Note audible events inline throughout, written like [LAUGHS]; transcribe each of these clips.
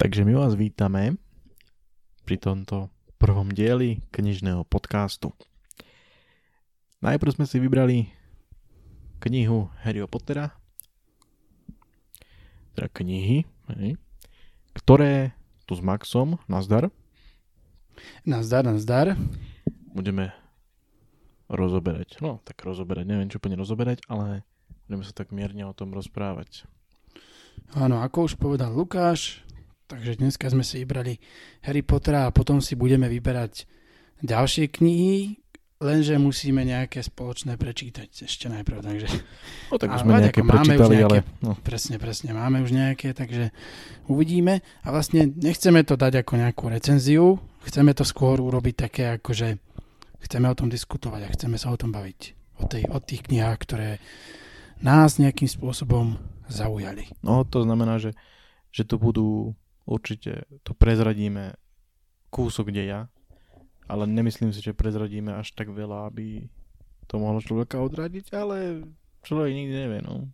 Takže my vás vítame pri tomto prvom dieli knižného podcastu. Najprv sme si vybrali knihu Harryho Pottera, teda knihy, hej, ktoré tu s Maxom, nazdar, Nazdar, nazdar. budeme rozoberať. No, tak rozoberať, neviem čo úplne rozoberať, ale budeme sa tak mierne o tom rozprávať. Áno, ako už povedal Lukáš, takže dneska sme si vybrali Harry Pottera a potom si budeme vyberať ďalšie knihy, lenže musíme nejaké spoločné prečítať ešte najprv, takže No tak už sme veď nejaké máme už nejaké- ale no, presne, presne, máme už nejaké, takže uvidíme. A vlastne nechceme to dať ako nejakú recenziu, chceme to skôr urobiť také ako, že chceme o tom diskutovať a chceme sa o tom baviť, o, tej, o tých knihách, ktoré nás nejakým spôsobom zaujali. no to znamená, že, že tu budú určite, tu prezradíme kúsok deja, ale nemyslím si, že prezradíme až tak veľa, aby to mohlo človeka odradiť, ale človek nikdy nevie, no.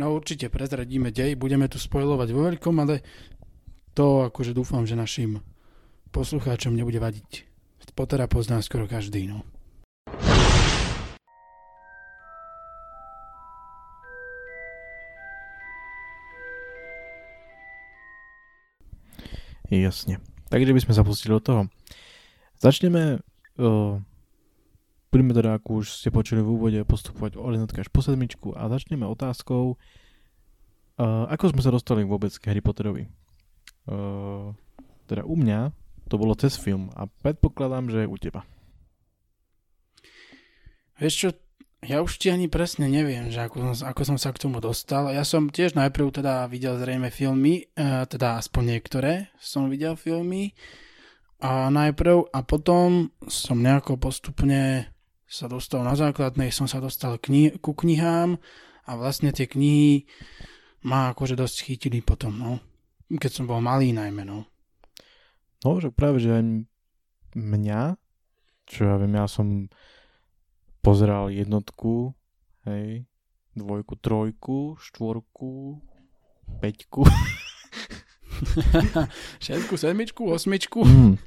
No určite prezradíme dej, budeme tu spojovať vo veľkom, ale to akože dúfam, že našim poslucháčom nebude vadiť. Pottera pozná skoro každý, no. Jasne. Takže by sme sa pustili do toho. Začneme, uh, budeme teda, ako už ste počuli v úvode, postupovať od jednotky až po sedmičku a začneme otázkou, uh, ako sme sa dostali vôbec k Harry Potterovi. Uh, teda u mňa to bolo cez film a predpokladám, že u teba. Vieš čo, ja už ti ani presne neviem, že ako som, ako som sa k tomu dostal. Ja som tiež najprv teda videl zrejme filmy, eh, teda aspoň niektoré som videl filmy a najprv a potom som nejako postupne sa dostal na základnej, som sa dostal kni- ku knihám a vlastne tie knihy ma akože dosť chytili potom, no. Keď som bol malý najmä, no. No, že práve, že aj mňa, čo ja viem, ja som pozeral jednotku, hej, dvojku, trojku, štvorku, peťku. [LAUGHS] Šestku, sedmičku, osmičku. Mm.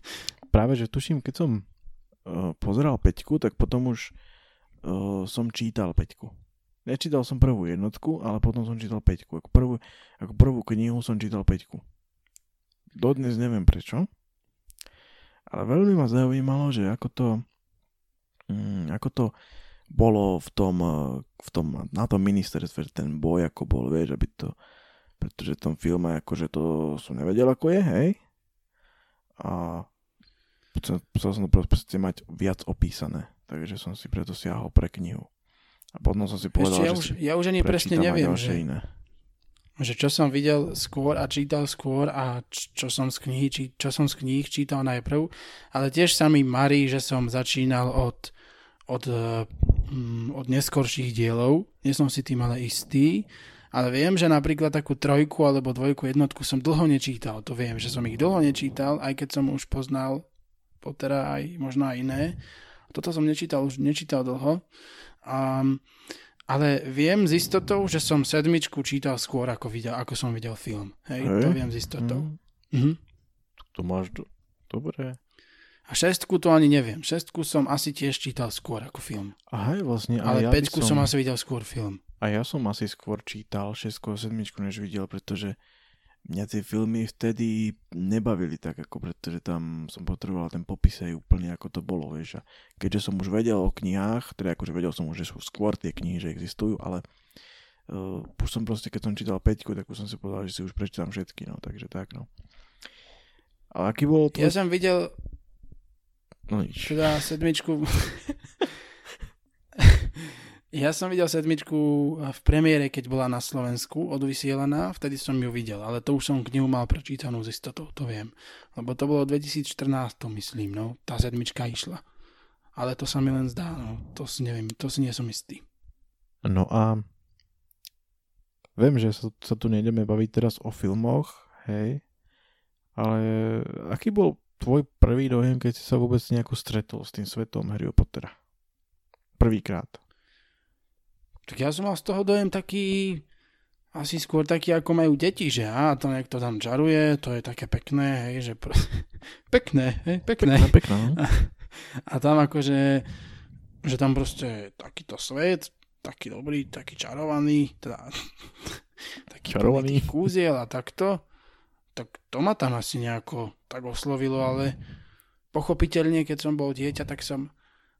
Práve, že tuším, keď som uh, pozeral peťku, tak potom už uh, som čítal peťku. Nečítal som prvú jednotku, ale potom som čítal peťku. Ako prvú, ako prvú knihu som čítal peťku. Dodnes neviem prečo, ale veľmi ma zaujímalo, že ako to, mm, ako to bolo v tom, eh, v tom, na tom ministerstve, ten boj ako bol, vieš, aby to, pretože v tom filme akože to som nevedel ako je, hej? A chcel, som to proste mať viac opísané, takže som si preto siahol pre knihu. A potom som si povedal, čo, ja, že už, si ja už ani presne neviem, že, iné. že čo som videl skôr a čítal skôr a čo som z knihy, či, čo som z kníh čítal najprv, ale tiež sa mi marí, že som začínal od, od, eh, mm, od neskorších dielov, nie som si tým ale istý, ale viem, že napríklad takú trojku alebo dvojku jednotku som dlho nečítal, to viem, že som ich dlho nečítal, aj keď som už poznal Pottera aj možno aj iné. Toto som nečítal, už nečítal dlho. Um, ale viem s istotou, že som sedmičku čítal skôr, ako, videl, ako som videl film. Hej, Hej. to viem s istotou. Mm, Mhm. to máš do... dobre. A šestku to ani neviem. Šestku som asi tiež čítal skôr ako film. A hej, vlastne, Ale ja peťku som... asi videl skôr film. A ja som asi skôr čítal 6 a 7 než videl, pretože mňa tie filmy vtedy nebavili tak, ako pretože tam som potreboval ten popis aj úplne ako to bolo, vieš. A keďže som už vedel o knihách, teda akože vedel som už, že sú skôr tie knihy, že existujú, ale uh, už som proste, keď som čítal 5, tak už som si povedal, že si už prečítam všetky, no, takže tak, no. A aký bol tvoj... Ja som videl No nič. teda sedmičku... [LAUGHS] ja som videl sedmičku v premiére, keď bola na Slovensku odvysielaná, vtedy som ju videl, ale to už som knihu mal prečítanú z istotou, to viem. Lebo to bolo v 2014, myslím, no, tá sedmička išla. Ale to sa mi len zdá, no, to si neviem, to si nie som istý. No a viem, že sa, sa tu nejdeme baviť teraz o filmoch, hej, ale aký bol tvoj prvý dojem, keď si sa vôbec nejako stretol s tým svetom Harryho Pottera? Prvýkrát. Tak ja som mal z toho dojem taký asi skôr taký, ako majú deti, že á, to niekto tam čaruje, to je také pekné, hej, že pr- [LAUGHS] pekné, hej, pekné. Pekná, pekná. No? [LAUGHS] A tam akože, že tam proste takýto svet, taký dobrý, taký čarovaný, teda [LAUGHS] taký Čarovaný. kúziel a takto, tak to ma tam asi nejako tak oslovilo, ale pochopiteľne, keď som bol dieťa, tak som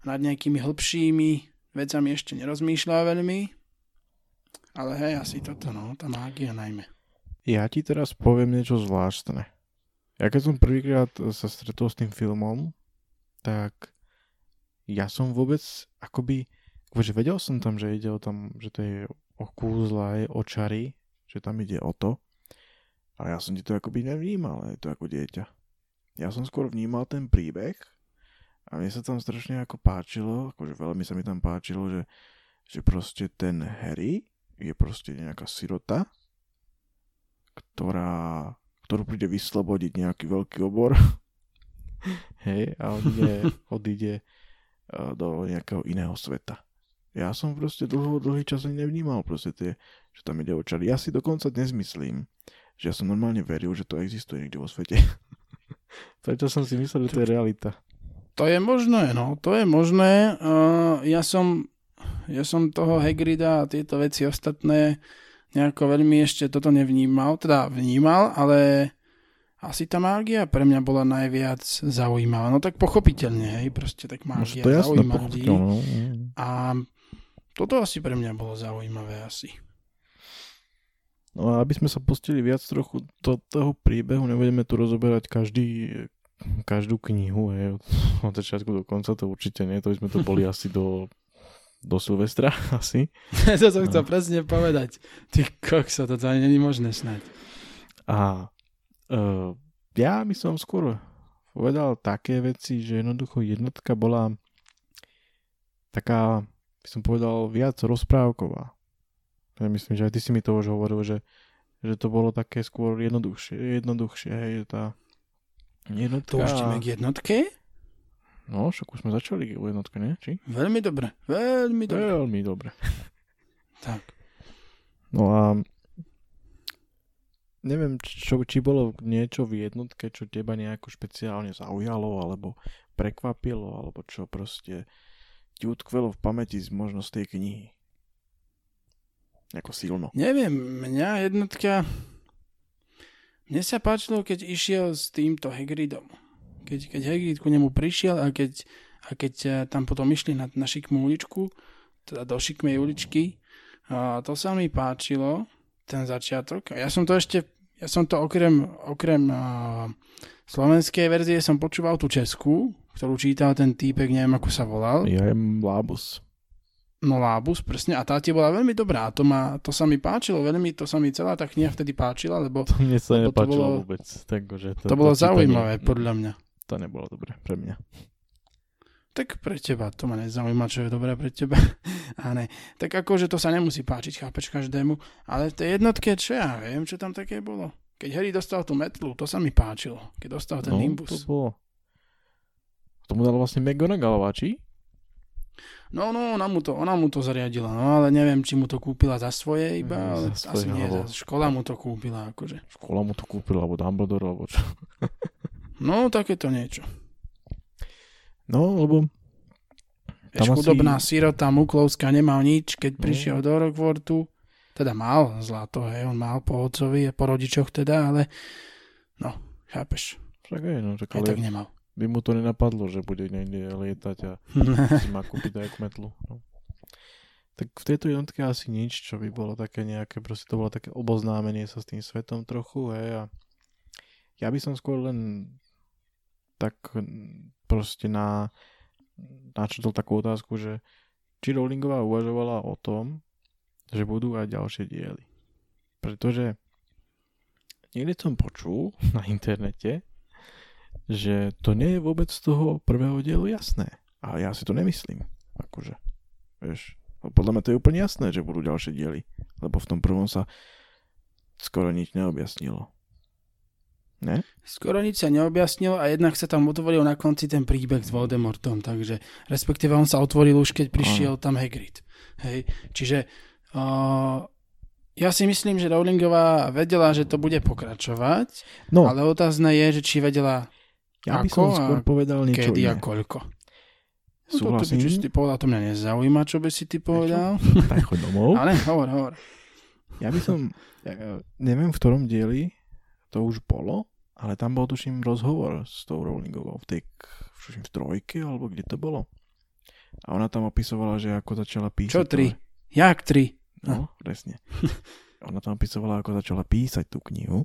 nad nejakými hĺbšími vecami ešte nerozmýšľal veľmi, ale hej, asi toto, no, tá mágia najmä. Ja ti teraz poviem niečo zvláštne. Ja keď som prvýkrát sa stretol s tým filmom, tak ja som vôbec akoby, akože vedel som tam, že ide o tam, že to je o kúzla, je o čary, že tam ide o to. Ale ja som ti to akoby nevnímal, to ako dieťa. Ja som skôr vnímal ten príbeh a mne sa tam strašne ako páčilo, akože veľmi sa mi tam páčilo, že, že proste ten Harry je proste nejaká sirota, ktorá, ktorú príde vyslobodiť nejaký veľký obor. [LAUGHS] Hej, a odíde, odíde eh, do nejakého iného sveta. Ja som proste dlho, dlhý čas nevnímal proste tie, že tam ide o. Ja si dokonca dnes myslím, že ja som normálne veril, že to existuje niekde vo svete. [LAUGHS] Prečo som si myslel, že to je realita. To je možné, no, to je možné. Uh, ja som ja som toho Hagrida a tieto veci ostatné nejako veľmi ešte toto nevnímal, teda vnímal, ale asi tá mágia pre mňa bola najviac zaujímavá. No tak pochopiteľne, hej, proste tak No, mágia to jasné, zaujíma ľudí. no. A toto asi pre mňa bolo zaujímavé asi. No a aby sme sa pustili viac trochu do toho príbehu, nebudeme tu rozoberať každý, každú knihu, hej, od, začiatku do konca, to určite nie, to by sme to boli asi do, do Silvestra, [LAUGHS] asi. [LAUGHS] to som chcel presne povedať. Ty kokso, to ani není možné snáď. A uh, ja by som skôr povedal také veci, že jednoducho jednotka bola taká, by som povedal, viac rozprávková. Ja myslím, že aj ty si mi to už hovoril, že, že to bolo také skôr jednoduchšie, jednoduchšie, hej, že tá jednotka... Ideme k jednotke? No, však už sme začali u jednotke, nie? Či? Veľmi dobre, veľmi dobre. Veľmi dobre. [LAUGHS] Tak. No a neviem, čo, či bolo niečo v jednotke, čo teba nejako špeciálne zaujalo, alebo prekvapilo, alebo čo proste ti utkvelo v pamäti z možno z tej knihy. Ako silno. Neviem, mňa jednotka... Mne sa páčilo, keď išiel s týmto Hagridom. Keď, keď Hagrid ku nemu prišiel a keď, a keď eh, tam potom išli na, na šikmú uličku, teda do šikmej uličky, a to sa mi páčilo, ten začiatok. Ja som to ešte, ja som to okrem, okrem a, slovenskej verzie som počúval tú českú, ktorú čítal ten týpek, neviem ako sa volal. Ja jem Lábus. No Lábus, presne. A tá ti bola veľmi dobrá. To, ma, to sa mi páčilo veľmi, to sa mi celá tá kniha vtedy páčila, lebo To mne sa Lebo to nepáčilo bolo- vôbec. Takže to, to bolo čítanie- zaujímavé, podľa mňa. To nebolo dobre pre mňa. Tak pre teba, to ma nezaujíma, čo je dobré pre teba. [LAUGHS] A ne. Tak akože to sa nemusí páčiť, chápeš každému. Ale v tej jednotke, čo ja viem, čo tam také bolo. Keď Harry dostal tú metlu, to sa mi páčilo. Keď dostal ten no, Nimbus. to bolo... To mu dal vlastne McGonagallová, či? No, no, ona mu, to, ona mu to zariadila, no ale neviem, či mu to kúpila za svoje iba, Mm, ale za asi svoje, nie, alebo- škola mu to kúpila, akože. Škola mu to kúpila, alebo Dumbledore, alebo čo. [LAUGHS] No, takéto niečo. No, lebo Vieš, Tam asi- chudobná sirota Muklovská nemal nič, keď No. prišiel do Rockfortu. Teda mal zlato, hej, on mal po otcovi po rodičoch teda, ale no, chápeš, však aj, no, tak ale tak nemal. By mu to nenapadlo, že bude niekde lietať a [LAUGHS] si má kúpiť aj metlu. No. Tak v tejto jednotke asi nič, čo by bolo také nejaké, proste to bolo také oboznámenie sa s tým svetom trochu, hej, a ja by som skôr len tak proste na načetol takú otázku, že či Rowlingová uvažovala o tom, že budú aj ďalšie diely. Pretože niekde som počul na internete, že to nie je vôbec z toho prvého dielu jasné. A ja si to nemyslím. Akože, vieš, no podľa mňa to je úplne jasné, že budú ďalšie diely. Lebo v tom prvom sa skoro nič neobjasnilo. Ne? Skoro nič sa neobjasnilo a jednak sa tam otvoril na konci ten príbeh s Voldemortom, takže respektíve on sa otvoril už keď prišiel tam Hagrid. Hej, čiže uh, Ja si myslím, že Rowlingová vedela, že to bude pokračovať, No, ale otázne je, že či vedela ja by ako som a skôr povedal niečo kedy a iné. koľko. No to, to by, čo si Súhlasím. ty povedal, to mňa nezaujíma, čo by si ty povedal. [LAUGHS] Tak choď domov. Ale hovor, hovor. Ja by som, neviem v ktorom dieli to už bolo, ale tam bol tuším rozhovor s tou Rowlingovou v tej, tuším v trojke, alebo kde to bolo. A ona tam opisovala, že ako začala písať. Čo tri? Jak tri? No, presne. [LAUGHS] Ona tam opisovala, ako začala písať tú knihu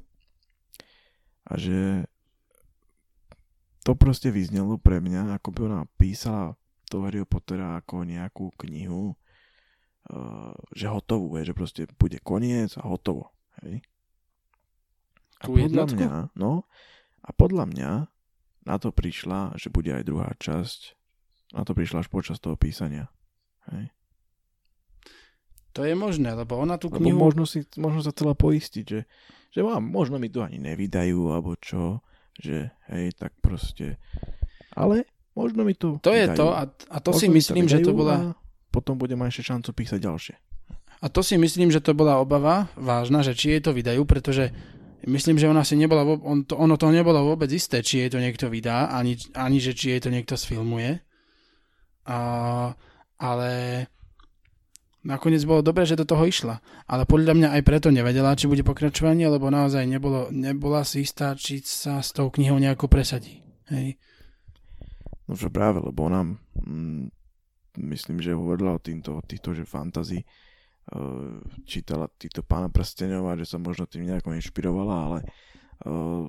a že to proste vyznelo pre mňa, ako by ona písala to Harry Pottera ako nejakú knihu, uh, že hotovú, je, že proste bude koniec a hotovo. Hej? A Tú podľa jednotku? mňa, no, a podľa mňa na to prišla, že bude aj druhá časť. Na to prišla až počas toho písania. Hej? To je možné, lebo ona tú Lebo knihu... možno, si, možno sa chcela poistiť, že, že mám, možno mi to ani nevydajú, alebo čo, že hej, tak proste. Ale možno mi to To je vydajú. to a, a to Možno si myslím, že to bola... Potom budem mať ešte šancu písať ďalšie. A to si myslím, že to bola obava vážna, že či jej to vydajú, pretože myslím, že ona si nebola, on to, ono to nebolo vôbec isté, či jej to niekto vydá, ani, ani že či jej to niekto sfilmuje. A, ale nakoniec bolo dobré, že do toho išla. Ale podľa mňa aj preto nevedela, či bude pokračovanie, lebo naozaj nebolo, nebola si istá, či sa s tou knihou nejako presadí. Hej. No že práve, lebo ona mm, myslím, že hovorila o, týmto, o týchto, že fantasy uh, čítala týchto pána prstenov a že sa možno tým nejako inšpirovala, ale uh,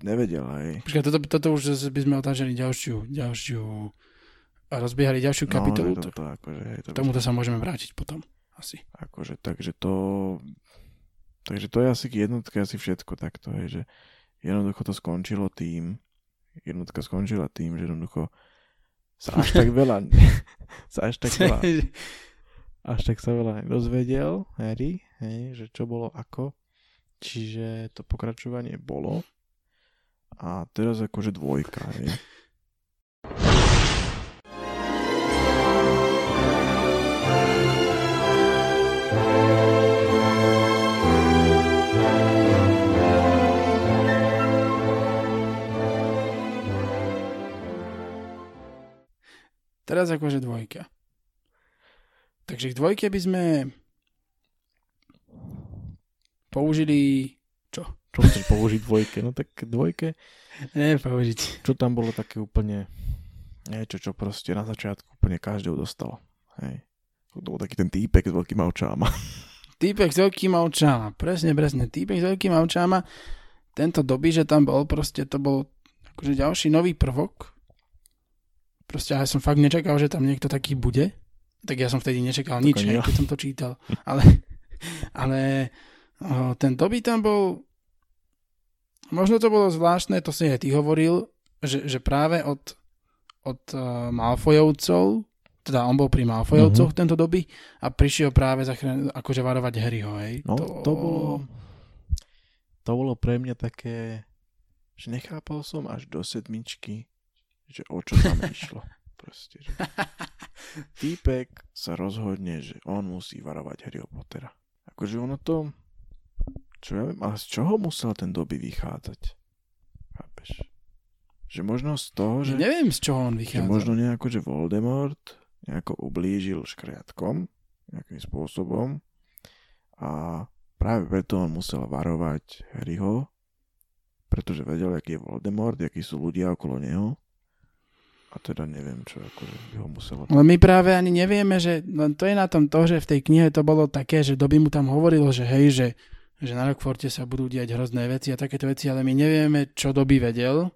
nevedela, hej. Počkaj, toto, toto už by sme otážali ďalšiu, ďalšiu a rozbiehali ďalšiu kapitolu. No, No, že toto, akože, to tomuto sa môžeme vrátiť potom. Asi. Akože, takže to... Takže to je asi k jednotke asi všetko takto, je, že jednoducho to skončilo tým, jednotka skončila tým, že jednoducho sa až tak [LAUGHS] veľa, sa až tak veľa, [LAUGHS] až tak sa veľa nedozvedel Harry, hej, že čo bolo ako, čiže to pokračovanie bolo a teraz akože dvojka, hej. Teraz akože dvojka. Takže k dvojke by sme použili... Čo chceš použiť dvojke? No tak dvojke Nie, použiť. čo tam bolo také úplne niečo, čo proste na začiatku úplne každého dostalo. Hej. To bol taký ten týpek s veľkýma očáma. [LAUGHS] Týpek s veľkýma očama. Presne, presne. Týpek s veľkýma očama. Tento doby, že tam bol, proste to bol akože ďalší nový prvok. Proste ja som fakt nečakal, že tam niekto taký bude. Tak ja som vtedy nečakal Tak nič, ja. keď som to čítal. [LAUGHS] Ale, ale o, ten doby tam bol možno to bolo zvláštne, to si aj ty hovoril, že, že práve od, od uh, Malfojovcov, teda on bol pri Malfojovcoch Mhm. tento doby a prišiel práve zachrániť, akože varovať Harryho, hej. No, to... to bolo to bolo pre mňa také, že nechápal som až do sedmičky, že o čo tam išlo. [LAUGHS] Proste, že týpek sa rozhodne, že on musí varovať Harryho Pottera. Akože ono to, čo ja viem, ale z čoho musel ten doby vychádzať? Chápeš? Že možno z toho, že... Neviem, z čoho on Že vychádza. možno nejako, že Voldemort nejako ublížil škriatkom nejakým spôsobom a práve preto on musel varovať Harryho, pretože vedel, aký je Voldemort, akí sú ľudia okolo neho a teda neviem, čo akože by ho muselo... Ale my práve ani nevieme, že len to je na tom to, že v tej knihe to bolo také, že doby mu tam hovorilo, že hej, že, že na Rockforte sa budú diať hrozné veci a takéto veci, ale my nevieme, čo doby vedel,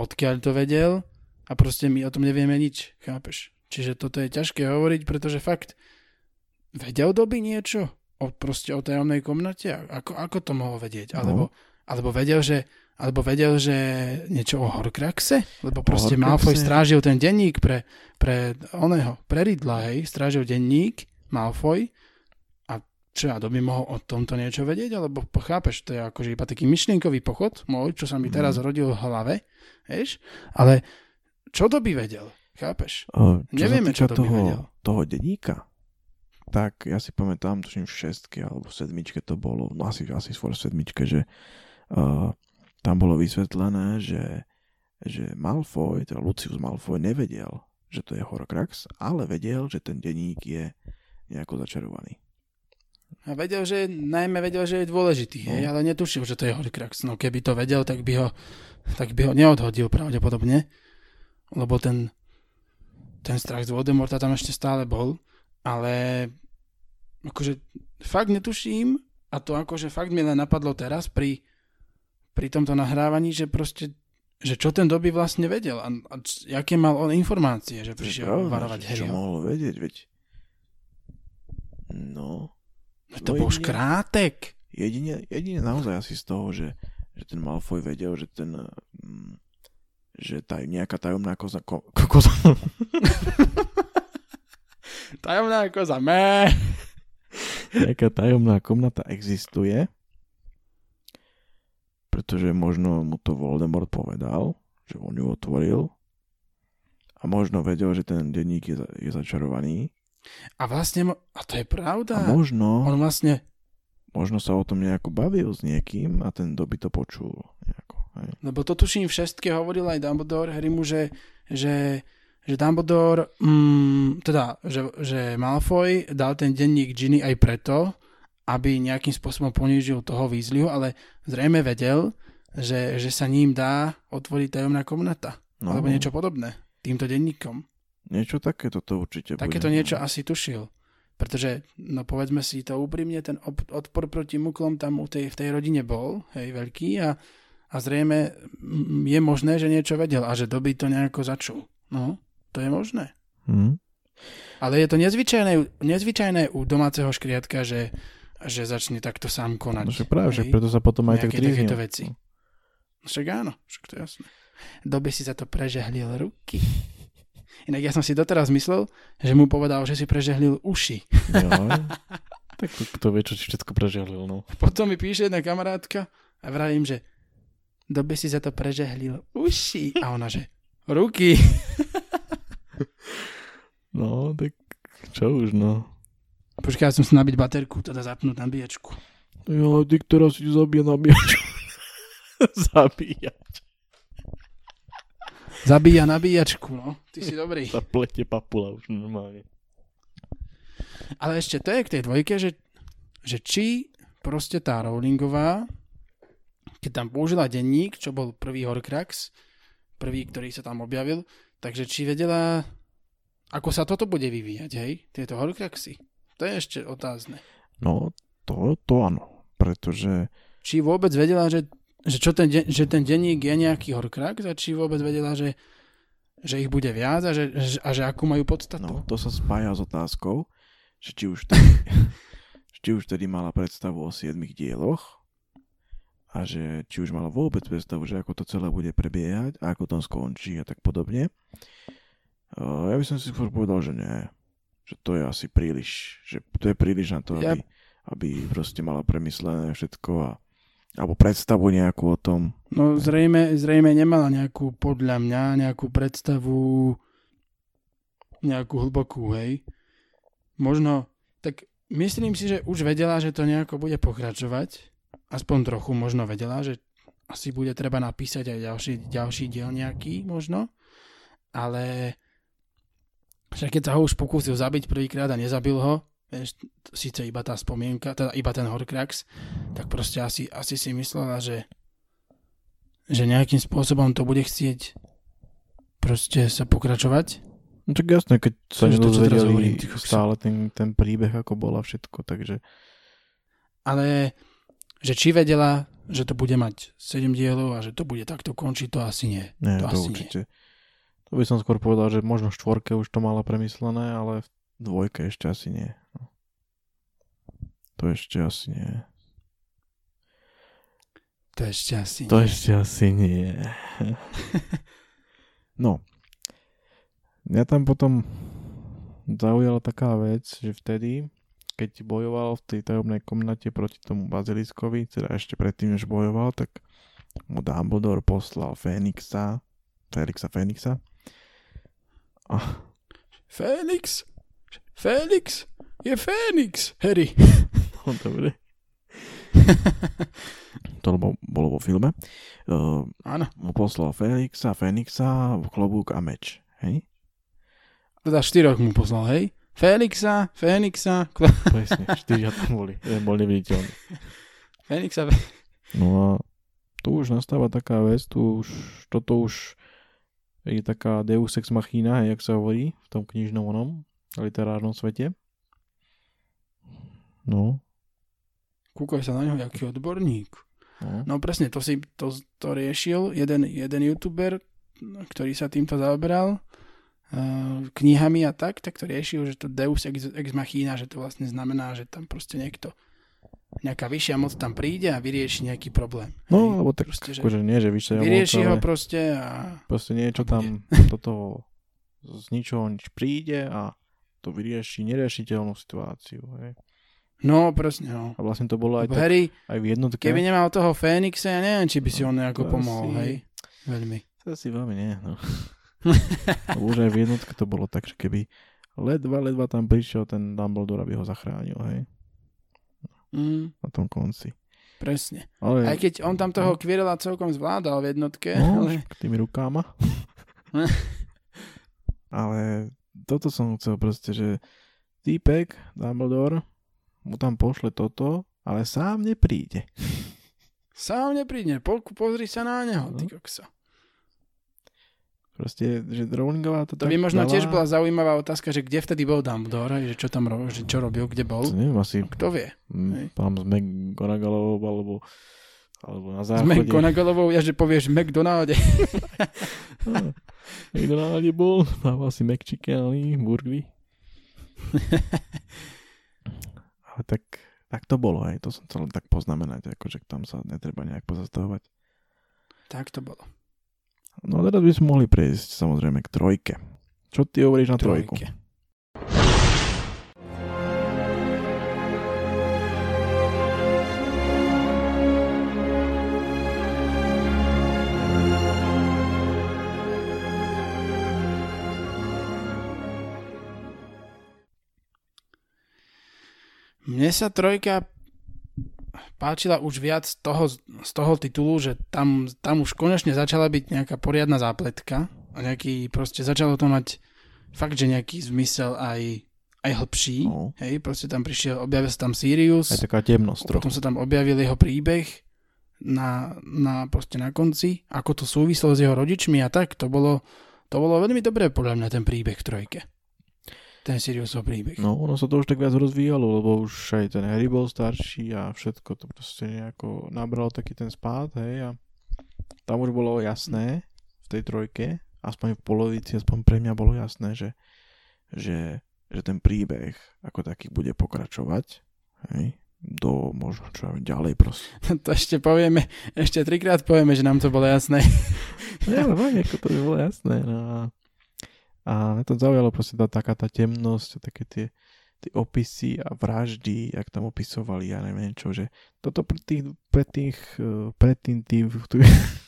odkiaľ to vedel a proste my o tom nevieme nič, chápeš? Čiže toto je ťažké hovoriť, pretože fakt vedel doby niečo o, proste o tajomnej komnate? Ako, ako to mohol vedieť? Alebo, alebo vedel, že alebo vedel, že niečo o Horcruxe? Lebo proste? Malfoy strážil ten denník pre, pre oného, pre Ridla, hej, strážil denník Malfoy a čo ja doby mohol o tomto niečo vedieť? Alebo chápeš, to je akože iba taký myšlienkový pochod môj, čo sa mi teraz Mhm. rodil v hlave, vieš? Ale čo doby vedel? Chápeš? O, čo Nevieme, čo to by vedel. toho, toho denníka, tak ja si pamätám, tuším v šestke alebo v sedmičke to bolo, no asi, asi skôr v sedmičke, že uh, tam bolo vysvetlené, že, že Malfoy, teda Lucius Malfoy nevedel, že to je Horcrux, ale vedel, že ten denník je nejako začarovaný. A vedel, že, najmä vedel, že je dôležitý, no. hej, ale netušil, že to je Horcrux. No keby to vedel, tak by ho, tak by ho neodhodil pravdepodobne, lebo ten, ten strach z Voldemorta tam ešte stále bol, ale akože fakt netuším a to akože fakt mi len napadlo teraz pri, pri tomto nahrávaní, že proste že čo ten doby vlastne vedel a, a aké mal on informácie, že prišiel pravda, varovať Harryho. Čo mohol vedieť, veď no No to no bol jedine, škrátek. Jedine, jedine naozaj asi z toho, že, že ten Malfoy vedel, že ten mm, že taj, nejaká tajomná koza, ko, ko, koza. [LAUGHS] tajomná koza, mé. nejaká tajomná komnata existuje, pretože možno mu to Voldemort povedal, že on ju otvoril a možno vedel, že ten denník je, je začarovaný a vlastne, a to je pravda. A možno, on vlastne... možno sa o tom nejako bavil s niekým a ten doby to počul. Nejako, hej. Lebo to tuším v šestke hovoril aj Dumbledore Harrymu, že, že, že Dumbledore, mm, teda, že, že Malfoy dal ten denník Ginny aj preto, aby nejakým spôsobom ponížil toho Weasleyho, ale zrejme vedel, že, že sa ním dá otvoriť tajomná komnata. No. Alebo niečo podobné týmto denníkom. Niečo takéto to určite Takéto bude. niečo asi tušil. Pretože, no povedzme si to úprimne, ten odpor proti muklom tam u tej, v tej rodine bol, hej, veľký a, a zrejme je možné, že niečo vedel a že doby to nejako začul. No, to je možné. Hmm. Ale je to nezvyčajné, nezvyčajné u domáceho škriatka, že, že začne takto sám konať. No však práve, že preto sa potom aj tak tríznia. veci. No však áno, však to je jasné. Doby si za to prežehlil ruky. Inak ja som si doteraz myslel, že mu povedal, že si prežehlil uši. Jo, [LAUGHS] tak kto vie, čo si všetko prežehlil, no. Potom mi píše jedna kamarátka a vravím, že dobe si za to prežehlil uši. A ona, že ruky. [LAUGHS] No, tak čo už, no. Počkaj, ja som si nabiť baterku, teda zapnúť nabíjačku. Jo, ty, ktorá si zabíja nabíjačku. [LAUGHS] Zabíjať. Zabíja nabíjačku, no. Ty si dobrý. Sa plete papula už normálne. Ale ešte to je k tej dvojke, že, že či proste tá Rowlingová, keď tam použila denník, čo bol prvý Horcrux, prvý, ktorý sa tam objavil, takže či vedela, ako sa toto bude vyvíjať, hej? Tieto Horcruxy. To je ešte otázne. No, to, to áno, pretože... Či vôbec vedela, že že, čo ten, de- že ten denník je nejaký horkrak, a či vôbec vedela, že, že ich bude viac a že, a že akú majú podstatu. No, to sa spája s otázkou, že či už [LAUGHS] tedy, či už tedy mala predstavu o siedmých dieloch a že či už mala vôbec predstavu, že ako to celé bude prebiehať a ako to skončí a tak podobne. Uh, ja by som si skôr povedal, že nie. Že to je asi príliš, že to je príliš na to, aby, ja... aby proste mala premyslené všetko a alebo predstavu nejakú o tom. No zrejme, zrejme nemala nejakú, podľa mňa, nejakú predstavu nejakú hlbokú, hej. Možno, tak myslím si, že už vedela, že to nejako bude pokračovať. Aspoň trochu možno vedela, že asi bude treba napísať aj ďalší, ďalší diel nejaký možno. Ale však keď sa ho už pokúsil zabiť prvýkrát a nezabil ho, vieš, síce iba tá spomienka, teda iba ten Horcrux, tak proste asi, asi si myslela, že že nejakým spôsobom to bude chcieť proste sa pokračovať. No tak jasné, keď sa nedozvedeli stále ten, ten príbeh, ako bol a všetko, takže... Ale že či vedela, že to bude mať 7 dielov a že to bude takto končiť, to asi nie. Nie, to, to asi určite. Nie. To by som skôr povedal, že možno v štvorke už to mala premyslené, ale v dvojke ešte asi nie. To ešte asi nie. To ešte asi nie. To ešte asi nie. [LAUGHS] no. Mňa tam potom zaujala taká vec, že vtedy, keď bojoval v tej tajomnej komnate proti tomu baziliskovi, teda ešte predtým, než bojoval, tak mu Dumbledore poslal Fénixa, Felixa Fénixa. A... [LAUGHS] Félix? Félix? je Fénix, Harry. No, [LAUGHS] dobre. [LAUGHS] to bolo, bolo vo filme. Uh, Áno. mu poslal Felixa, Fenixa, klobúk a meč. Hej? Teda štyroch mu poslal, hej? Fénixa, Fénixa, klo... Presne, štyria tam boli. Jeden bol neviditeľný. Fénixa, No a tu už nastáva taká vec, tu už, toto už je taká deus ex machina, jak sa hovorí v tom knižnom onom literárnom svete. No, kúkaj sa na ňo, aký odborník. no. No presne, to si to, to riešil jeden, jeden youtuber, ktorý sa týmto zaoberal uh, knihami a tak, tak to riešil, že to Deus ex, ex machina, že to vlastne znamená, že tam proste niekto nejaká vyššia moc tam príde a vyrieši nejaký problém. No, Hej, alebo tak, proste, že akože nie, že vyššia vyrieši moc, ho proste a proste niečo a tam [LAUGHS] toto z ničoho nič príde a to vyrieši neriešiteľnú situáciu. Hej. no presne, no. A vlastne to bolo aj, tak, Harry, aj v jednotke. keby nemal toho Fénixa, ja neviem, či by si on nejako pomohol, asi- hej. Veľmi. To si veľmi nie, no. [LAUGHS] Už aj v jednotke to bolo tak, že keby ledva, ledva tam prišiel ten Dumbledore, aby ho zachránil, hej, Mm, na tom konci. presne. Ale, Aj keď on tam toho Quirrella celkom zvládal v jednotke, no, ale... tými rukáma. [LAUGHS] Ale toto som chcel proste, že týpek, Dumbledore, mu tam pošle toto, ale sám nepríde. Sám nepríde, po, pozri sa na neho, ty No. Proste, že Rowlingová to, To by možno dala, tiež bola zaujímavá otázka, že kde vtedy bol Dumbledore, že čo tam ro- že čo robil, kde bol. To neviem, asi Kto vie? Hej. tam s McGonagallovou alebo, alebo na S záchode. McGonagallovou, ja že povieš McDonalde. Na rade bol, dával si McChickeny, burgery. [LAUGHS] Ale tak, tak to bolo, aj to som chcel tak poznamenať, akože tam sa netreba nejak pozastavovať. tak to bolo. No teraz by sme mohli prejsť samozrejme k trojke. Čo ty hovoríš na trojku? Trojke. Mne sa trojka páčila už viac z toho, z toho titulu, že tam, tam už konečne začala byť nejaká poriadna zápletka a nejaký, proste začalo to mať fakt, že nejaký zmysel aj, aj hlbší. No. Hej, proste tam prišiel, objavil sa tam Sirius, Aj taká temnosť trochu. potom sa tam objavil jeho príbeh na, na, proste na konci, ako to súvislo s jeho rodičmi a tak, to bolo, to bolo veľmi dobré podľa mňa ten príbeh v trojke. Ten Siriusov príbeh. No, ono sa to už tak viac rozvíjalo, lebo už aj ten Harry bol starší a všetko to proste nejako nabralo taký ten spád, hej, a tam už bolo jasné v tej trojke, aspoň v polovici, aspoň pre mňa bolo jasné, že, že, že ten príbeh ako taký bude pokračovať, hej, do možno čo ďalej proste. [LAUGHS] To ešte povieme, ešte trikrát povieme, že nám to bolo jasné. [LAUGHS] Ja, ale ako to by bolo jasné, no a, to zaujalo proste tá, taká tá temnosť, také tie, tie opisy a vraždy, jak tam opisovali, ja neviem čo, že toto pre tých, pre tých, eh, predtým tým, ktorý, [LAUGHS]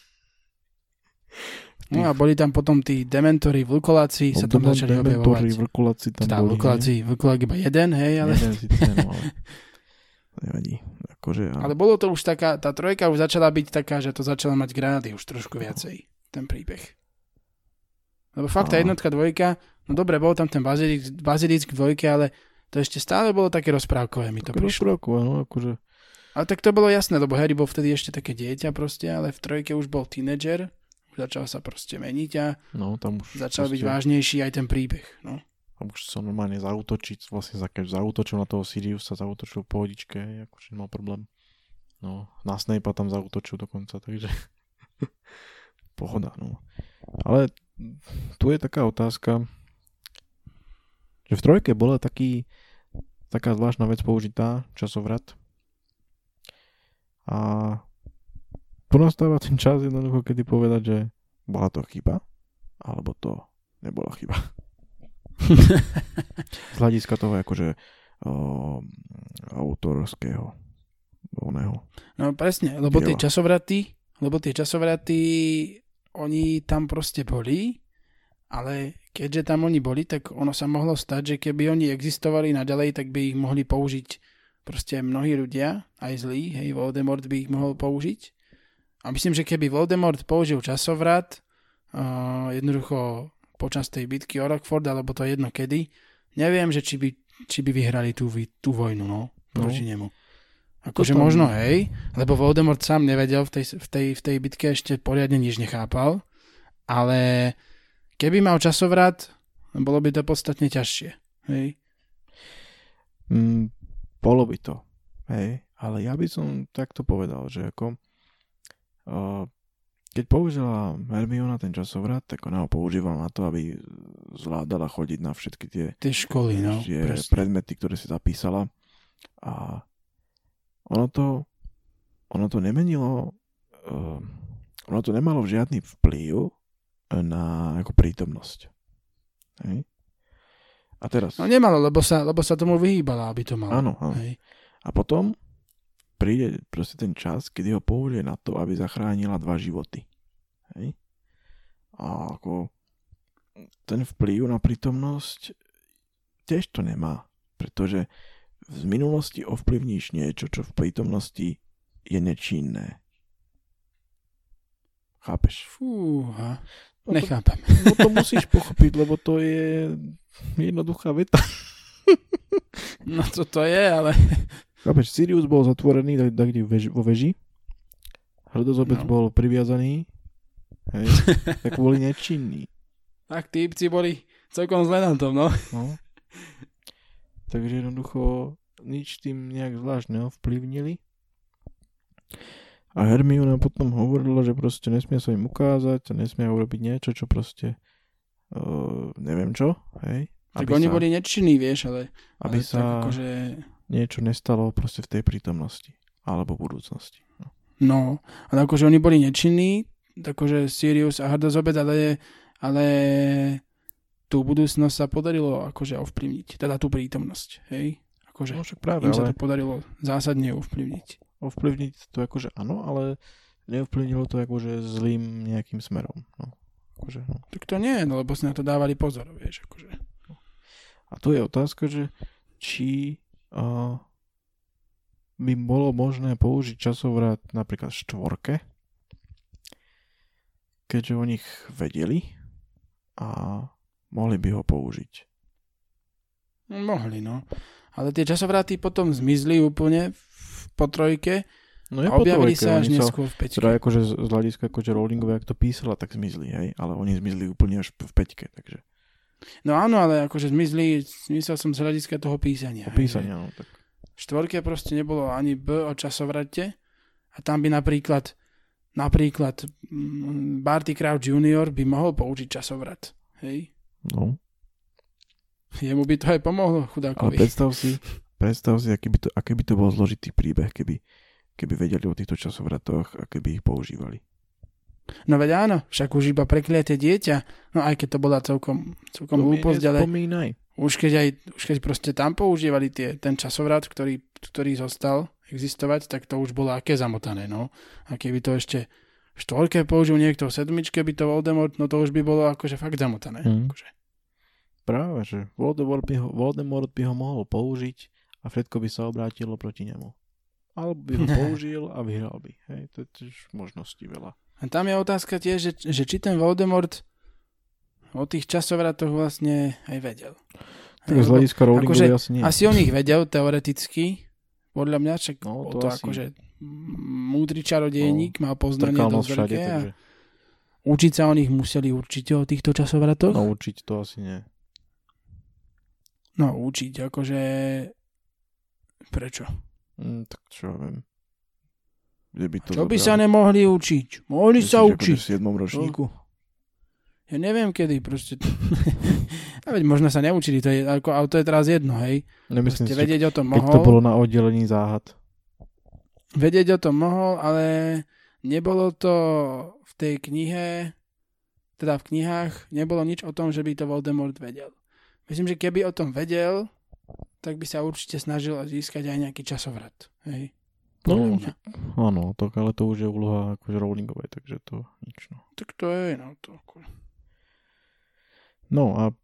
No a boli tam potom tí dementori, vlkoláci sa tam začali dementori, objavovať. vrkuláci tam Teda boli. vlkolák iba jeden, hej, ale, Jeden síce, no, [LAUGHS] ale nevadí. Akože, a, ale bolo to už taká, tá trojka už začala byť taká, že to začala mať grády už trošku viacej, ten príbeh. Lebo fakt tá No. jednotka, dvojka, no dobre, bol tam ten bazilisk, bazilisk dvojke, ale to ešte stále bolo také rozprávkové, mi to také prišlo. rozprávkové, no akože, Ale tak to bolo jasné, lebo Harry bol vtedy ešte také dieťa proste, ale v trojke už bol tínedžer, začal sa proste meniť a no tam už začal byť proste- vážnejší aj ten príbeh. No. A už sa normálne zautočiť, vlastne za keď zautočil na toho Siriusa, zautočil v pohodičke, akože nemal problém. No, na Snape'a tam zautočil dokonca, takže [LAUGHS] pohoda, no. Ale tu je taká otázka, že v trojke bola taký, taká zvláštna vec použitá, časovrat. A tu nastáva ten čas jednoducho, kedy povedať, že bola to chyba, alebo to nebola chyba [LAUGHS] z hľadiska toho akože o, autorského oného. no presne, lebo tie časovraty, lebo tie časovraty, oni tam proste boli, ale keďže tam oni boli, tak ono sa mohlo stať, že keby oni existovali naďalej, tak by ich mohli použiť proste mnohí ľudia, aj zlí, hej, Voldemort by ich mohol použiť. A myslím, že keby Voldemort použil časovrat, uh, jednoducho počas tej bitky o Rockford, alebo to jedno kedy, neviem, že či by, či by vyhrali tú, tú vojnu, no, proti no. nemu. Akože Potom... možno hej, lebo Voldemort sám nevedel v tej, v, tej, v tej bitke ešte poriadne nič nechápal, ale keby mal časovrat, bolo by to podstatne ťažšie. Hej. Mm, bolo by to, hej, ale ja by som takto povedal, že ako uh, keď použila Hermiona ten časovrat, tak ona ho používala na to, aby zvládala chodiť na všetky tie, tie školy, no, tie predmety, ktoré si zapísala. A ono to, ono to nemenilo, uh, ono to nemalo žiadny vplyv na ako prítomnosť. Hej? A teraz... No nemalo, lebo sa, lebo sa tomu vyhýbala, aby to malo. Áno, áno. Hej. A potom príde proste ten čas, kedy ho použije na to, aby zachránila dva životy. Hej? A ako ten vplyv na prítomnosť tiež to nemá, pretože v minulosti ovplyvníš niečo, čo v prítomnosti je nečinné. Chápeš? Fúha, no nechápem. To, no to musíš pochopiť, lebo to je jednoduchá veta. [LAUGHS] no to to je, ale... Chápeš, Sirius bol zatvorený tak, tak vo veži. Hrdozobec no. bol priviazaný. Hej, [LAUGHS] tak boli nečinní. Tak típci boli celkom zle na tom, no. no. Takže jednoducho nič tým nejak zvlášť neovplyvnili. A Hermiona potom hovorila, že proste nesmie sa im ukázať a nesmie urobiť niečo, čo proste uh, neviem čo, hej. Tak oni sa, boli nečinní, vieš, ale, aby ale sa tak akože... niečo nestalo proste v tej prítomnosti alebo budúcnosti. No, no ale akože oni boli nečinní, akože Sirius a Hardozobec, ale, ale tú budúcnosť sa podarilo akože ovplyvniť, teda tú prítomnosť, hej? Akože no, však práve, im sa to podarilo zásadne ovplyvniť. Ovplyvniť to akože áno, ale neovplyvnilo to akože zlým nejakým smerom. No. Akože, no. Tak to nie, no lebo si na to dávali pozor, vieš, akože. A tu je otázka, že či uh, by bolo možné použiť časovrat napríklad štvorke, keďže o nich vedeli a mohli by ho použiť. Mohli, no. Ale tie časovráty potom zmizli úplne po trojke no je a objavili trojke, sa až neskôr v peťke. Teda akože z hľadiska akože Rowlingové, ak to písala, tak zmizli, hej? Ale oni zmizli úplne až v peťke, takže... No áno, ale akože zmizli, myslel som z hľadiska toho písania. písania, no tak. Štvorke proste nebolo ani B o časovrate a tam by napríklad napríklad mm, Barty Crouch Jr. by mohol použiť časovrat. Hej? No. Jemu by to aj pomohlo, chudákovi. Ale predstav si, predstav si, aký by to, aký by to bol zložitý príbeh, keby, keby vedeli o týchto časovratoch a keby ich používali. No veď áno, však už iba prekliate dieťa, no aj keď to bola celkom, celkom hlúposť, ale už keď, aj, už keď proste tam používali tie, ten časovrat, ktorý, ktorý zostal existovať, tak to už bolo aké zamotané, no. A keby to ešte štvorke použil niekto, v sedmičke by to Voldemort, no to už by bolo akože fakt zamotané. Mm. Akože. Práve, že Voldemort by, ho, Voldemort by ho mohol použiť a všetko by sa obrátilo proti nemu. Alebo by ho [LAUGHS] použil a vyhral by. Hej, to je tiež možností veľa. A tam je otázka tiež, že, že či ten Voldemort o tých časovratoch vlastne aj vedel. Tak z hľadiska akože, asi nie. Asi o nich vedel teoreticky, podľa mňa, čak no, to, to asi... akože múdry čarodejník, no, mal poznanie dosť veľké a takže... učiť sa o nich museli určite o týchto časovratoch? No učiť to asi nie. No učiť, akože prečo? Mm, tak čo viem. Kde by to čo by sa nemohli učiť? Mohli Myslíš, sa učiť. v 7. ročníku? No. Ja neviem kedy, proste. [LAUGHS] a veď možno sa neučili, to je, ako, ale to je teraz jedno, hej. Nemyslím proste si, vedieť o tom mohol. to bolo na oddelení záhad. Vedieť o tom mohol, ale nebolo to v tej knihe, teda v knihách, nebolo nič o tom, že by to Voldemort vedel. Myslím, že keby o tom vedel, tak by sa určite snažil získať aj nejaký časovrat. Hej. No, áno, tak ale to už je úloha akože Rowlingovej, takže to nič. No. Tak to je, no to ako... No a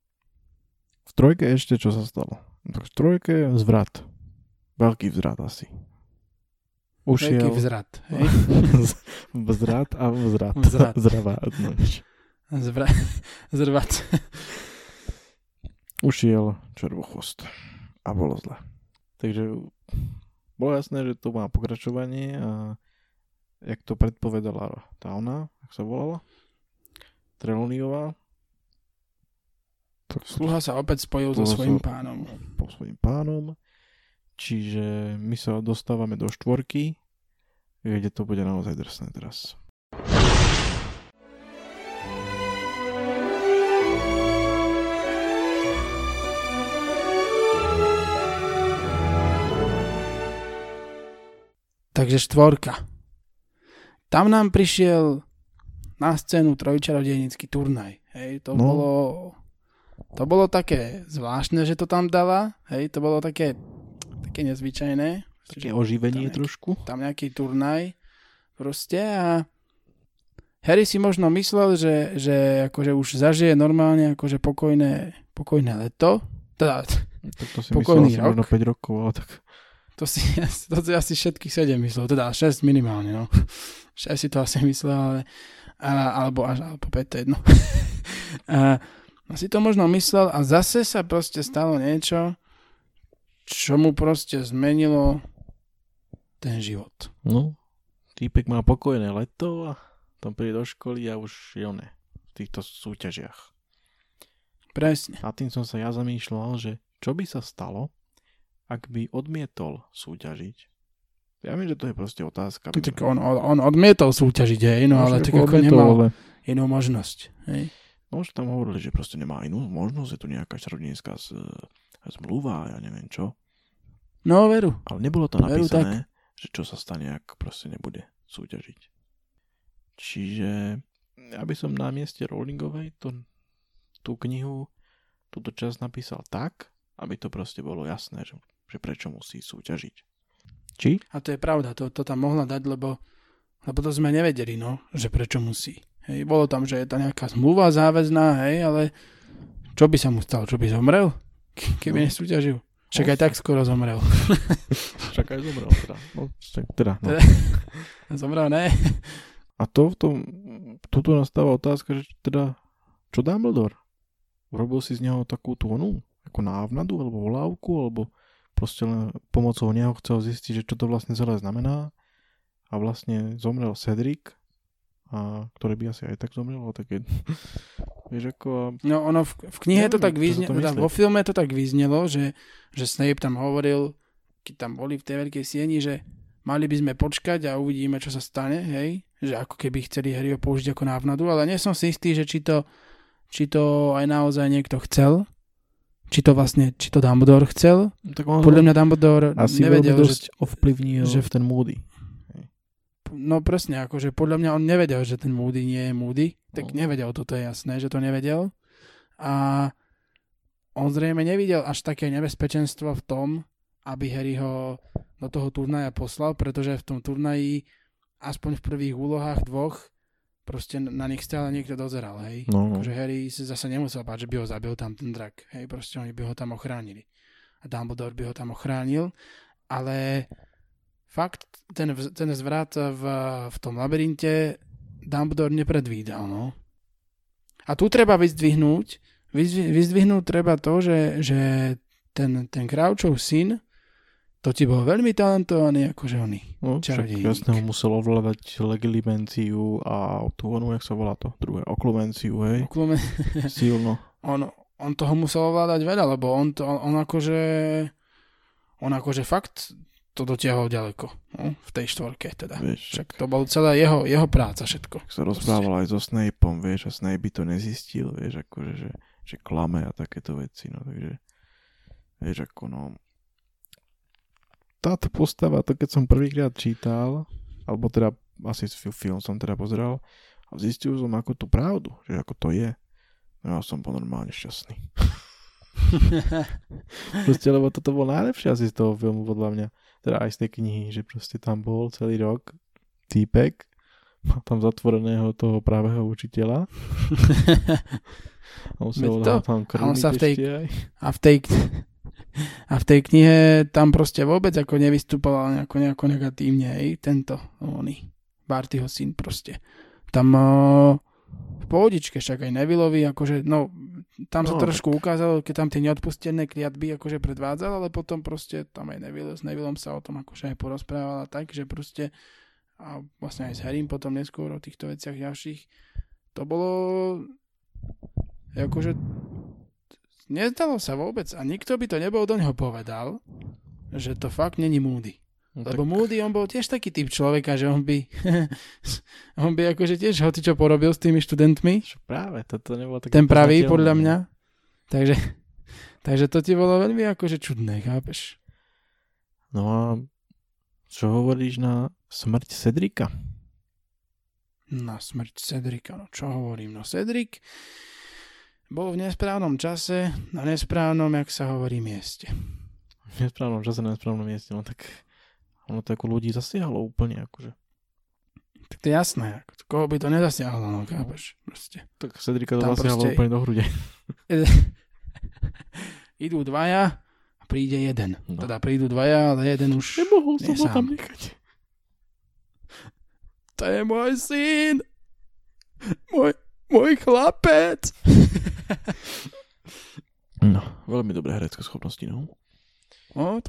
v trojke ešte čo sa stalo? Tak v trojke zvrat. Veľký vzrat asi. Veľký Ušiel vzrat. Hej? [LAUGHS] vzrat a vzrat. Vzrat. Nič. Zvra... [LAUGHS] Zrvat. Ušiel červochvost. A bolo zle. Takže bolo jasné, že to má pokračovanie a jak to predpovedala tá ona, jak sa volala? Treloniová. Tak Sluha sa opäť spojil so svojím pánom. po svojim pánom. Čiže my sa dostávame do štvorky, kde to bude naozaj drsné teraz. Takže štvorka. Tam nám prišiel na scénu trojčarodejnický turnaj. Hej, to No. bolo to bolo také zvláštne, že to tam dala. Hej, to bolo také, také nezvyčajné. Také Že oživenie tam nejaký- trošku. Tam nejaký turnaj proste a Harry si možno myslel, že, že akože už zažije normálne akože pokojné, pokojné leto. Teda, Tak to si Pokojný myslel rok. možno 5 rokov, ale tak To si, [LAUGHS] to si asi všetkých 7 myslel, teda 6 minimálne, no. [LAUGHS] 6 si to asi myslel, ale, a, alebo až alebo 5, to je jedno. [LAUGHS] a, a si to možno myslel a zase sa proste stalo niečo, čo mu proste zmenilo ten život. no, týpek má pokojné leto a tam príde do školy a už je oné v týchto súťažiach. Presne. A tým som sa ja zamýšľal, že čo by sa stalo, ak by odmietol súťažiť. Ja viem, že to je proste otázka. Tak on, on, odmietol súťažiť, hej, no ale Možno tak ako nemal ale- inú možnosť. Hej. No už tam hovorili, že proste nemá inú možnosť, je tu nejaká čarodejnická z, zmluva, ja neviem čo. No veru. Ale nebolo to Veru napísané, že čo sa stane, ak proste nebude súťažiť. Čiže ja by som na mieste Rowlingovej to, tú knihu, túto časť napísal tak, aby to proste bolo jasné, že, že prečo musí súťažiť. Či? A to je pravda, to, to tam mohla dať, lebo, lebo to sme nevedeli, no, že prečo musí. Hej, bolo tam, že je to nejaká zmluva záväzná, hej, ale čo by sa mu stalo? Čo by zomrel? Ke- Keby nesúťažil. Však aj tak skoro zomrel. [LAUGHS] Však aj zomrel teda. No, však teda no. Teda- [LAUGHS] zomrel, ne? A to v tom, tuto nastáva otázka, že teda, čo Dumbledore? Urobil si z neho takú tú onu, ako návnadu, alebo volávku, alebo proste len pomocou neho chcel zistiť, že čo to vlastne celé znamená. A vlastne zomrel Cedric, a ktorý by asi aj tak zomrel, ale tak je, vieš ako, No ono v, v knihe to Neviem, tak čo sa vyznelo, to teda vo filme to tak vyznelo, že, že Snape tam hovoril, keď tam boli v tej veľkej sieni, že mali by sme počkať a uvidíme, čo sa stane, hej? Že ako keby chceli Harryho použiť ako návnadu, ale nie som si istý, že či to, či to aj naozaj niekto chcel, či to vlastne, či to Dumbledore chcel. tak on Podľa mňa Dumbledore asi nevedel, že, ovplyvnil že v ten Moody. No presne, akože podľa mňa on nevedel, že ten Moody nie je Moody, tak No. nevedel, toto je jasné, že to nevedel. A on zrejme nevidel až také nebezpečenstvo v tom, aby Harry ho do toho turnaja poslal, pretože v tom turnaji aspoň v prvých úlohách dvoch proste na nich stále niekto dozeral, hej. No, no. Akože Harry si zase nemusel báť, že by ho zabil tam ten drak, hej, proste oni by ho tam ochránili. A Dumbledore by ho tam ochránil, ale fakt ten, ten zvrat v, v tom labyrinte Dumbledore nepredvídal, no. A tu treba vyzdvihnúť, vyzdvi- vyzdvihnúť treba to, že, že ten, ten Kravčov syn, to ti bol veľmi talentovaný akože oný. No, však Čarodejník. jasne ho musel ovládať legilimenciu a tú onu, jak sa volá to, druhé, oklumenciu, hej, Oklume, [LAUGHS] silno. on, on toho musel ovládať veľa, lebo on, to, on akože on akože fakt to dotiahol ďaleko, no, v tej štvorke teda. Vieš, Však to bol celá jeho, jeho práca všetko. sa rozprával aj so Snapeom, vieš, a Snape by to nezistil, vieš, akože, že, že klame a takéto veci, no, takže, vieš, ako, no, táto postava, to keď som prvýkrát čítal, alebo teda asi fi- film som teda pozeral, a zistil som ako tú pravdu, že ako to je, no ja som bol normálne šťastný. [LAUGHS] Proste, lebo toto bol najlepšie asi z toho filmu, podľa mňa. Teda aj z tej knihy, že proste tam bol celý rok týpek, má tam zatvoreného toho pravého učiteľa [LAUGHS] On sa to- tam a on sa v tej- aj. A v tej, a v tej knihe tam proste vôbec ako nevystupoval nejako, nejako negatívne, hej, tento, oný, Bartyho syn proste. Tam o, v pohodičke, však aj Nevillovi, akože, no, tam sa No, trošku ukázalo, keď tam tie neodpustené kliatby akože predvádzal, ale potom proste tam aj Neville, s Nevillom sa o tom akože aj porozprávala tak, že proste a vlastne aj s Harrym potom neskôr o týchto veciach ďalších, to bolo akože nezdalo sa vôbec a nikto by to nebol do neho povedal, že to fakt není Moody. No, Lebo tak, Moody, on bol tiež taký typ človeka, že on by [LAUGHS] on by akože tiež hoci čo porobil s tými študentmi, čo práve, toto nebolo také ten pravý podľa mňa. Takže, takže to ti bolo veľmi akože čudné, chápeš? No a čo hovoríš na smrť Cedrika? Na smrť Cedrika, no čo hovorím, no Cedric bol v nesprávnom čase, na nesprávnom, jak sa hovorí, mieste. V nesprávnom čase, na nesprávnom mieste, no tak ono to ako ľudí zasiahlo úplne, akože. Tak to je jasné, ako, koho by to nezasiahlo, no chápeš, proste. Tak Cedrika to Tam zasiahlo proste- úplne do hrude. [LAUGHS] Idú dvaja a príde jeden. No. Teda prídu dvaja, ale jeden už... Nemohol som ho tam nechať. [LAUGHS] To je môj syn! Môj, môj chlapec! [LAUGHS] No, veľmi dobré herecké schopnosti, no. No, to,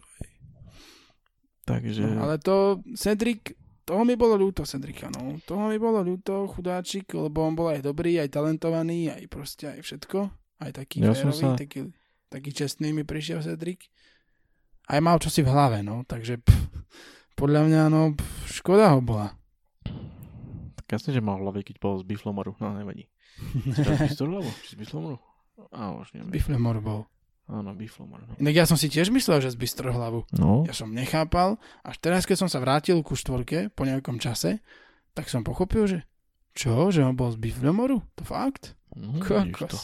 Takže, no, ale to Cedric, toho mi bolo ľúto Cedrika, no. Toho mi bolo ľúto, chudáčik, lebo on bol aj dobrý, aj talentovaný, aj proste aj všetko. Aj taký Ja férový, sa- taký, taký čestný mi prišiel Cedric. Aj mal čosi v hlave, no. Takže pff, podľa mňa, no, pff, škoda ho bola. tak jasne, že mal v hlave, keď bol z Biflomaru, no nevadí. [LAUGHS] Z z Biflomaru? Á, už neviem. Biflemor bol. Áno, Biflomar, no. Inak ja som si tiež myslel, že z Bystrohlavu. No, Ja som nechápal, až teraz, keď som sa vrátil ku štvorke po nejakom čase, tak som pochopil, že čo, že on bol z Biflemoru? To fakt? no vidíš to. Kokos.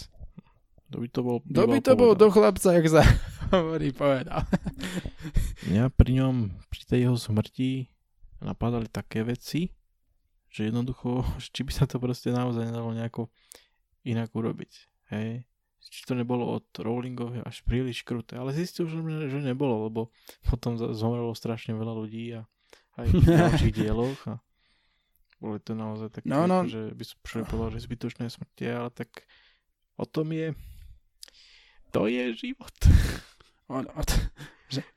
Kto by to bol? Kto by to bol do chlapca, jak sa [LAUGHS] hovorí, povedal. Mňa pri ňom, pri tej jeho smrti napadali také veci, že jednoducho, [LAUGHS] či by sa to proste naozaj nedalo nejako inak urobiť. Hej. Či to nebolo od Rowlingového až príliš kruté. Ale zistil, že, že nebolo, lebo potom zomrelo strašne veľa ľudí a aj v [LAUGHS] ďalších dieloch a boli to naozaj také, No, no. že by som človek povedal, že zbytočné smrti, ale tak o tom je to je život. [LAUGHS] On, od,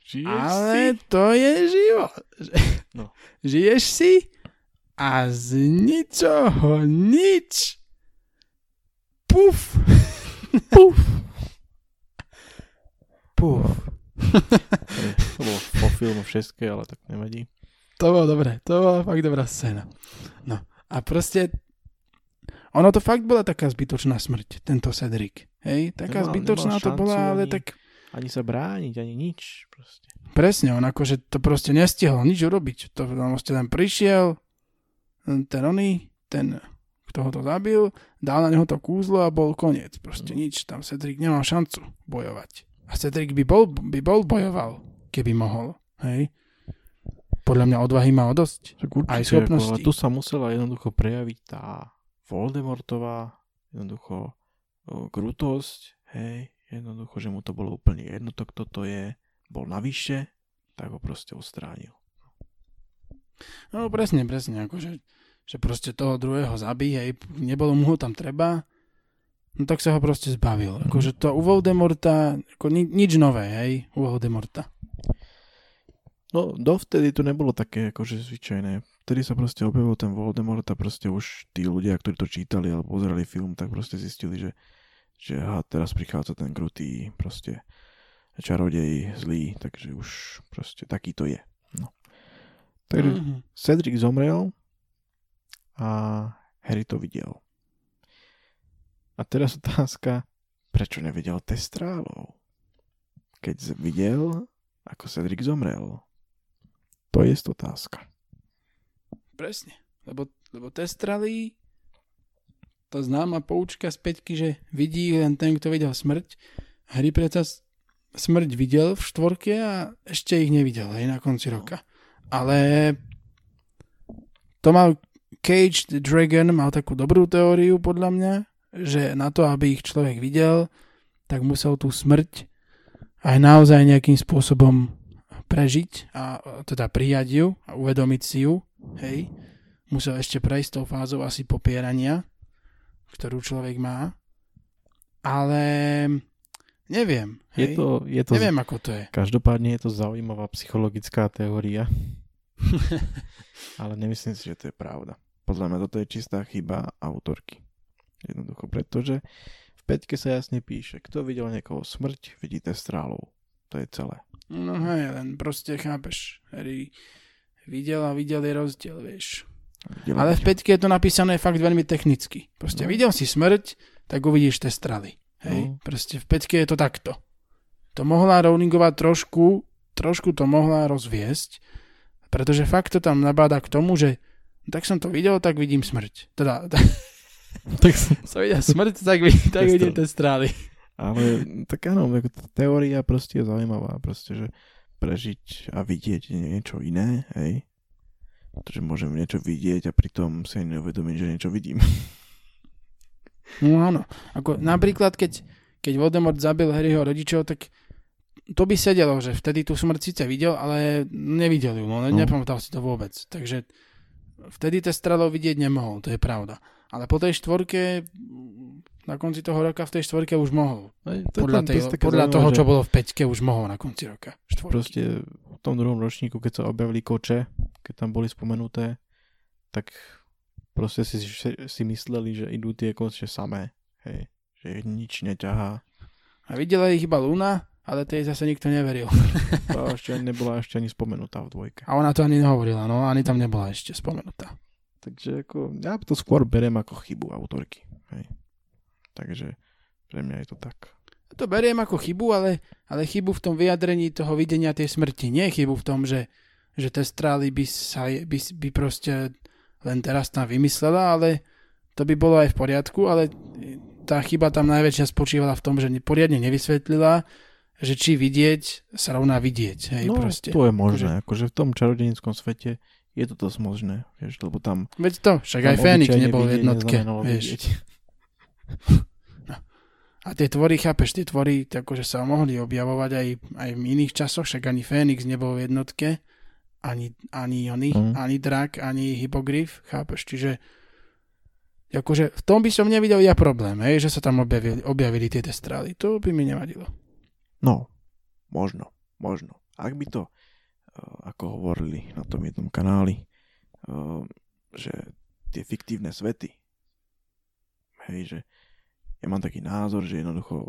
Žiješ ale si? to je život. No. [LAUGHS] Žiješ si a z ničoho nič. Puf. Puf. Puf. To bolo po filmu všetké, ale tak nevadí. To bolo dobré, to bola fakt dobrá scéna. No a proste ono to fakt bola taká zbytočná smrť, tento Cedric. Hej, taká Nemal- zbytočná nemal to bola, šancu ale ani- tak Ani sa brániť, ani nič. Proste. presne, on akože to proste nestihol nič urobiť. To on proste len prišiel, ten oný, ten, kto ho to zabil, dal na neho to kúzlo a bol koniec. Proste No. nič, tam Cedric nemal šancu bojovať. A Cedric by bol, by bol bojoval, keby mohol. Hej. Podľa mňa odvahy má o dosť. Určite, Aj schopnosti. Ako, ale tu sa musela jednoducho prejaviť tá Voldemortová jednoducho o, krutosť, hej, jednoducho, že mu to bolo úplne jedno, to, kto to je, bol navyše, tak ho proste ustránil. No presne, presne, akože že proste toho druhého zabí, hej, nebolo mu ho tam treba, no tak sa ho proste zbavil. Mhm. Akože to u Voldemorta, ako ni, nič nové, hej, u Voldemorta. No, dovtedy to nebolo také akože zvyčajné. Vtedy sa proste objavil ten Voldemort a proste už tí ľudia, ktorí to čítali alebo pozerali film, tak proste zistili, že, že aha, teraz prichádza ten krutý proste čarodej zlý, takže už proste taký to je. No. Takže Mhm. Cedric zomrel a Harry to videl. A teraz otázka, prečo nevidel testrálov? Keď videl, ako Cedric zomrel. To je otázka. Presne, lebo, lebo testrali to známa poučka z peťky, že vidí len ten, kto videl smrť. Harry predsa smrť videl v štvorke a ešte ich nevidel aj na konci roka. Ale to mal Cage the Dragon mal takú dobrú teóriu podľa mňa, že na to, aby ich človek videl, tak musel tú smrť aj naozaj nejakým spôsobom prežiť a teda prijať ju a uvedomiť si ju, hej, musel ešte prejsť tou fázou asi popierania, ktorú človek má, ale neviem. Je Hej? to, je to, neviem, ako to je. Každopádne je to zaujímavá psychologická teória, [LAUGHS] ale nemyslím si, že to je pravda. Podľa mňa toto je čistá chyba autorky. Jednoducho, pretože v peťke sa jasne píše, kto videl niekoho smrť, vidíte strálov. To je celé. No hej, len proste chápeš. Harry videl a videl je rozdiel, vieš. Videl Ale v peťke je to napísané fakt veľmi technicky. Proste No. videl si smrť, tak uvidíš tie straly. Hej, No. proste v peťke je to takto. To mohla Rowlingová trošku, trošku to mohla rozviesť, pretože fakt to tam nabáda k tomu, že tak som to videl, tak vidím smrť. Teda, tak [LAUGHS] tak som... som videl smrť, tak, vidím, tak vidím tie straly. Ale tak áno, ako teória proste je zaujímavá. Proste, že prežiť a vidieť niečo iné, hej. Pretože môžem niečo vidieť a pritom si ani neuvedomiť, že niečo vidím. No áno. Ako, napríklad, keď, keď Voldemort zabil Harryho rodičov, tak to by sedelo, že vtedy tú smrť síce videl, ale nevidel ju, no, No. nepamätal si to vôbec. Takže vtedy tie strelov vidieť nemohol, to je pravda. Ale po tej štvorke, na konci toho roka v tej štvorke už mohol. Hej, to Podľa, tej, podľa zaujímavé, toho, čo bolo v peťke, už mohol na konci roka. Štvorky. Proste v tom druhom ročníku, keď sa objavili koče, keď tam boli spomenuté, tak proste si, si mysleli, že idú tie koče samé. Hej, že ich nič neťahá. A videla ich iba Luna, ale tej zase nikto neveril. [LAUGHS] To ešte nebola ešte ani spomenutá v dvojke. A ona to ani nehovorila, no ani tam nebola ešte spomenutá. Takže ako, ja to skôr beriem ako chybu autorky. Hej. Takže pre mňa je to tak. To beriem ako chybu, ale, ale chybu v tom vyjadrení toho videnia tej smrti. Nie chybu v tom, že, že tie strály by, sa, by, by proste len teraz tam vymyslela, ale to by bolo aj v poriadku, ale tá chyba tam najväčšia spočívala v tom, že poriadne nevysvetlila, že či vidieť sa rovná vidieť. Hej, no, proste. to je možné. Akože v tom čarodenickom svete je to dosť možné. Vieš, lebo tam... Veď to, však aj Fénix nebol v jednotke. Vieš. vidieť. [LAUGHS] A tie tvory, chápeš, tie tvory akože sa mohli objavovať aj, aj v iných časoch, však ani Fénix nebol v jednotke, ani, ani oni, Mm. ani drak, ani hypogryf, chápeš, čiže akože v tom by som nevidel ja problém, hej, že sa tam objavili, objavili tie testrály, to by mi nevadilo. No, možno, možno. Ak by to, uh, ako hovorili na tom jednom kanáli, uh, že tie fiktívne svety, hej, že ja mám taký názor, že jednoducho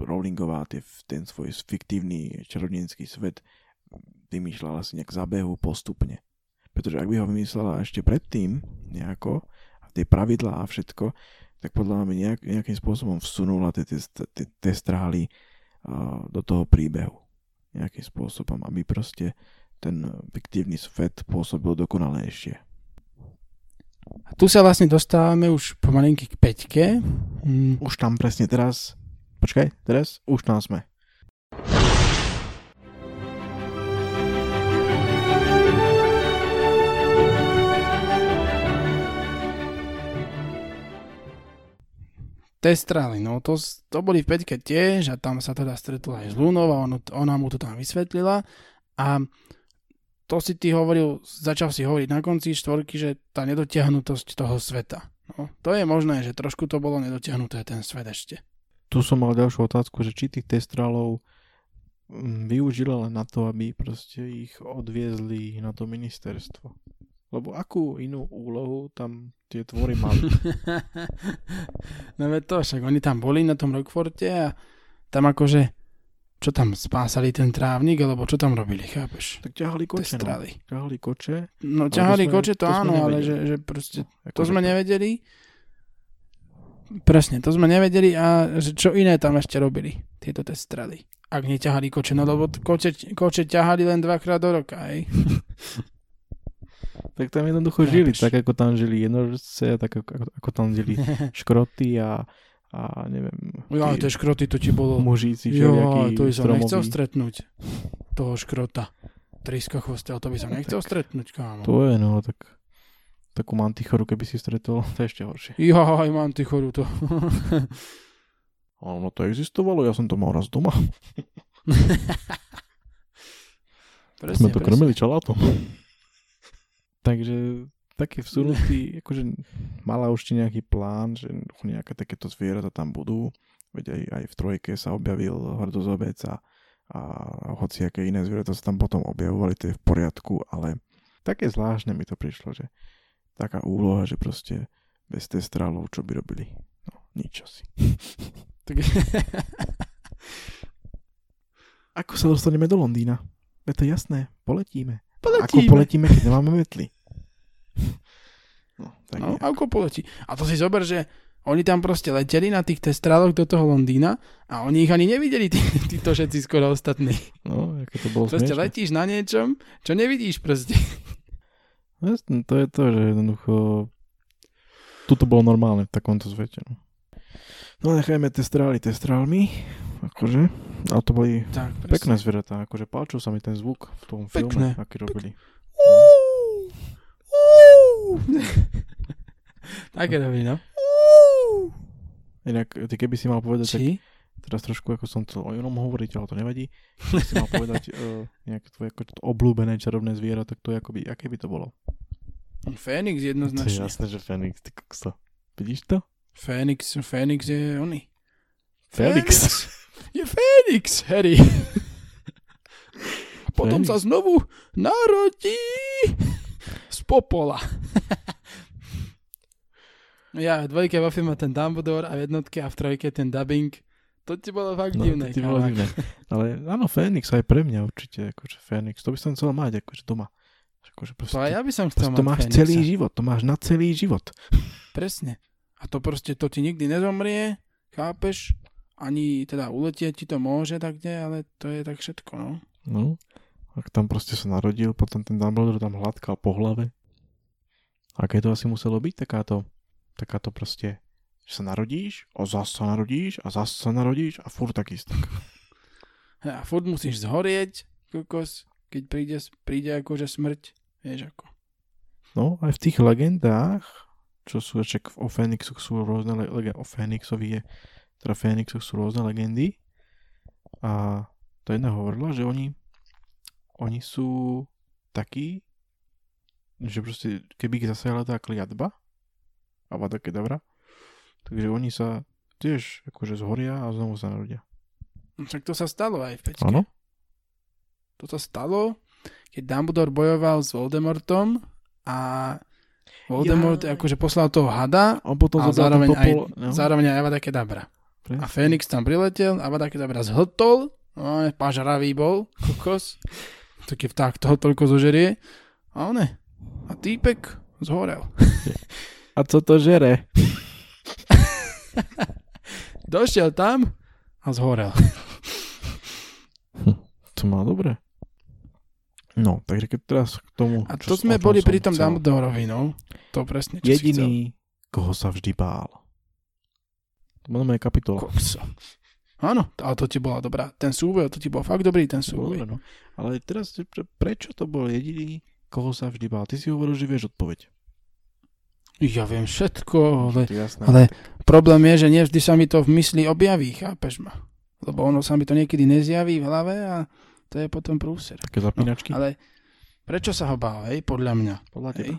Rowlingová tie, ten svoj fiktívny čarodnícky svet vymýšľala si nejak zabehu postupne. Pretože ak by ho vymyslela ešte predtým nejako, a tie pravidlá a všetko, tak podľa mňa nejak, nejakým spôsobom vsunula tie, tie, tie, tie strály do toho príbehu. Nejakým spôsobom, aby proste ten fiktívny svet pôsobil dokonalejšie. A tu sa vlastne dostávame už pomalinky k peťke. Hm, Už tam presne teraz, počkaj, teraz už tam sme. Testrály, no to, to boli v peťke tiež a tam sa teda stretla aj s Lunou a ono, ona mu to tam vysvetlila a to si ty hovoril, začal si hovoriť na konci štvorky, že tá nedotiahnutosť toho sveta. No, to je možné, že trošku to bolo nedotiahnuté ten svet ešte. Tu som mal ďalšiu otázku, že či tých testrálov mm, využila len na to, aby proste ich odviezli na to ministerstvo. Lebo akú inú úlohu tam tie tvory mali? [LAUGHS] no veď to, však oni tam boli na tom Rockforte a tam akože čo tam spásali ten trávnik, alebo čo tam robili, chápeš? tak ťahali koče, no. Ťahali koče. No to ťahali sme- koče, to, to áno, ale že, že proste No, To akože sme nevedeli. Presne, to sme nevedeli a že čo iné tam ešte robili, tieto testrady. Ak neťahali koče, no lebo koče, koče ťahali len dvakrát do roka, hej. [LAUGHS] Tak tam jednoducho Chápeš. žili, tak ako tam žili jednorožce, tak ako, ako tam žili [LAUGHS] škroty a, a neviem, ale tie škroty, to ti bolo... mužíci, Jo, to by som nechcel stromoví. stretnúť. Toho škrota. Triska chvostel, to by som nechcel stretnúť, kámo. To je, no, tak, takú mantichoru, keby si stretol, [LAUGHS] to je ešte horšie. Jaj, mantichoru to. [LAUGHS] Ono to existovalo, ja som to mal raz doma. presne, Sme to presne. krmili čalátom. Takže taký vsunutý, [LAUGHS] akože mala určite nejaký plán, že nejaké takéto zvieratá tam budú. Veď aj, aj v trojke sa objavil hrdozobec a, a hociaké iné zvieratá sa tam potom objavovali, to je v poriadku, ale také zvláštne mi to prišlo, že taká úloha, že proste bez testrálov, čo by robili? No, nič asi. [LAUGHS] [LAUGHS] Ako sa dostaneme do Londýna? Je to jasné, poletíme. Poletíme. Ako poletíme, keď nemáme metly? [LAUGHS] No, tak No, ako poletí. A to si zober, že oni tam proste leteli na tých testráloch do toho Londýna a oni ich ani nevideli, tí, [LAUGHS] títo všetci skoro ostatní. no, ako to bolo Proste smiešne. letíš na niečom, čo nevidíš proste. No, to je to, že jednoducho tuto bolo normálne v takomto svete. No, no nechajme testrály testrálmi, akože, ale to boli Tak, pekné zvieratá, akože páčil sa mi ten zvuk v tom Pekné. filme, aký robili. Uú, uú. Také robí, no. Inak, ty keby si mal povedať, tak Či? teraz trošku ako som chcel o inom hovoriť, ale to nevadí. Keby si mal povedať [LAUGHS] uh, nejaké tvoje ako to obľúbené čarovné zviera, tak to je akoby, aké by to bolo? Fénix To je jednoznačne. jasné, že Fenix, ty kokso. Vidíš to? Fénix, Fénix je oný. Felix. Je Fénix, Harry. A [LAUGHS] potom Fénix. sa znovu narodí z popola. ja, v dvojke vo filme ten Dumbledore a v jednotke a v trojke ten dubbing. To ti bolo fakt No, divné. to ti bolo divné. Ale áno, Fénix aj pre mňa určite, akože Fénix. To by som chcel mať, akože doma. Akože proste, To aj ja by som chcel proste to mať máš Fénixa. celý život, to máš na celý život. Presne. A to proste, to ti nikdy nezomrie, chápeš? Ani teda uletieť ti to môže tak kde, ale to je tak všetko, no. No, ak tam proste sa narodil, potom ten Dumbledore tam hladkal po hlave. Aké to asi muselo byť, takáto, takáto proste, že sa narodíš, a zase sa narodíš, a zase sa narodíš a furt tak isto. [LAUGHS] A furt musíš zhorieť, kokos, keď príde, príde akože smrť, vieš ako. No, aj v tých legendách, čo sú, však o Fénixoch sú rôzne le- legend, o Fénixovi je, teda Fénixoch sú rôzne legendy a to jedna hovorila, že oni oni sú takí, že proste, keby ich zasiahla tá kliatba, Avada Kedavra, takže oni sa tiež akože zhoria a znovu sa narodia. No, však to sa stalo aj v Peťke. Áno? To sa stalo, keď Dumbledore bojoval s Voldemortom a Voldemort Ja. akože poslal toho hada On potom a zároveň ten aj, popol, no, zároveň aj Avada presne. A Fénix tam priletel, Avada Kedavra zhltol, no, pažravý bol, kokos, [LAUGHS] taký vták toho toľko zožerie, a one, a týpek zhorel. [LAUGHS] A co to žere? [LAUGHS] Došiel tam a zhorel. To má dobre. No, takže keď teraz k tomu... A to sme boli pri tom chcel. Dumbledorovi, no. To presne, čo. Jediný, koho sa vždy bál. To bola moja kapitola. Kokso. Áno, ale to ti bola dobrá. Ten súboj, to ti bol fakt dobrý ten súboj. no. Ale teraz, pre- prečo to bol jediný, koho sa vždy bál? Ty si hovoril, že vieš odpoveď. Ja viem všetko, ale jasné. ale- problém je, že nevždy sa mi to v mysli objaví, chápeš ma? Lebo ono sa mi to niekedy nezjaví v hlave a to je potom prúser. Také zapínačky. Ale prečo sa ho bál, hej, podľa mňa? Podľa Hej.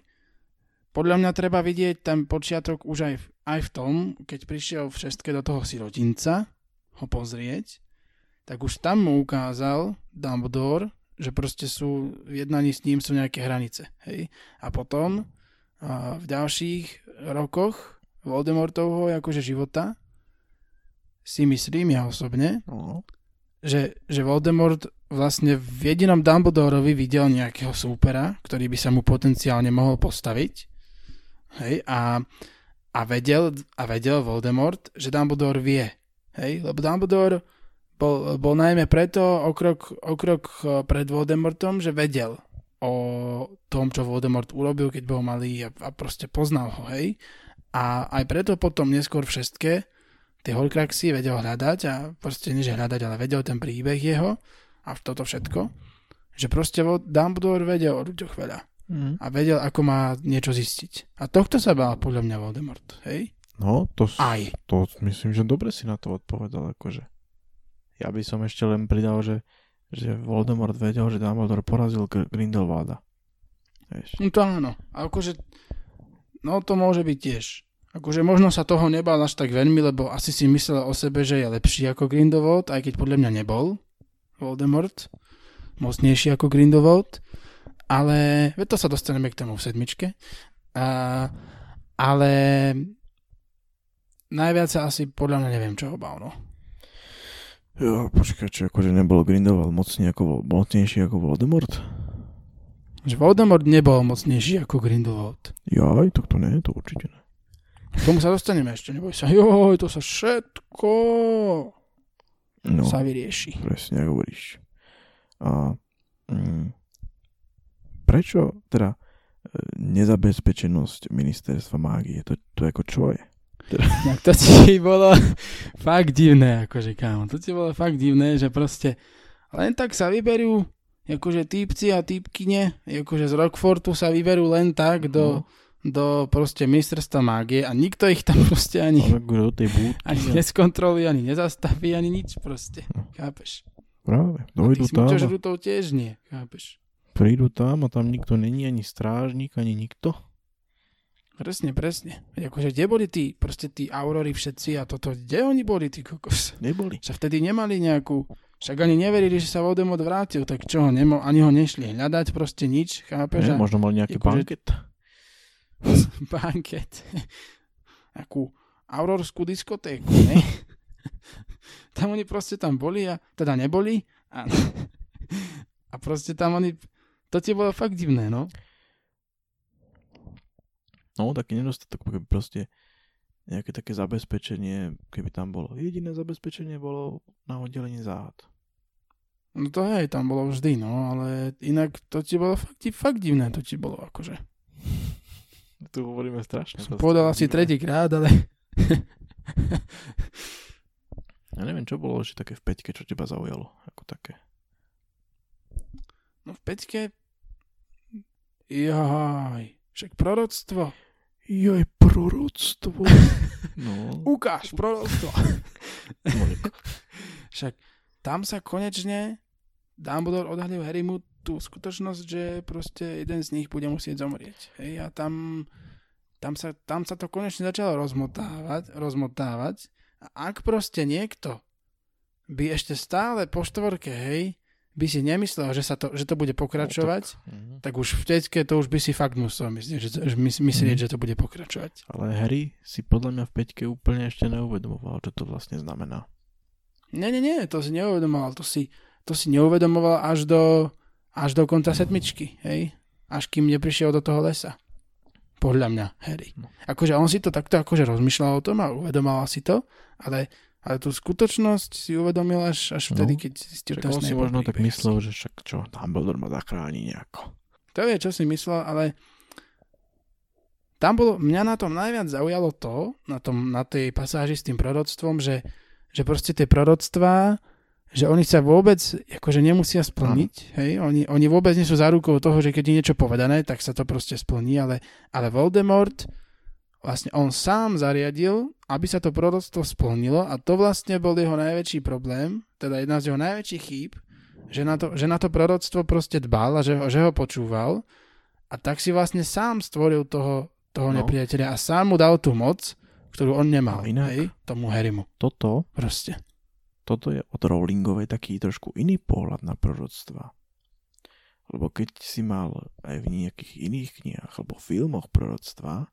Podľa mňa treba vidieť ten počiatok už aj v, aj v tom, keď prišiel v šestke do toho sirotinca ho pozrieť, tak už tam mu ukázal Dumbledore, že proste sú v jednaní s ním sú nejaké hranice. Hej? A potom a v ďalších rokoch Voldemortovho akože života si myslím ja osobne, No, že, že Voldemort vlastne v jedinom Dumbledorovi videl nejakého súpera, ktorý by sa mu potenciálne mohol postaviť. Hej, a, a, vedel, a vedel Voldemort, že Dumbledore vie. Hej, lebo Dumbledore bol, bol najmä preto o krok, o krok eh, pred Voldemortom, že vedel o tom, čo Voldemort urobil, keď bol malý a, a proste poznal ho, hej. A aj preto potom neskôr v šestke tie Horcruxy vedel hľadať a proste nie že hľadať, ale vedel ten príbeh jeho a toto všetko, že proste Dumbledore vedel o ľuďoch veľa. Mm. a vedel, ako má niečo zistiť. A tohto sa bál podľa mňa Voldemort, hej? No, to, Aj. to myslím, že dobre si na to odpovedal, akože. Ja by som ešte len pridal, že, že Voldemort vedel, že Dumbledore porazil Gr- Grindelwalda. Vieš. No to áno. A akože, no to môže byť tiež. Akože možno sa toho nebal až tak veľmi, lebo asi si myslel o sebe, že je lepší ako Grindelwald, aj keď podľa mňa nebol Voldemort. Mocnejší ako Grindelwald. Ale, to sa dostaneme k tomu v sedmičke. A, ale najviac sa asi podľa mňa neviem, čo ho bál, no. Jo, počkaj, či akože nebol Grindelwald mocný ako, mocnejší ako Voldemort? Že Voldemort nebol mocnejší ako Grindelwald. Jaj, tak to nie, to určite nie. K tomu sa dostaneme ešte, neboj sa. Joj, to sa všetko No, sa vyrieši. presne ako hovoríš. A mm, prečo teda e, nezabezpečenosť ministerstva mágie? To, to ako čo je? [LAUGHS] Tak to ti bolo fakt divné, akože kámo. To ti bolo fakt divné, že proste len tak sa vyberú akože týpci a týpkyne, akože z Rockfortu sa vyberú len tak do, do proste ministerstva mágie a nikto ich tam [LAUGHS] proste ani, No, ani a- neskontroluje, ani nezastaví, ani nič proste. No. Chápeš? Práve, dojdu tam, a tiež nie, chápeš? prídu tam a tam nikto není, ani strážnik, ani nikto. Presne, presne. Akože kde boli tí, proste tí aurory všetci a toto, kde oni boli, tí kokos? Neboli. Že vtedy nemali nejakú, však ani neverili, že sa Voldemort vrátil, tak čo, nemo, ani ho nešli hľadať, proste nič, chápeš? Ne, možno mal nejaký akože- banket. [LAUGHS] banket. Akú aurorskú diskotéku, ne? [LAUGHS] tam oni proste tam boli a teda neboli a, a proste tam oni, to ti bolo fakt divné, no. No, taký nedostatok, keby proste nejaké také zabezpečenie, keby tam bolo. Jediné zabezpečenie bolo na oddelení záhad. No to hej, tam bolo vždy, no, ale inak to ti bolo fakt, fakt divné, to ti bolo akože. Tu hovoríme strašne. Som povedal asi tretíkrát, ale [LAUGHS] Ja neviem, čo bolo ešte také v peťke, čo teba zaujalo. Ako také. no v peťke jaj, však proroctvo. Joj, proroctvo. [LAUGHS] no. Ukáž proroctvo. [LAUGHS] Však tam sa konečne Dumbledore odhalil Harrymu tú skutočnosť, že proste jeden z nich bude musieť zomrieť. Hej, a tam, tam, sa, tam sa to konečne začalo rozmotávať, rozmotávať. A ak proste niekto by ešte stále po štvorke, hej, by si nemyslel, že, sa to, že to bude pokračovať, Mhm. tak už v teďke to už by si fakt musel myslieť, že, že mys- myslieť, Mhm. že to bude pokračovať. Ale Harry si podľa mňa v peťke úplne ešte neuvedomoval, čo to vlastne znamená. Nie, nie, nie, to si neuvedomoval, to si, to si neuvedomoval až do, až do konca sedmičky, hej? Až kým neprišiel do toho lesa. Podľa mňa, Harry. No. Akože on si to takto akože rozmýšľal o tom a uvedomoval si to, ale, ale tú skutočnosť si uvedomil až, až vtedy, No. keď Však ten on si možno tak myslel, že však čo, Dumbledore ma zachráni nejako. To vie, čo si myslel, ale tam bolo, mňa na tom najviac zaujalo to, na, tom, na tej pasáži s tým proroctvom, že, že proste tie proroctvá, že oni sa vôbec akože nemusia splniť, hej, oni, oni vôbec nie sú zárukou toho, že keď je niečo povedané, tak sa to proste splní, ale, ale Voldemort, vlastne on sám zariadil, aby sa to proroctvo splnilo a to vlastne bol jeho najväčší problém, teda jedna z jeho najväčších chýb, že na to, že na to proroctvo proste dbal a že ho, že ho počúval a tak si vlastne sám stvoril toho, toho No. nepriateľa a sám mu dal tú moc, ktorú on nemal, inak- hej, tomu Harrymu, Toto, proste. Toto je od Rowlingovej taký trošku iný pohľad na proroctva. Lebo keď si mal aj v nejakých iných knihách alebo filmoch proroctva,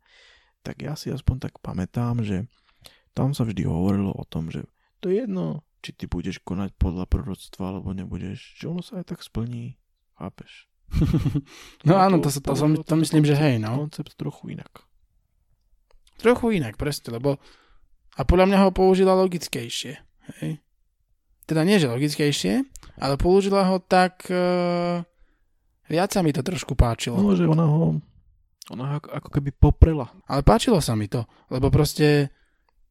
tak ja si aspoň tak pamätám, že tam sa vždy hovorilo o tom, že to je jedno, či ty budeš konať podľa proroctva, alebo nebudeš, že ono sa aj tak splní. Chápeš? [LAUGHS] no A áno, to, to, to, som, to myslím, že hej, no. Koncept trochu inak. Trochu inak, presne, lebo a podľa mňa ho použila logickejšie, hej. Teda nie, že logickejšie, ale použila ho tak... Uh, viac sa mi to trošku páčilo. No, že ona ho ona ho ako, ako keby poprela. Ale páčilo sa mi to, lebo proste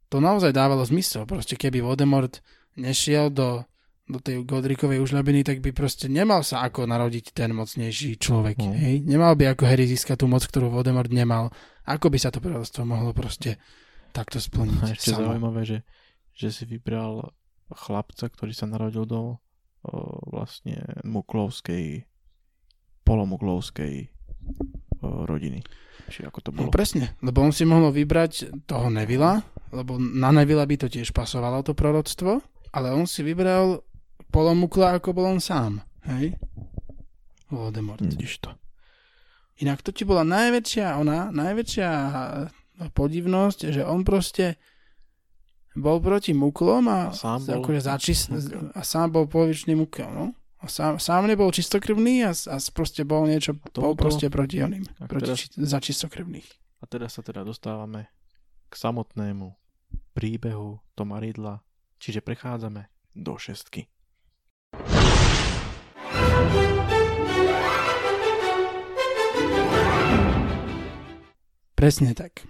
to naozaj dávalo zmysel. Proste keby Voldemort nešiel do, do tej Godrikovej užľabiny, tak by proste nemal sa ako narodiť ten mocnejší človek. No. Hej? Nemal by ako Harry získať tú moc, ktorú Voldemort nemal. Ako by sa to proroctvo mohlo proste takto splniť? A ešte samo? zaujímavé, že, že si vybral chlapca, ktorý sa narodil do vlastne muklovskej, polomuklovskej rodiny. Či ako to No bolo. presne, lebo on si mohol vybrať toho Nevila, lebo na Nevila by to tiež pasovalo to proroctvo, ale on si vybral polomukla, ako bol on sám. Hej? Voldemort. Vidíš to. Inak to ti bola najväčšia, ona, najväčšia podivnosť, že on proste bol proti muklom a, A sám bol akože začis, a sám bol polovičný mukel, no. A sám, sám nebol čistokrvný a, a proste bol niečo, bol Tomuto- proste proti oným, Tak proti, teraz- či, za čistokrvných. A teraz sa teda dostávame k samotnému príbehu Toma Ridla, čiže prechádzame do šestky. Presne tak.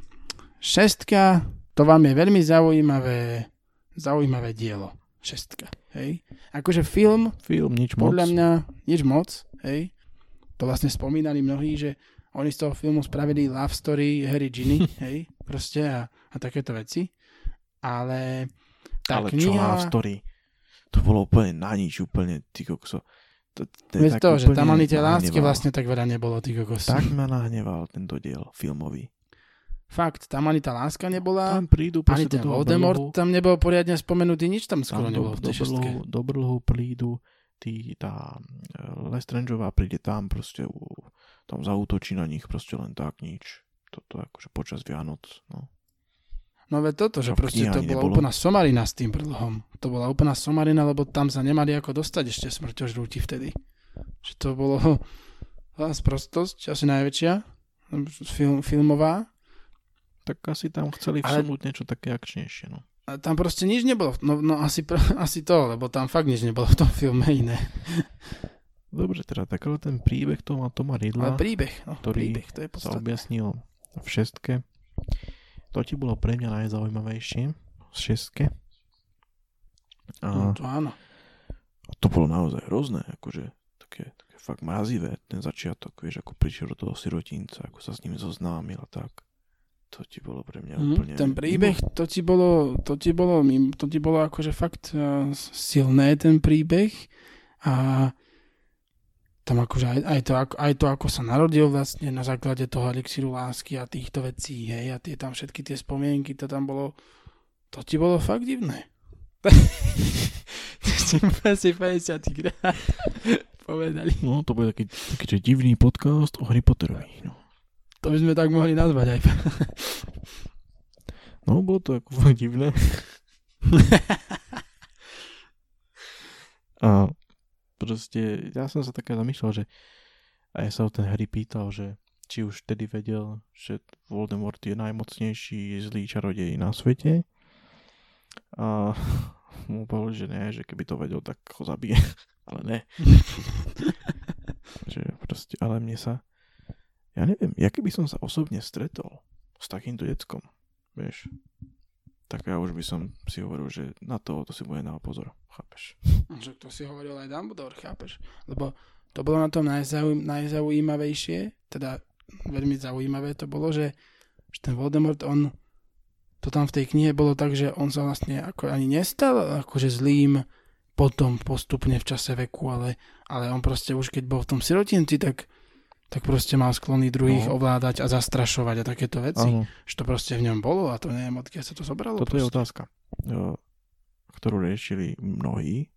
Šestka, to vám je veľmi zaujímavé, zaujímavé dielo. Šestka, hej. Akože film, Film, nič podľa moc. mňa, nič moc, hej. To vlastne spomínali mnohí, že oni z toho filmu spravili love story Harry Ginny, [LAUGHS] hej, proste a, a takéto veci. Ale tá Ale čo kniha... Love Story? To bolo úplne na nič, úplne, ty kokso. To, to je Veď tak to, že tam ani tie lásky vlastne tak veľa nebolo, ty kokos. Tak ma nahneval tento diel filmový. Fakt, tam ani tá láska nebola, Tam prídu ani ten do Voldemort brlhu, tam nebol poriadne spomenutý, nič tam tam skoro do, nebolo v do, tej šestke. brlhu, do brlhu prídu tí, tá e, Lestrangeová príde tam proste u, tam zautočí na nich proste len tak nič. Toto akože počas Vianoc, no. No veď toto, že v proste to bola nebolo. úplná somarina s tým brlhom. To bola úplná somarina, lebo tam sa nemali ako dostať ešte smrťožrúti vtedy. Že to bolo [LAUGHS] zás prostosť, asi najväčšia, film, filmová. Tak asi tam chceli Ale- vsunúť niečo také akčnejšie, no. A tam proste nič nebolo. No, no asi, [LAUGHS] asi to, lebo tam fakt nič nebolo v tom filme iné. Dobre, teda tak ale ten príbeh Toma, Toma Ale Ridla príbeh, no, ktorý príbeh, to je sa objasnil v šestke. To ti bolo pre mňa najzaujímavejšie v šestke. A No, to áno. To bolo naozaj hrozné, akože také, také fakt mazivé, ten začiatok, vieš, ako prišiel do toho sirotinca, ako sa s ním zoznámil a tak. To ti bolo pre mňa Mhm, úplne... ten príbeh, to ti bolo, to ti bolo, to ti bolo akože fakt uh, silné ten príbeh a tam akože aj, aj, to, ako, aj to, ako sa narodil vlastne na základe toho elixíru lásky a týchto vecí, hej, a tie tam všetky tie spomienky, to tam bolo, to ti bolo fakt divné. si 50 krát povedali. No, to bude taký, taký divný podcast o Harry Potterovi. No, To by sme tak mohli nazvať aj. [LAUGHS] no bolo to ako divné. [LAUGHS] a proste, ja som sa také zamýšľal, že a ja sa ho ten Harry pýtal, že či už vtedy vedel, že Voldemort je najmocnejší zlý čarodej na svete. A [LAUGHS] mu povedal, že ne, že keby to vedel, tak ho zabije. Ale ne. že proste, ale mne sa, ja neviem, ja keby som sa osobne stretol s takýmto deckom, vieš, tak ja už by som si hovoril, že na to, to si bude dávať pozor, chápeš? Že to si hovoril aj Dumbledore, chápeš? Lebo to bolo na tom najzauj- najzaujímavejšie, teda veľmi zaujímavé to bolo, že, že ten Voldemort, on to tam v tej knihe bolo tak, že on sa vlastne ako ani nestal akože zlým potom postupne v čase veku, ale, ale on proste už keď bol v tom sirotinci, tak, tak proste mal sklony druhých No. ovládať a zastrašovať a takéto veci. Áno, Že to proste v ňom bolo a to neviem, odkiaľ sa to zobralo. toto je proste. otázka, jo, ktorú riešili mnohí,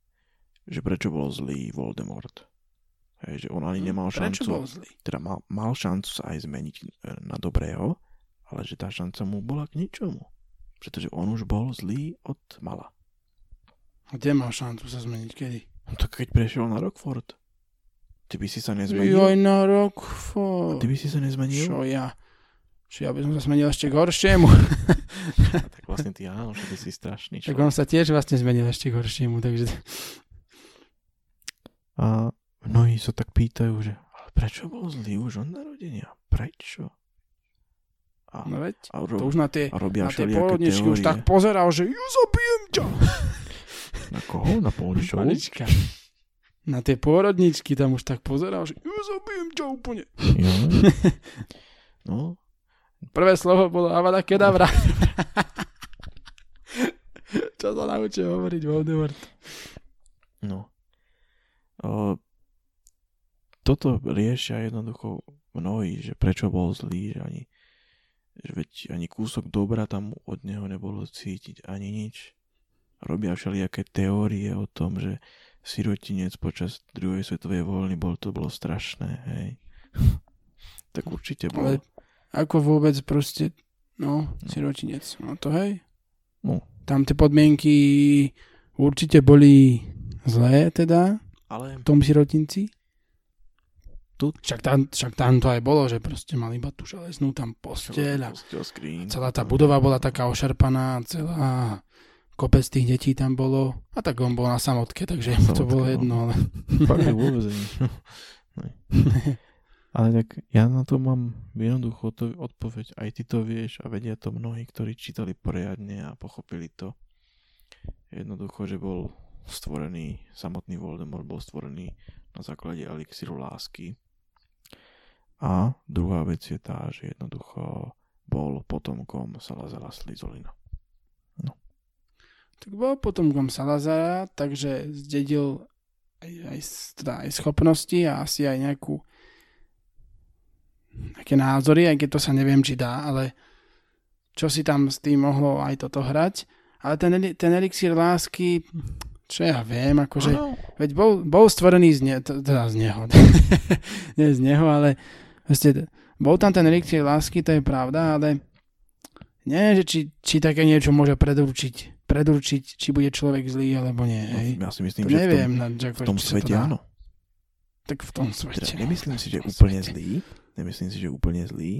že prečo bol zlý Voldemort. Hej, že on ani nemal Hm, Prečo šancu, bol zlý? teda mal, mal šancu sa aj zmeniť e, na dobrého, ale že tá šanca mu bola k ničomu. Pretože on už bol zlý od mala. Kde mal šancu sa zmeniť? Kedy? No tak keď prešiel na Rockford, ty by si sa nezmenil? Joj, na rok, A fo. ty by si sa nezmenil? Čo ja? Čo ja by som sa zmenil ešte k horšiemu. A tak vlastne ty áno, že ty si strašný tak človek. on sa tiež vlastne zmenil ešte k horšiemu, takže... A mnohí sa tak pýtajú, že ale prečo bol zlý už od narodenia? Prečo? A, No veď, a, to ro- už na tie, a robia na tie teórie. už tak pozeral, že ju zabijem ťa. Na koho? Na? [LAUGHS] Malička. Na tie pôrodničky tam už tak pozeral, že ja zabijem ťa úplne. Jo. [LAUGHS] No, Prvé slovo bolo Avada Kedavra. [LAUGHS] Čo sa naučil hovoriť Voldemort? no. O, toto riešia jednoducho mnohí, že prečo bol zlý, že ani, že veď ani kúsok dobra tam od neho nebolo cítiť, ani nič. Robia všelijaké teórie o tom, že sirotinec počas druhej svetovej vojny bol, to bolo strašné, hej. [LAUGHS] tak určite bolo. Ale ako vôbec proste, no, sirotinec. No to hej. No. Tam tie podmienky určite boli zlé teda Ale v tom sirotinci. Tu- Však tam, však tam to aj bolo, že proste mali iba tú železnú tam posteľ a celá tá budova bola taká ošarpaná, celá kopec tých detí tam bolo. A tak on bol na samotke, takže to Samotke, bolo no. jedno, ale... [LAUGHS] Fakt vôbec. [LAUGHS] Ale tak ja na to mám jednoducho to odpoveď. Aj ty to vieš a vedia to mnohí, ktorí čítali poriadne a pochopili to. Jednoducho, že bol stvorený, samotný Voldemort bol stvorený na základe elixíru lásky. A druhá vec je tá, že jednoducho bol potomkom Salazara Slizolina. Tak bol potomkom Salazara, takže zdedil aj, aj, teda aj schopnosti a asi aj nejakú nejaké názory, aj keď to sa neviem, či dá, ale čo si tam s tým mohlo aj toto hrať. Ale ten, ten elixír lásky, čo ja viem, akože, Áno. veď bol, bol stvorený z, ne, teda z neho. [LAUGHS] Nie z neho, ale proste, bol tam ten elixír lásky, to je pravda, ale nie, že či, či také niečo môže predurčiť, predurčiť, či bude človek zlý, alebo nie. Hej. No, ja si myslím, To že v tom, neviem, v tom či sa to svete áno. Tak v tom Teda svete. nemyslím si, že V tom úplne svete. zlý, nemyslím si, že úplne zlý,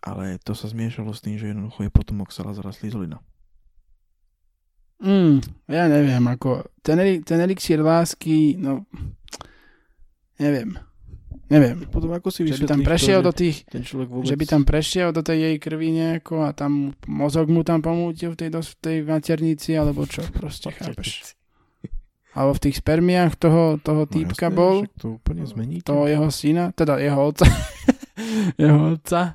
ale to sa zmiešalo s tým, že jednoducho je potomok Salazara Slizolina. Mm, ja neviem, ako ten, ten elixír lásky, no neviem. Neviem. Potom ako si Že by tam prešiel to, do tých, že ten človek vôbec... že by tam prešiel do tej jej krvi nejako a tam mozog mu tam pomútil v tej, dos- v tej maternici, alebo čo, proste chápeš. Alebo v tých spermiách toho, toho No týpka jasné, bol, to úplne zmení. toho jeho syna, teda jeho otca, [LAUGHS] jeho otca,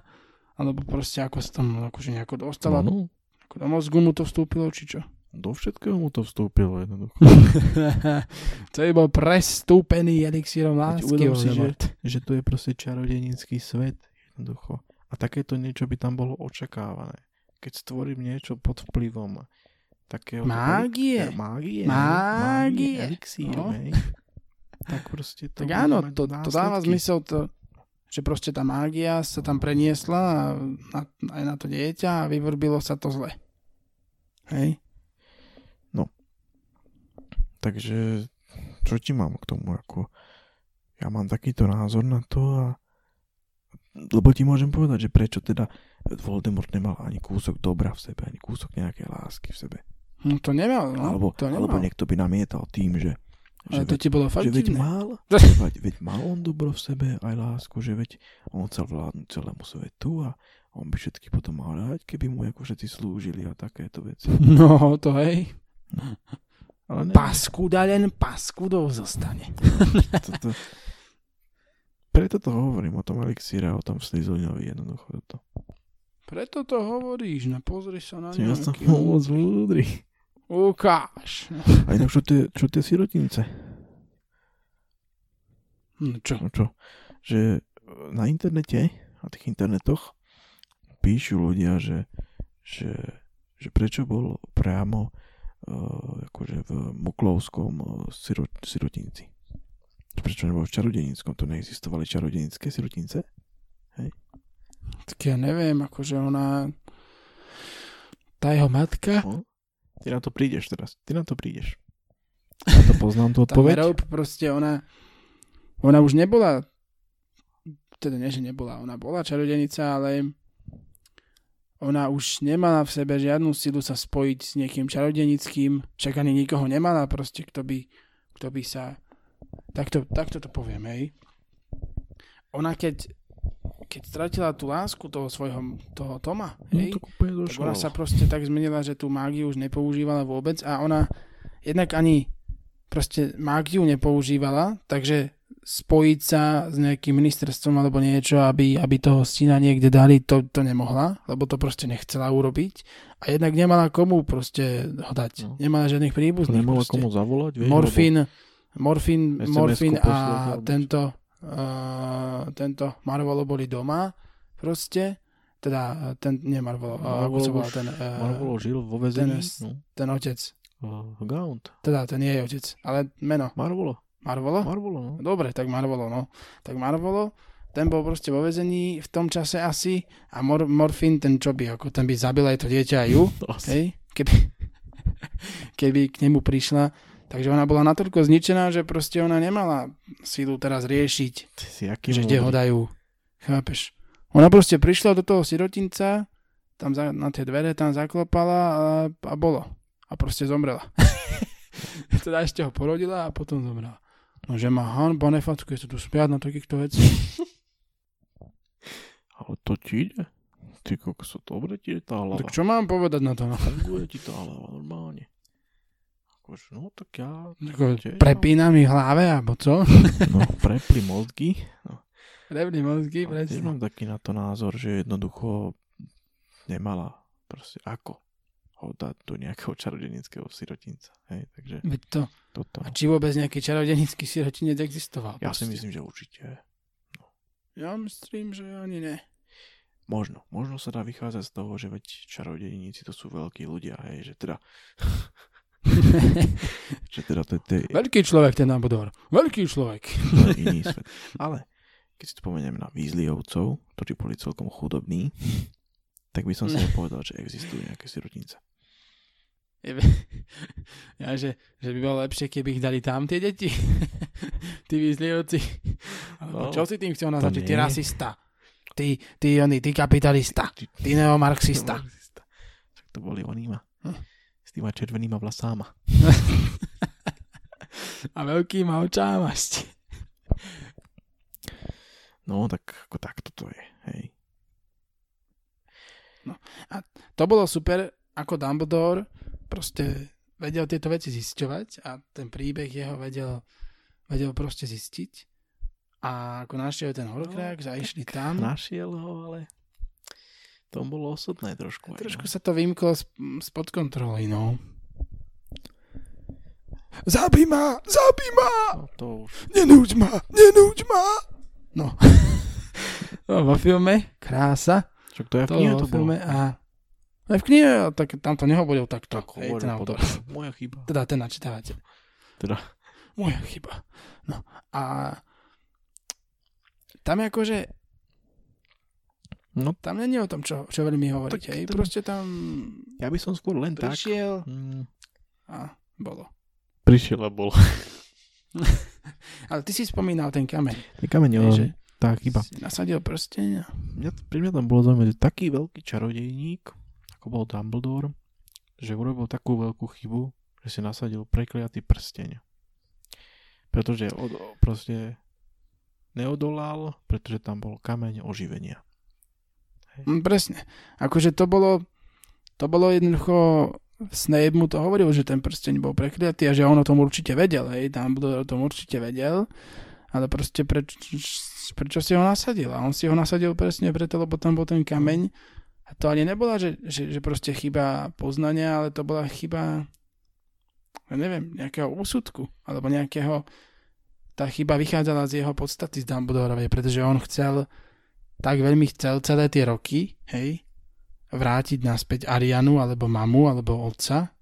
alebo proste ako sa tam akože nejako dostala, no, no, ako do mozgu mu to vstúpilo, či čo? Do všetkého mu to vstúpilo jednoducho. [LAUGHS] to je bol prestúpený elixírom lásky. uvedom si, Voldemort. že to je proste čarodenický svet jednoducho. A takéto niečo by tam bolo očakávané. Keď stvorím niečo pod vplyvom takého... Mágie. Mágie. Mágie. Elixír, No. hej. Tak proste to Tak áno, to, to dáva zmysel to, že proste tá mágia sa tam preniesla a na, aj na to dieťa a vyvrbilo sa to zle. Hej? Takže čo ti mám k tomu? Ako, ja mám takýto názor na to a lebo ti môžem povedať, že prečo teda Voldemort nemal ani kúsok dobra v sebe, ani kúsok nejakej lásky v sebe. No to nemal, no. alebo, to nemal. alebo niekto by namietal tým, že, že, Ale to veď, ti bolo fakt že veď mal, [LAUGHS] veď, veď mal on dobro v sebe aj lásku, že veď on chcel vládnuť celému svetu a on by všetky potom mal rád, keby mu ako všetci slúžili a takéto veci. [LAUGHS] No, to hej. Ale ne, Paskuda len paskudou zostane. [LAUGHS] toto, preto to hovorím o tom elixíre o tom Slytherinovi jednoducho toto. Preto to hovoríš, no pozri sa na Ja som nejaký... [LAUGHS] moc múdry. Ukáž. A inak čo tie, čo tie sirotince? No čo? No čo? Že na internete, na tých internetoch píšu ľudia, že, že, že prečo bol priamo akože v Muklovskom uh, siro, sirotinci. Prečo nebol v čarodenickom? To neexistovali čarodenické sirotince? Tak ja neviem, akože ona... Tá jeho matka... No? Ty na to prídeš teraz. Ty na to prídeš. Ja to poznám tú [LAUGHS] Tá odpoveď. Merope proste ona... Ona už nebola... Teda nie, že nebola. Ona bola čarodenica, ale ona už nemala v sebe žiadnu silu sa spojiť s niekým čarodenickým. Však ani nikoho nemala proste, kto by, kto by sa... Takto, takto to poviem, hej. Ona keď, keď stratila tú lásku toho svojho toho Toma, No hej, to úplne tak ona sa proste tak zmenila, že tú mágiu už nepoužívala vôbec a ona, jednak ani proste mágiu nepoužívala, takže spojiť sa s nejakým ministerstvom alebo niečo, aby, aby toho syna niekde dali, to, to nemohla, lebo to proste nechcela urobiť. A jednak nemala komu proste ho dať. No. Nemala žiadnych príbuzných. Nemala proste. komu zavolať, vieš, Morfín, morfín, SMS-ku morfín a poslať, tento, uh, tento Marvolo boli doma proste. Teda ten, nie Marvolo, uh, ako sa volá ten, uh, Marvolo žil vo väzení. ten- no, ten otec. uh, Gaunt. Teda ten jej otec. Ale meno. Marvolo. Marvolo? Marvolo, no. Dobre, tak Marvolo, no. Tak Marvolo, ten bol proste vo vezení v tom čase asi a mor- Morfín, ten čo by, ako ten by zabil aj to dieťa aj ju, [LAUGHS] hej, keby, [LAUGHS] keby k nemu prišla. Takže ona bola natoľko zničená, že proste ona nemala sílu teraz riešiť, Ty si aký že kde ho dajú. Chápeš? Ona proste prišla do toho sirotinca, tam za, na tie dvere tam zaklopala a, a bolo. A proste zomrela. [LAUGHS] teda ešte ho porodila a potom zomrela. No, že má Han Bonefat, keď sa tu spiať na takýchto veci. [LAUGHS] Ale to ti ide? Ty kokso, dobre ti je tá hlava. tak čo mám povedať na to? No? [LAUGHS] Funguje ti tá hlava normálne. Akože, no tak ja... Ako, tiež prepína mi hlave, alebo co? [LAUGHS] No, prepli mozgy. Prepli mozgy, tiež presne. mám taký na to názor, že jednoducho nemala proste ako ho dať do nejakého čarodenického sirotinca. Hej, takže Veď to. toto. A či vôbec nejaký čarodenický sirotinec existoval? Ja si proste? myslím, že určite. Ja myslím, že ani ne. Možno. Možno sa dá vychádzať z toho, že veď čarodeníci to sú veľkí ľudia, hej, že teda, [LAUGHS] že teda to, to je Veľký človek ten Nabodor. Veľký človek. to iný svet. Ale keď si spomeniem na Weasleyovcov, ktorí boli celkom chudobní, tak by som si nepovedal, [LAUGHS] že existujú nejaké sirotnice. [LAUGHS] Ja, že, že by bolo lepšie, keby ich dali tam tie deti. [LAUGHS] tí výzlievci. Alebo No, čo si tým chcel nazvať? to Ty rasista. Ty, ty, oni, ty kapitalista. Ty- Ty neomarxista. Však to boli onýma. Hm. S týma červenýma vlasama. A veľkýma očáma. No, tak ako takto to je, hej. To bolo super, ako Dumbledore proste vedel tieto veci zisťovať a ten príbeh jeho vedel, vedel proste zistiť. A ako našiel ten horkrák, No, no, išli tam. Našiel ho, ale to bolo osudné trošku. aj, Trošku no. sa to vymklo sp- spod kontroly, no. Zabij ma! Zabij ma! No, to už Nenúď ma! Nenúď ma! No. [LAUGHS] no vo filme, krása. Však to je v To knihe to bolo. a... Aj v knihe, tak tam to nehovoril takto. Tak hej, ten autor. potom. Moja chyba. Teda ten načítavateľ. Teda. Moja chyba. No a tam je akože, No, tam není o tom, čo, čo veľmi hovoriť. Tak Hej. ten- Proste tam ja by som skôr len tak... prišiel Mm, a bolo. prišiel a bol. [LAUGHS] Ale ty si spomínal ten kameň. Je kameň, hej, že tá chyba. si nasadil prsteň a Mňa, pri mňa tam bolo zaujímavé, že taký veľký čarodejník, ako bol Dumbledore, že urobil takú veľkú chybu, že si nasadil prekliatý prsteň. Pretože od, proste neodolal, pretože tam bol kameň oživenia. Mm, presne. Akože to bolo, to bolo jednoducho, Snape mu to hovoril, že ten prsteň bol prekliatý a že on o tom určite vedel, hej, Dumbledore o tom určite vedel, ale proste preč, prečo si ho nasadil? A on si ho nasadil presne preto, lebo tam bol ten kameň a to ani nebola, že, že, že proste chyba poznania, ale to bola chyba, ja neviem, nejakého úsudku, alebo nejakého, tá chyba vychádzala z jeho podstaty z Dumbledorovej, pretože on chcel tak veľmi chcel celé tie roky, hej, vrátiť naspäť Arianu, alebo mamu, alebo otca,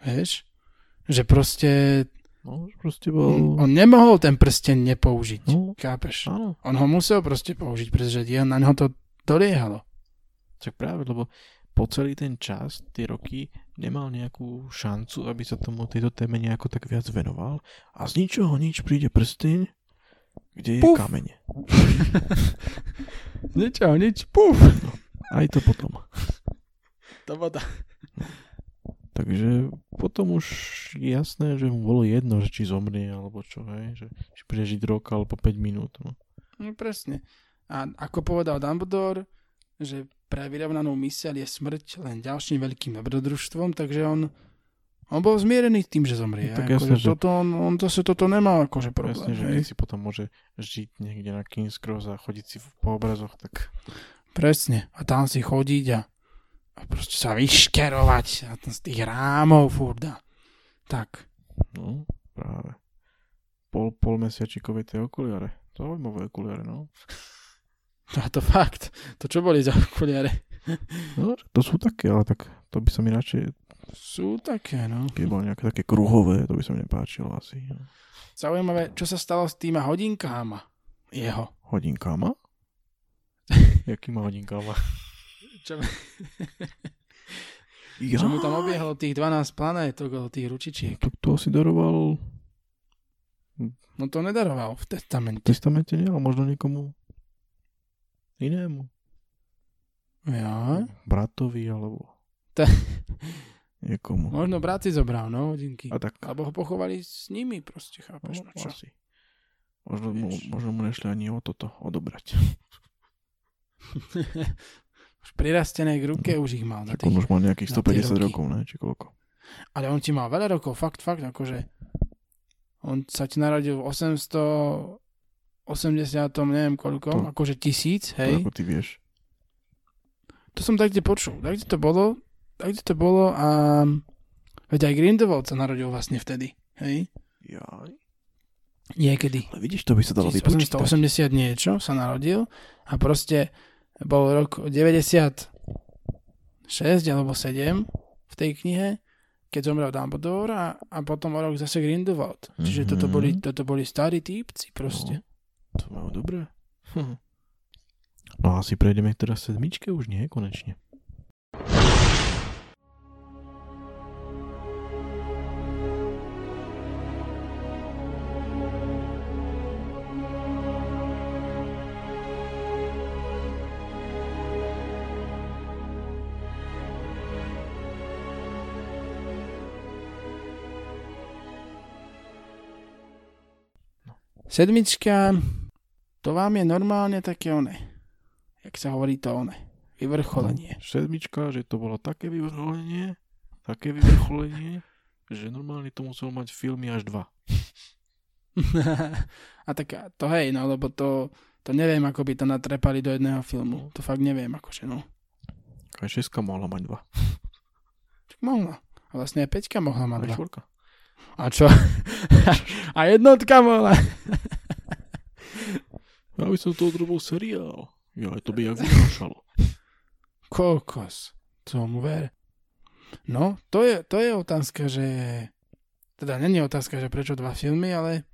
vieš, že proste No, proste on, bol... on nemohol ten prsteň nepoužiť, No, chápeš? áno, On ho musel proste použiť, pretože je- na neho to doliehalo. tak práve, lebo po celý ten čas, tie roky, nemal nejakú šancu, aby sa tomu tejto téme nejako tak viac venoval a z ničoho nič príde prsteň, kde je Puf. kamene. Nič, nič, puf. Aj to potom. To voda. Takže potom už jasné, že mu bolo jedno, že či zomrie alebo čo, hej, že či prežiť rok alebo 5 minút. No. No presne. A ako povedal Dumbledore, že pre vyrovnanú myseľ je smrť len ďalším veľkým dobrodružstvom, takže on, On bol zmierený tým, že zomrie. No, tak akože jasne, že- toto, on, on zase toto nemal akože problém. Jasne, že keď si potom môže žiť niekde na King's Cross a chodiť si po obrazoch, tak Presne. A tam si chodiť a, a proste sa vyškerovať z tých rámov furt a tak. no, práve. Pol, pol mesiačikovej tie okuliare. Zaujímavé okuliare, [LAUGHS] no. A to fakt. To čo boli za okuliare? [LAUGHS] No, to sú také, ale tak to by sa mi radšej, Sú také, no. keď bolo nejaké také kruhové, to by sa mi nepáčilo asi. No. Zaujímavé, čo sa stalo s týma hodinkáma jeho. Hodinkáma? [LAUGHS] Jaký má hodinkáma? Čo, [LAUGHS] Ja. čo mu tam obiehlo tých 12 planétok, tých ručičiek. Tak to asi daroval No to nedaroval v v testamente. testamente, nie? Ale možno niekomu inému. Ja? Bratovi, alebo Ta- [LAUGHS] niekomu. Možno brat si zobral, no, hodinky. A tak Alebo ho pochovali s nimi, proste, chápeš, No, no, čo? asi. Možno mu, možno mu nešli ani o toto odobrať. [LAUGHS] už prirastené k ruke už ich mal. Na Tak on tých. už má nejakých na tie 150 roky. rokov, ne? Či koľko? Ale on ti mal veľa rokov, fakt, fakt, akože on sa ti narodil v 880, neviem koľko, To- akože tisíc, To hej. ako ty vieš. To som tak kde počul, tak kde to bolo, tak kde to bolo a veď aj Grindelwald sa narodil vlastne vtedy, hej. Jaj. Niekedy. Ale vidíš, to by sa dalo vypočítať. 1880 niečo sa narodil a proste bol rok 96 alebo 7 v tej knihe, keď zomrel Dumbledore a, a potom o rok zase Grindelwald. Čiže toto Mhm. boli, toto boli starí týpci proste. To majú dobré. Hm. No asi prejdeme teraz sedmičke už nie, konečne. Sedmička, to vám je normálne také one. Jak sa hovorí to one. Vyvrcholenie. No, sedmička, že to bolo také vyvrcholenie, také vyvrcholenie, že normálne to muselo mať filmy až dva. [LAUGHS] a tak to hej, no lebo to, to neviem, ako by to natrepali do jedného filmu. To fakt neviem, akože no. Aj šeska mohla mať dva. [LAUGHS] Tak mohla. A vlastne aj Peťka mohla mať dva. štvorka. A čo? [LAUGHS] a jednotka mohla. Ja by som to odrobil seriál. Ja, to by jak vynášalo. Kokos. Tomu ver. No, to je, to je otázka, že... Teda není otázka, že prečo dva filmy, ale...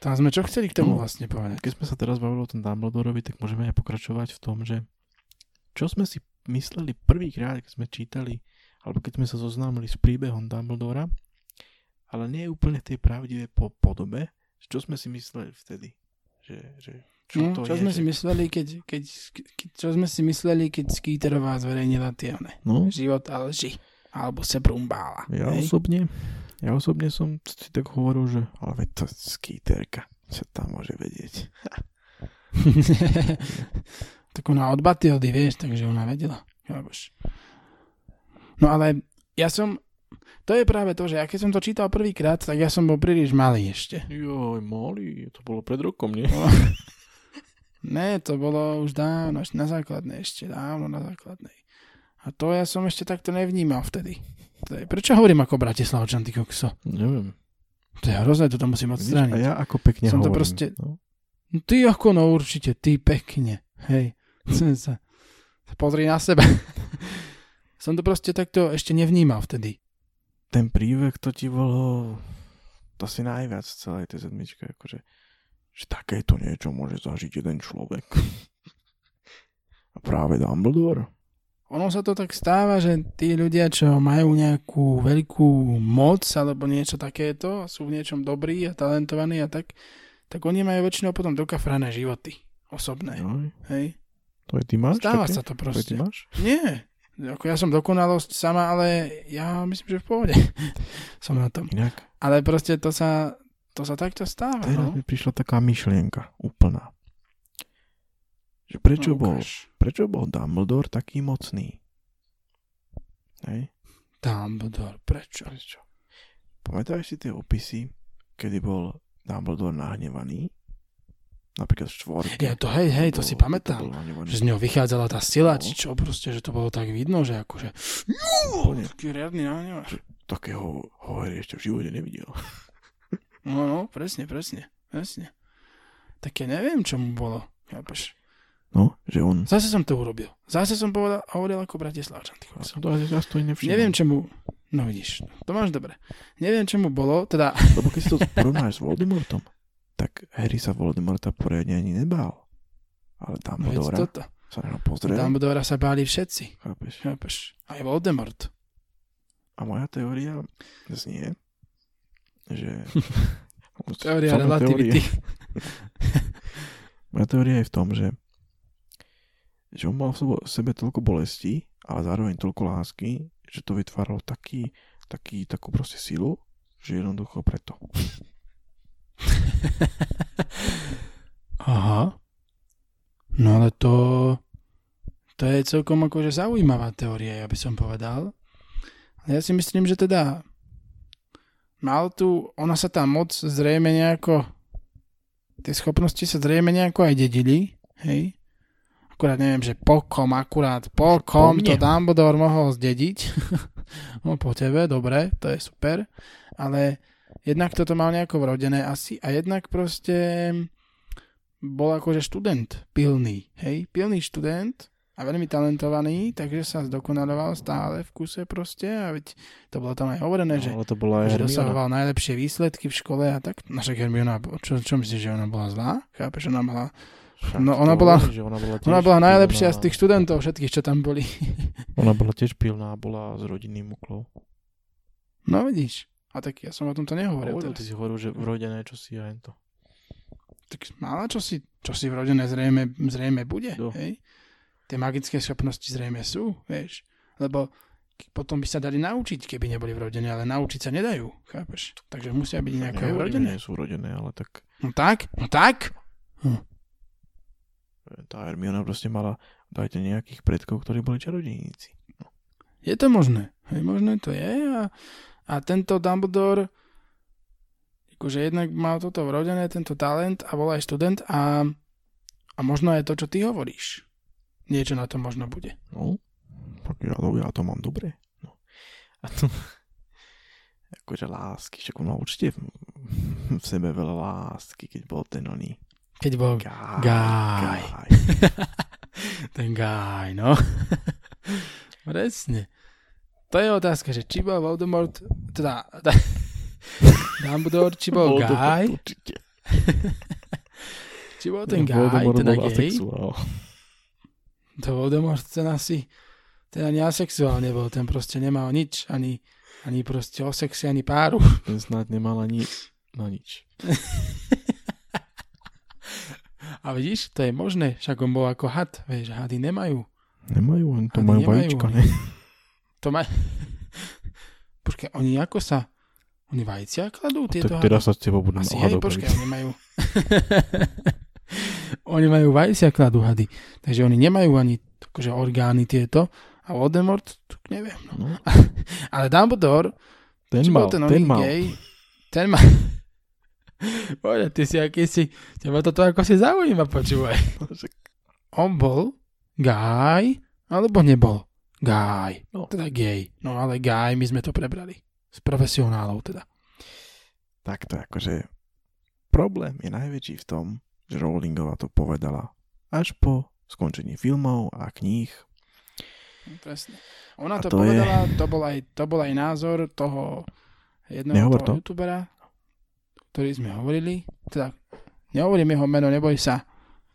Tam sme čo chceli k tomu No. vlastne povedať. Keď sme sa teraz bavili o tom Dumbledorovi, tak môžeme aj pokračovať v tom, že čo sme si mysleli prvýkrát, keď sme čítali, alebo keď sme sa zoznámili s príbehom Dumbledora, ale nie úplne v tej pravdivej po podobe, čo sme si mysleli vtedy. Že, že čo Čo, to čo je, sme že... si mysleli, keď, keď, keď, čo sme si mysleli, keď Skeeterová zverejnila tie one. No, Život a lži. Alebo se brumbála. ja hej? osobne, ja osobne som si tak hovoril, že ale veď to skýterka, čo tam môže vedieť. [LAUGHS] tak ona od Batildy, vieš, takže ona vedela. No ale ja som, to je práve to, že ja keď som to čítal prvýkrát, tak ja som bol príliš malý ešte. Joj, malý, to bolo pred rokom, nie? Ne, to bolo už dávno, až na základnej ešte, dávno na základnej. A to ja som ešte takto nevnímal vtedy. To je, prečo hovorím ako Bratislavčan, ty kokso? Neviem. To je hrozné, to tam musím Vidíš, odstrániť. a ja ako pekne Som to hovorím. proste- No. No ty ako, no určite, ty pekne. Hej. Sa, [LAUGHS] pozri na seba. [LAUGHS] som to proste takto ešte nevnímal vtedy. Ten príbeh to ti bolo to si najviac z celej tej sedmičke, akože že takéto niečo môže zažiť jeden človek. A práve Dumbledore. Ono sa to tak stáva, že tí ľudia, čo majú nejakú veľkú moc alebo niečo takéto, sú v niečom dobrí a talentovaní a tak, tak oni majú väčšinou potom dokafrané životy osobné. Joj, Hej? to je ty máš? Stáva také? sa to To je ty proste. máš? Nie. Ako ja som dokonalosť sama, ale ja myslím, že v pohode [LAUGHS] som na tom. Inak, Ale proste to sa, to sa takto stáva. teraz No? mi prišla taká myšlienka úplná. Že prečo, No, bol, prečo bol Dumbledore taký mocný? Hej? Dumbledore, prečo? Prečo? Pamätáš si tie opisy, kedy bol Dumbledore nahnevaný? Napríklad v štvorke. Ja to, hej, hej, to si bol- pamätám. bol nahnevaný. Že z ňou vychádzala tá sila, No. či čo proste, že to bolo tak vidno, že akože Úplne. taký riadny nahnevač. Takého hovery ešte v živote nevidel. [LAUGHS] No, no, presne, presne, presne. Tak ja neviem, čo mu bolo. Chápeš? No, že on... Zase som to urobil. Zase som povedal, hovoril ako Bratislavčan. Ty. To asi zase to. Neviem, čo mu... No vidíš, to máš dobre. Neviem, čo mu bolo, teda... Lebo keď si to porovnáš s [LAUGHS] Voldemortom, tak Harry sa Voldemorta poriadne ani nebál. Ale Dumbledora toto. sa na ňo pozrel. Dumbledora sa báli všetci. Chápeš? Chápeš? Aj Voldemort. A moja teória znie, že... [LAUGHS] Teória relativity. [LAUGHS] Moja teória je v tom, že že on mal v sebe toľko bolesti, ale zároveň toľko lásky, že to vytváralo taký, taký, takú proste silu, že jednoducho preto. [LAUGHS] Aha. No ale to... To je celkom akože zaujímavá teória, ja by som povedal. Ale ja si myslím, že teda mal tu, ona sa tam moc zrejme nejako tie schopnosti sa zrejme nejako aj dedili, hej. Akurát neviem, že po kom, akurát po kom mne. to Dumbledore mohol zdediť. [LAUGHS] no po tebe, dobre, to je super. Ale jednak toto mal nejako vrodené asi a jednak proste bol akože študent pilný, hej, pilný študent a veľmi talentovaný, takže sa zdokonaloval stále v kuse proste a veď to bolo tam aj hovorené, že, ale to bola že dosahoval najlepšie výsledky v škole a tak. Naša Hermiona, čo, čo myslíš, že ona bola zlá? Chápeš, ona mala, Však No, ona bola- hovorí, že ona bola, ona bola najlepšia pilná- z tých študentov všetkých, čo tam boli. Ona bola tiež pilná, bola z rodinným uklov. No vidíš, a tak ja som o tomto nehovoril. Hovoril, ty si hovoril, že vrodené, čo si aj to. tak mala čo si, čo si vrodené zrejme, zrejme bude, No. hej? Tie magické schopnosti zrejme sú, vieš? Lebo potom by sa dali naučiť, keby neboli vrodené, ale naučiť sa nedajú, chápeš? Takže musia byť aj Nehovorím, vrodené. Nie sú rodené, ale tak No tak, no tak. tá Hermiona proste mala dajte nejakých predkov, ktorí boli čarodejníci. Je to možné, hej, možné to je a, a tento Dumbledore akože jednak mal toto vrodené, tento talent a bol aj študent a, a možno aj to, čo ty hovoríš. Niečo na to možno bude. No, tak ja, to- mám dobre. No. A to, [LAUGHS] akože lásky, však on mal určite v, v sebe veľa lásky, keď bol ten oný Keď bol Gaj. Gaj. Gaj. ten guy, no. [LAUGHS] Presne. To je otázka, že či bol Voldemort, teda, teda [LAUGHS] Dumbledore, či bol Voldemort guy, či bol ten guy, Voldemort teda bol gay. asexuál. To Voldemort ten asi, ten ani asexuál nebol, ten proste nemal nič, ani, ani proste o sexe, ani páru. Ten snad nemal ani na nič. A vidíš, to je možné, však on bol ako had, vieš, hady nemajú. Nemajú, oni to Ani majú vajíčka, ne? To má... [LAUGHS] Počkaj, oni ako sa... Oni vajcia kladú tieto Tak teraz sa s tebou budem Asi hej, počkaj, oni majú... [LAUGHS] oni majú vajcia kladú hady, takže oni nemajú ani akože orgány tieto a Voldemort, tu neviem. No. No, [LAUGHS] Ale Dumbledore, ten mal, ten, ten mal. gay, ten má... Poďa, ty si aký si... Teba toto ako si zaujíma, počúvaj. On bol gay, alebo nebol gay. No. Teda gay. No ale gay, my sme to prebrali. Z profesionálov teda. Takto akože problém je najväčší v tom, že Rowlingová to povedala až po skončení filmov a kníh. No, presne. Ona A to, to je- povedala, to, bol aj, to bol aj názor toho jedného Nehovor toho to. youtubera, ktorý sme hovorili. Teda, nehovorím jeho meno, neboj sa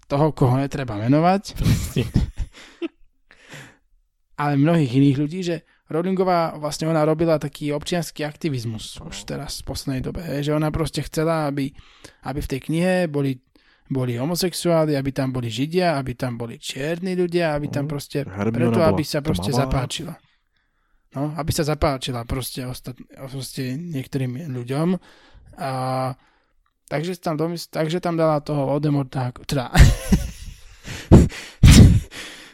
toho, koho netreba menovať. [LAUGHS] [LAUGHS] ale mnohých iných ľudí, že Rowlingová vlastne ona robila taký občianský aktivizmus No. už teraz v poslednej dobe, že ona proste chcela, aby, aby v tej knihe boli, boli homosexuáli, aby tam boli židia, aby tam boli čierni ľudia, aby tam No, proste, preto aby sa proste zapáčila. No, aby sa zapáčila proste, ostat, proste niektorým ľuďom. A, takže, tam domys- takže tam dala toho Voldemorta teda [LAUGHS]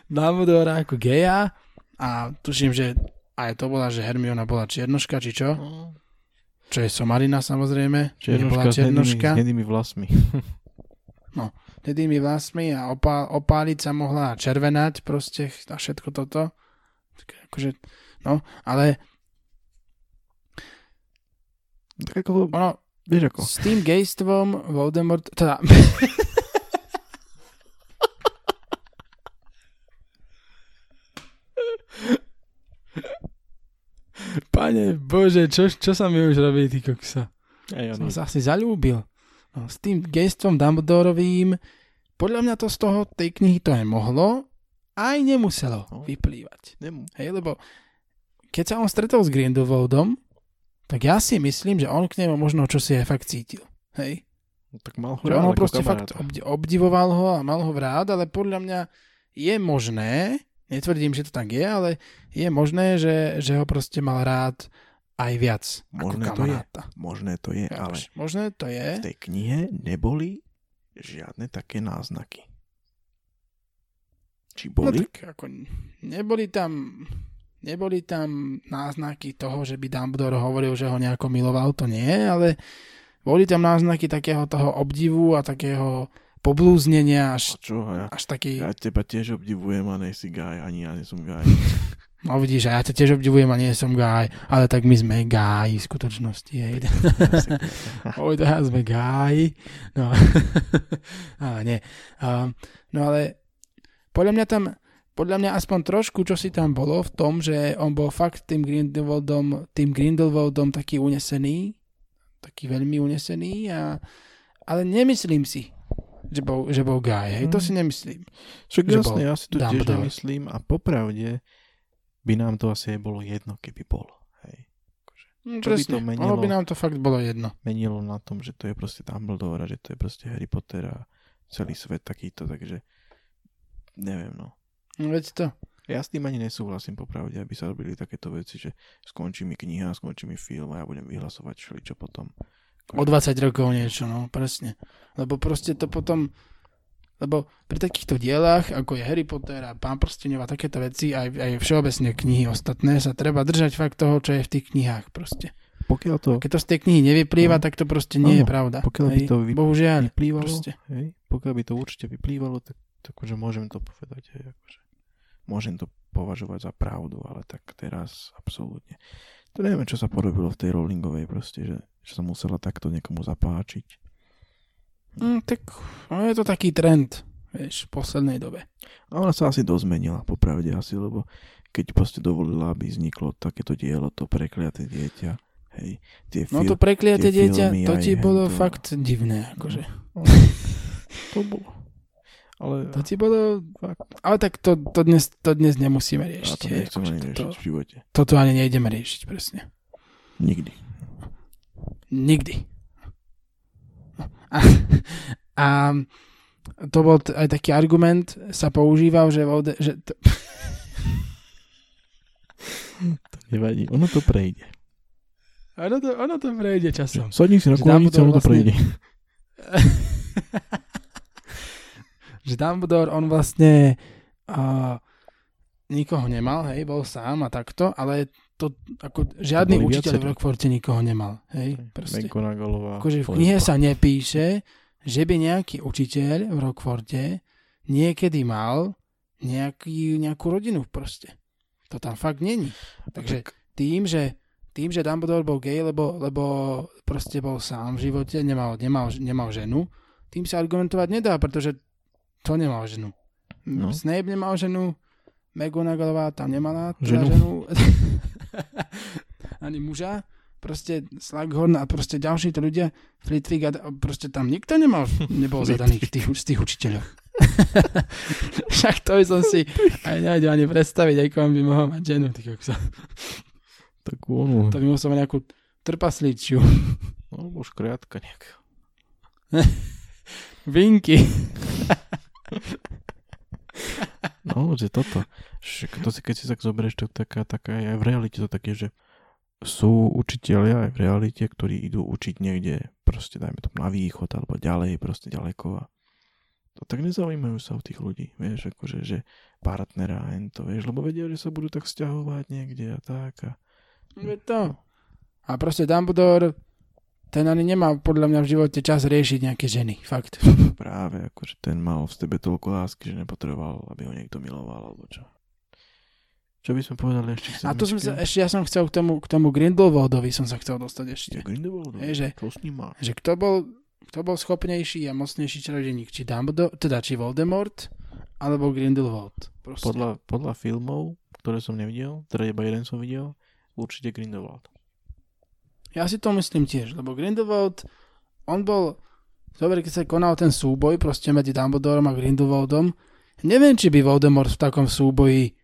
Dumbledore ako geja a tuším, že aj to bola, že Hermiona bola čiernoška, či čo? No, Čo je Somarina samozrejme. Nebola Černoška s hnedými, s čiernoška. hnedými vlasmi. Tedými vlasmi a opá, opáliť sa mohla a červenať proste a všetko toto. Tak Akože, no, ale Tak ako, ono, vieš ako, s tým gejstvom Voldemort, teda, [LAUGHS] Pane Bože, čo, čo sa mi už robí, ty koksa? aj Som sa asi zalúbil. No, s tým gejstvom Dumbledorovým, podľa mňa to z toho, tej knihy to aj mohlo, aj nemuselo No. vyplývať. nemu. Hej, lebo keď sa on stretol s Grindelwaldom, tak ja si myslím, že on k nemu možno čo si aj fakt cítil. Hej? No, tak mal ho rád on ho proste fakt kamaráta. obdi- obdivoval ho a mal ho v rád, ale podľa mňa je možné, netvrdím, že to tak je, ale je možné, že, že ho proste mal rád aj viac Možné ako to je. kamaráta. Možné to je, ale Chápeš? Možné to je. v tej knihe neboli žiadne také náznaky. Či No boli? tak ako neboli tam neboli tam náznaky toho, že by Dumbledore hovoril, že ho nejako miloval, to nie, ale boli tam náznaky takého toho obdivu a takého poblúznenia až, čo? Ja, až taký, ja teba tiež obdivujem a nejsi gaj, ani ja nie som gaj. [LAUGHS] no vidíš, a ja ťa tiež obdivujem a nie som gáj, ale tak my sme gáji v skutočnosti, hej. [LAUGHS] Oj, to sme gáji. No, [LAUGHS] ale nie. Um, no ale podľa mňa tam, podľa mňa aspoň trošku, čo si tam bolo v tom, že on bol fakt tým Grindelwaldom, tým Grindelwaldom taký unesený, taký veľmi unesený a ale nemyslím si, že bol, že bol guy, hej, to Mm. si nemyslím. Však Že jasne, ja si to tiež nemyslím a popravde by nám to asi aj bolo jedno, keby bol. Hej. Hm, Čo by presne, to ono menilo? by nám to fakt bolo jedno. Menilo na tom, že to je proste Dumbledore a že to je proste Harry Potter a celý svet takýto, takže neviem no. No, veď to. Ja s tým ani nesúhlasím popravde, aby sa robili takéto veci, že skončí mi kniha, skončí mi film a ja budem vyhlasovať všeličo potom. O 20 rokov niečo, no, presne. Lebo proste to potom, lebo pri takýchto dielach, ako je Harry Potter a Pán prstenov a takéto veci, aj, aj všeobecne knihy ostatné, sa treba držať fakt toho, čo je v tých knihách proste. Pokiaľ to Keď to z tej knihy nevyplýva, No. tak to proste nie je Áno, pravda. pokiaľ by Hej, to vy- Bohužiaľ. vyplývalo, proste. hej, pokiaľ by to určite vyplývalo, tak, tak akože môžem to povedať, hej, akože môžem to považovať za pravdu, ale tak teraz absolútne. To neviem, čo sa porobilo v tej Rowlingovej proste, že, že sa musela takto niekomu zapáčiť. Mm, tak no, je to taký trend, vieš, v poslednej dobe. A ona sa asi dozmenila, popravde asi, lebo keď proste dovolila, aby vzniklo takéto dielo, to prekliaté dieťa, hej, tie No fil- to prekliate tie dieťa, filmy to ti bolo hento. fakt divné, akože. to bolo. Ale To ti bolo... Ale tak to, to, dnes, to dnes nemusíme riešiť. to hej, nechcem akože ani toto- riešiť v živote. Toto ani nejdeme riešiť, presne. Nikdy. Nikdy. A, a to bol t- aj taký argument, sa používal, že, Volde, že t- To nevadí, ono to prejde. ono, to, ono to prejde časom. Sadni si na kúrnicu, ono Dumbledore to prejde. [LAUGHS] že Dumbledore, on vlastne uh, nikoho nemal, hej, bol sám a takto, ale to ako žiadny boli učiteľ v. Rockforte nikoho nemal, hej, proste. Akože v knihe sa nepíše, že by nejaký učiteľ v Rockforte niekedy mal nejaký, nejakú rodinu proste. To tam fakt není. Takže tým, že tým, že Dumbledore bol gay, lebo, lebo proste bol sám v živote, nemal, nemal, nemal ženu, tým sa argumentovať nedá, pretože to nemal ženu. No. Snape nemal ženu, McGonagallová tam nemala teda Ženu. ženu. [LAUGHS] [LAUGHS] Ani muža. Proste Slughorn a proste ďalší to ľudia, Flitwick a proste tam nikto nemal, nebol zadaný v tých, z tých učiteľoch. [LAUGHS] Však to by som si aj nevedel ani predstaviť, ako by mohol mať ženu. Ty kokso. Tak ono, To by musel mať nejakú trpaslíčiu. alebo škriatka nejaká. [LAUGHS] Vinky. Že toto. Však to si, keď si tak zoberieš, to taká, taká aj v realite to také, že sú učiteľia aj v realite, ktorí idú učiť niekde, proste dajme to na východ alebo ďalej, proste ďaleko a to tak nezaujímajú sa o tých ľudí, vieš, akože, že partnera a to, vieš, lebo vedia, že sa budú tak vzťahovať niekde a tak a... Je to. A proste Dumbledore, ten ani nemá podľa mňa v živote čas riešiť nejaké ženy, fakt. [LAUGHS] Práve, akože ten mal v tebe toľko lásky, že nepotreboval, aby ho niekto miloval, alebo čo. Čo by sme povedali ešte k A tu som sa, ešte ja som chcel k tomu, k tomu Grindelwaldovi som sa chcel dostať ešte. Ja Grindelwaldu, Hej, že- čo s ním má? Že kto bol, kto bol schopnejší a mocnejší čarodejník, či Dumbledore, teda či Voldemort, alebo Grindelwald. Proste. Podľa, podľa filmov, ktoré som nevidel, teda iba jeden som videl, určite Grindelwald. Ja si to myslím tiež, lebo Grindelwald, on bol, dobre, keď sa konal ten súboj proste medzi Dumbledorom a Grindelwaldom, neviem, či by Voldemort v takom súboji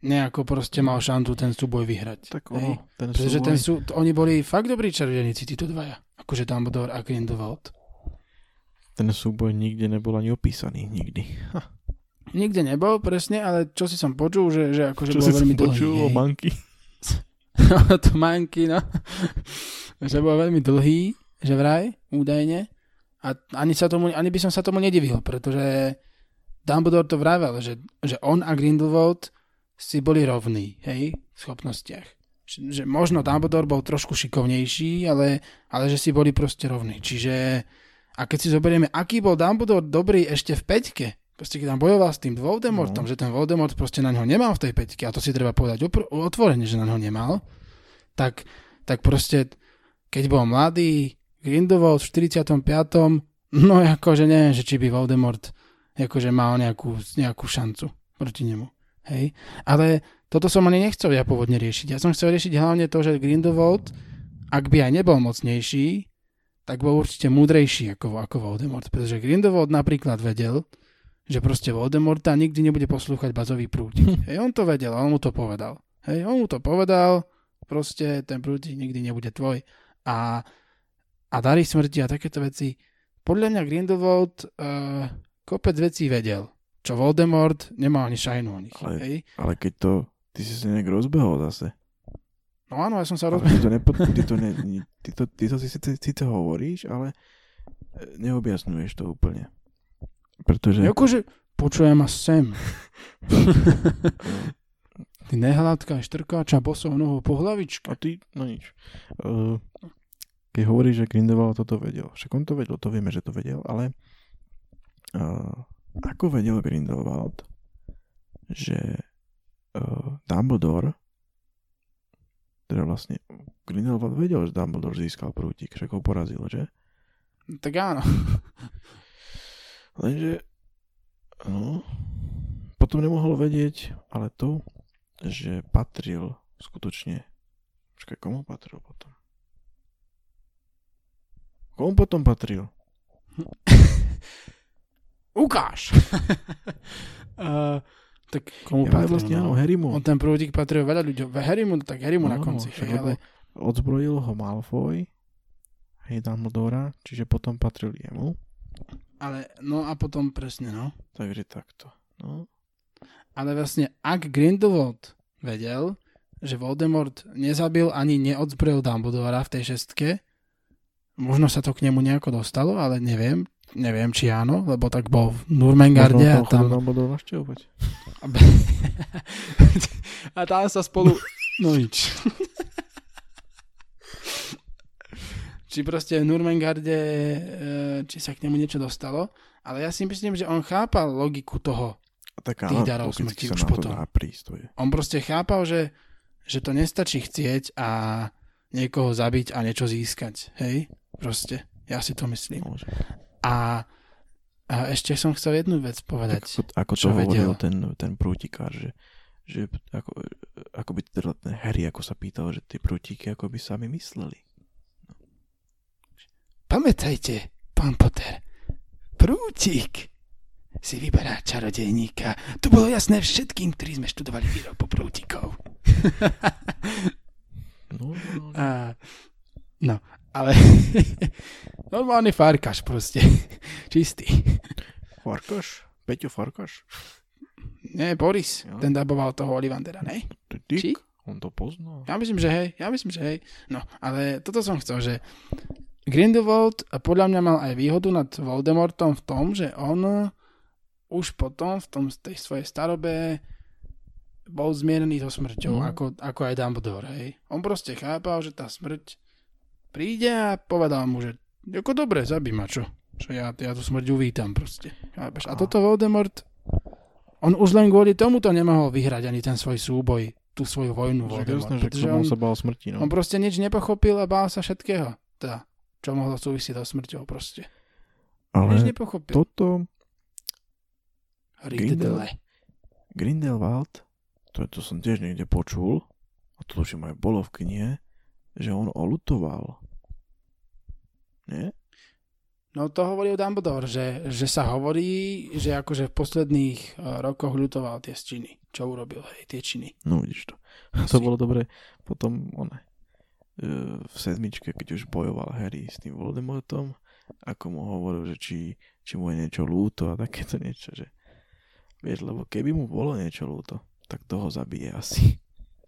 nejako proste mal šancu ten súboj vyhrať. Tak ono, ten Pretože súboj, ten sú, oni boli fakt dobrí čarodejníci, títo dvaja. Akože Dumbledore a Grindelwald. ten súboj nikde nebol ani opísaný, nikdy. Nikde nebol, presne, ale čo si som počul, že, že akože Čo bol si veľmi som počul dlhý. o manky? [LAUGHS] to manky, no. že bol veľmi dlhý, že vraj, údajne. A ani, sa tomu, ani by som sa tomu nedivil, pretože Dumbledore to vravel, že, že on a Grindelwald si boli rovní, hej, v schopnostiach. Že, že možno Dumbledore bol trošku šikovnejší, ale, ale že si boli proste rovní. Čiže, a keď si zoberieme, aký bol Dumbledore dobrý ešte v peťke, proste keď tam bojoval s tým Voldemortom, No. že ten Voldemort proste na ňo nemal v tej peťke, a to si treba povedať opr- otvorene, že na ňo nemal, tak, tak proste, keď bol mladý, Grindelwald v 45. No akože neviem, že či by Voldemort akože mal nejakú, nejakú šancu proti nemu. Hej? Ale toto som ani nechcel ja pôvodne riešiť. Ja som chcel riešiť hlavne to, že Grindelwald, ak by aj nebol mocnejší, tak bol určite múdrejší ako, ako Voldemort. Pretože Grindelwald napríklad vedel, že proste Voldemorta nikdy nebude poslúchať bazový prútik. [LAUGHS] Hej, on to vedel, on mu to povedal. Hej, on mu to povedal, proste ten prútik nikdy nebude tvoj. A, a dary smrti a takéto veci. Podľa mňa Grindelwald uh, kopec vecí vedel, čo Voldemort nemal ani šajnu o nich. Ale- Hej? Ale keď to, ty si sa nejak rozbehol zase. No áno, ja som sa rozbehol. ty to, nepo, ty to, ne, ty to, ty to si síce, síce hovoríš, ale e, neobjasňuješ to úplne. Pretože... Akože počujem ma sem. Ty nehľadkaj štrkáča bosou nohou po hlavičke. A ty, no nič. Uh, keď hovoríš, že Grindelwald toto vedel, však on to vedel, to vieme, že to vedel, ale uh, ako vedel Grindelwald, že uh, Dumbledore teda vlastne Grindelwald vedel, že Dumbledore získal prútik, však ho porazil, že? Tak áno. Lenže no, potom nemohol vedieť, ale to, že patril skutočne Počkaj, komu patril potom? Komu potom patril? [LAUGHS] Ukáž! uh, [LAUGHS] tak komu Ja, patril, vlastne áno, no? Harrymu. On ten prúdik patril veľa ľuďom. Harrymu, tak Harrymu na Áno, konci. však Hej, ale, Odzbrojil ho Malfoy, hej, Dumbledora, čiže potom patril jemu. Ale, no a potom presne, no. Takže takto. No, Ale vlastne, ak Grindelwald vedel, že Voldemort nezabil ani neodzbrojil Dumbledora v tej šestke, možno sa to k nemu nejako dostalo, ale neviem. Neviem, či áno, lebo tak bol v Nurmengarde a tam... Dumbledore navštevovať. [LAUGHS] a tam sa spolu... [LAUGHS] No nič. Či proste v Nurmengarde, e, či sa k nemu niečo dostalo. Ale ja si myslím, že on chápal logiku toho. Tak Tých darov smrti už potom. prísť. On proste chápal, že, že to nestačí chcieť a niekoho zabiť a niečo získať. Hej? Proste. Ja si to myslím. Môže. A, a ešte som chcel jednu vec Tak povedať. ako, ako to hovoril ten, ten prútikár, že, že ako, ako by teda ten Harry ako sa pýtal, že tie prútiky ako by sami mysleli. Pamätajte, pán Potter, prútik si vyberá čarodejníka. To bolo jasné všetkým, ktorí sme študovali výrobu prútikov. [LAUGHS] No, no. A, no, ale [LAUGHS] normálny farkaš proste. [LAUGHS] Čistý. Farkaš? Peťo Farkaš? Nie, Boris, Jo. ten daboval toho Olivandera, ne? Či? On to pozná. Ja myslím, že hej, ja myslím, že hej. No, ale toto som chcel, že Grindelwald podľa mňa mal aj výhodu nad Voldemortom v tom, že on už potom v tom, tej svojej starobe bol zmierený so smrťou, No. ako, ako aj Dumbledore, hej. On proste chápal, že tá smrť príde a povedal mu, že ako dobre, zabij ma, čo? Čo ja, ja tú smrť uvítam proste. Chápeš? A toto Voldemort, on už len kvôli tomuto nemohol vyhrať ani ten svoj súboj, tú svoju vojnu Voldemort. jasné, že on, sa bál smrti, no. on proste nič nepochopil a bál sa všetkého. Teda, čo mohlo súvisieť so smrťou proste. Ale nepochopil. toto Riddle. Grindelwald, to, to som tiež niekde počul, a to už aj bolo v knihe, že on olutoval. Nie? No to hovorí o Dumbledore, že, že sa hovorí, že akože v posledných eh, rokoch ľutoval tie činy. Čo urobil, hej, tie činy. No vidíš to. To bolo dobre. Potom on v sedmičke, keď už bojoval Harry s tým Voldemortom, ako mu hovoril, že či, či mu je niečo ľúto a takéto niečo, že vieš, lebo keby mu bolo niečo ľúto, tak toho zabije asi.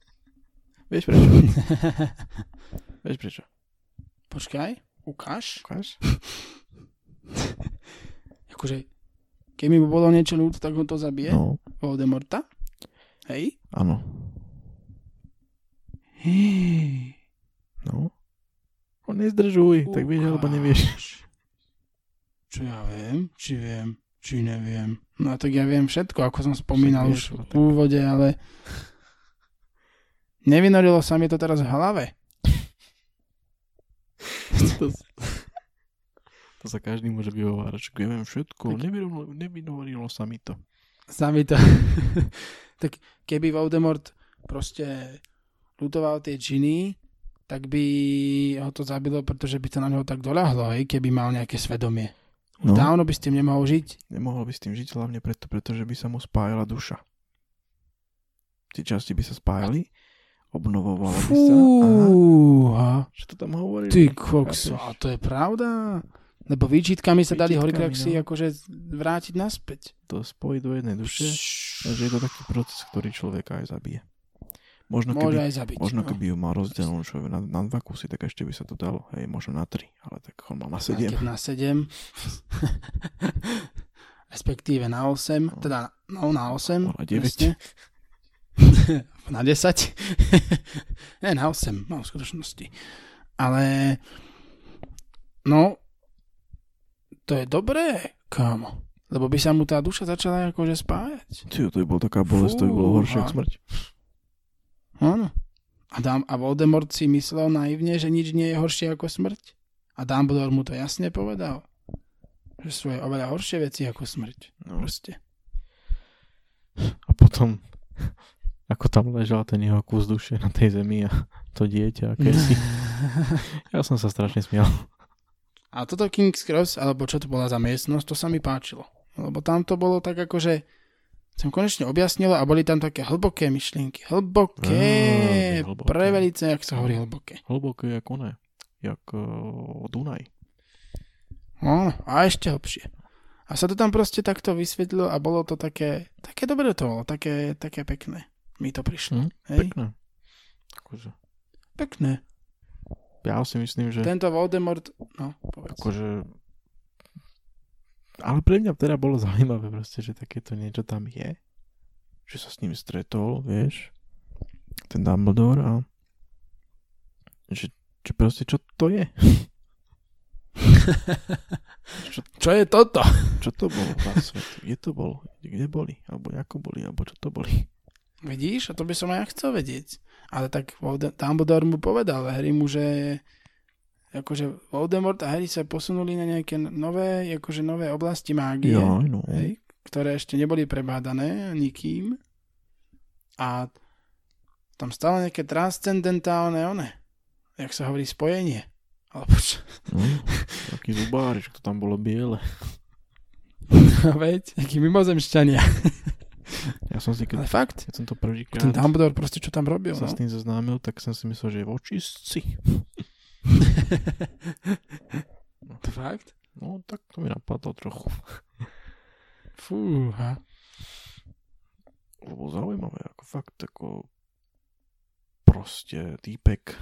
[LAUGHS] Vieš prečo? [LAUGHS] Vieš prečo? Počkaj, ukáž. Ukáž? [LAUGHS] Akože, keď mi bolo niečo ľúto, tak ho to zabije. No, Voldemorta. Hej. áno. Hej. No. On nezdržuj, tak vieš alebo nevieš. Čo ja viem, či viem, či neviem. No tak ja viem všetko, ako som spomínal už no v úvode, ale nevynorilo sa mi to teraz v hlave. [LAUGHS] to, to sa každý môže vyhovárať, že ja viem všetko, nevynorilo, nevynorilo sa mi to. Sami to. [LAUGHS] tak keby Voldemort proste lutoval tie činy, tak by ho to zabilo, pretože by to na neho tak doľahlo, hej, keby mal nejaké svedomie. No, Dávno by s tým nemohol žiť. nemohol by s tým žiť hlavne preto, pretože by sa mu spájala duša. Tie časti by sa spájali, obnovovala by sa. Aha, čo to tam hovorí? ty kokso, a to je pravda? Lebo výčitkami sa dali Horcruxy no. akože vrátiť naspäť. To spojí do jednej duše, takže je to taký proces, ktorý človeka aj zabije. Možno Môže keby, aj zabiť. možno no. keby ju mal rozdelenú človek na, na dva kusy, tak ešte by sa to dalo. Hej, možno na tri, ale tak on mal na sedem. Keď na 7, [LAUGHS] respektíve na 8, teda no na 8, No, na deväť. [LAUGHS] na 10. [LAUGHS] ne, na 8, no v skutočnosti. Ale no to je dobré, kámo. Lebo by sa mu tá duša začala akože spájať. Čiže to by bola taká bolesť, to by bolo horšie ako smrť. Áno. A, Dam- a Voldemort si myslel naivne, že nič nie je horšie ako smrť. A Dumbledore mu to jasne povedal. Že sú aj oveľa horšie veci ako smrť. No. Proste. A potom, ako tam ležal ten jeho kus duše na tej zemi a to dieťa, si. [LAUGHS] Ja som sa strašne smial. A toto King's Cross, alebo čo to bola za miestnosť, to sa mi páčilo. Lebo tam to bolo tak ako, že som konečne objasnilo a boli tam také hlboké myšlienky. Hlboké, Veľmi hlboké. prevelice, jak sa hovorí hlboké. Hlboké jak one, jak uh, Dunaj. No, a ešte hlbšie. A sa to tam proste takto vysvetlilo a bolo to také, také dobre to bolo, také, také pekné. Mi to prišlo. Hm? Hej? Pekné. Akože, Pekné. ja si myslím, že Tento Voldemort, no, povedz. akože ale pre mňa teda bolo zaujímavé proste, že takéto niečo tam je. Že sa s ním stretol, vieš, ten Dumbledore a že, že proste čo to je? [LAUGHS] Čo je toto? Čo to bolo svetu? Kde to bolo? Kde boli? Alebo ako boli? Alebo čo to boli? Vidíš, a to by som aj ja chcel vedieť. Ale tak Dumbledore mu povedal Harry mu, že akože Voldemort a Harry sa posunuli na nejaké nové, akože nové oblasti mágie, Ja, no. hej, ktoré ešte neboli prebádané nikým. A tam stále nejaké transcendentálne one, jak sa hovorí, spojenie. Alebo čo? no. Taký zubári, že to tam bolo biele. [LAUGHS] Veď, akí mimozemšťania. Ja som si, Ale keď, fakt, keď som to prvýkrát ten Dumbledore proste čo tam robil. sa No? s tým zoznámil, tak som si myslel, že je vočistci. To fakt? No, tak to mi napadlo trochu. Fúha. Lebo zaujímavé, ako fakt, ako proste týpek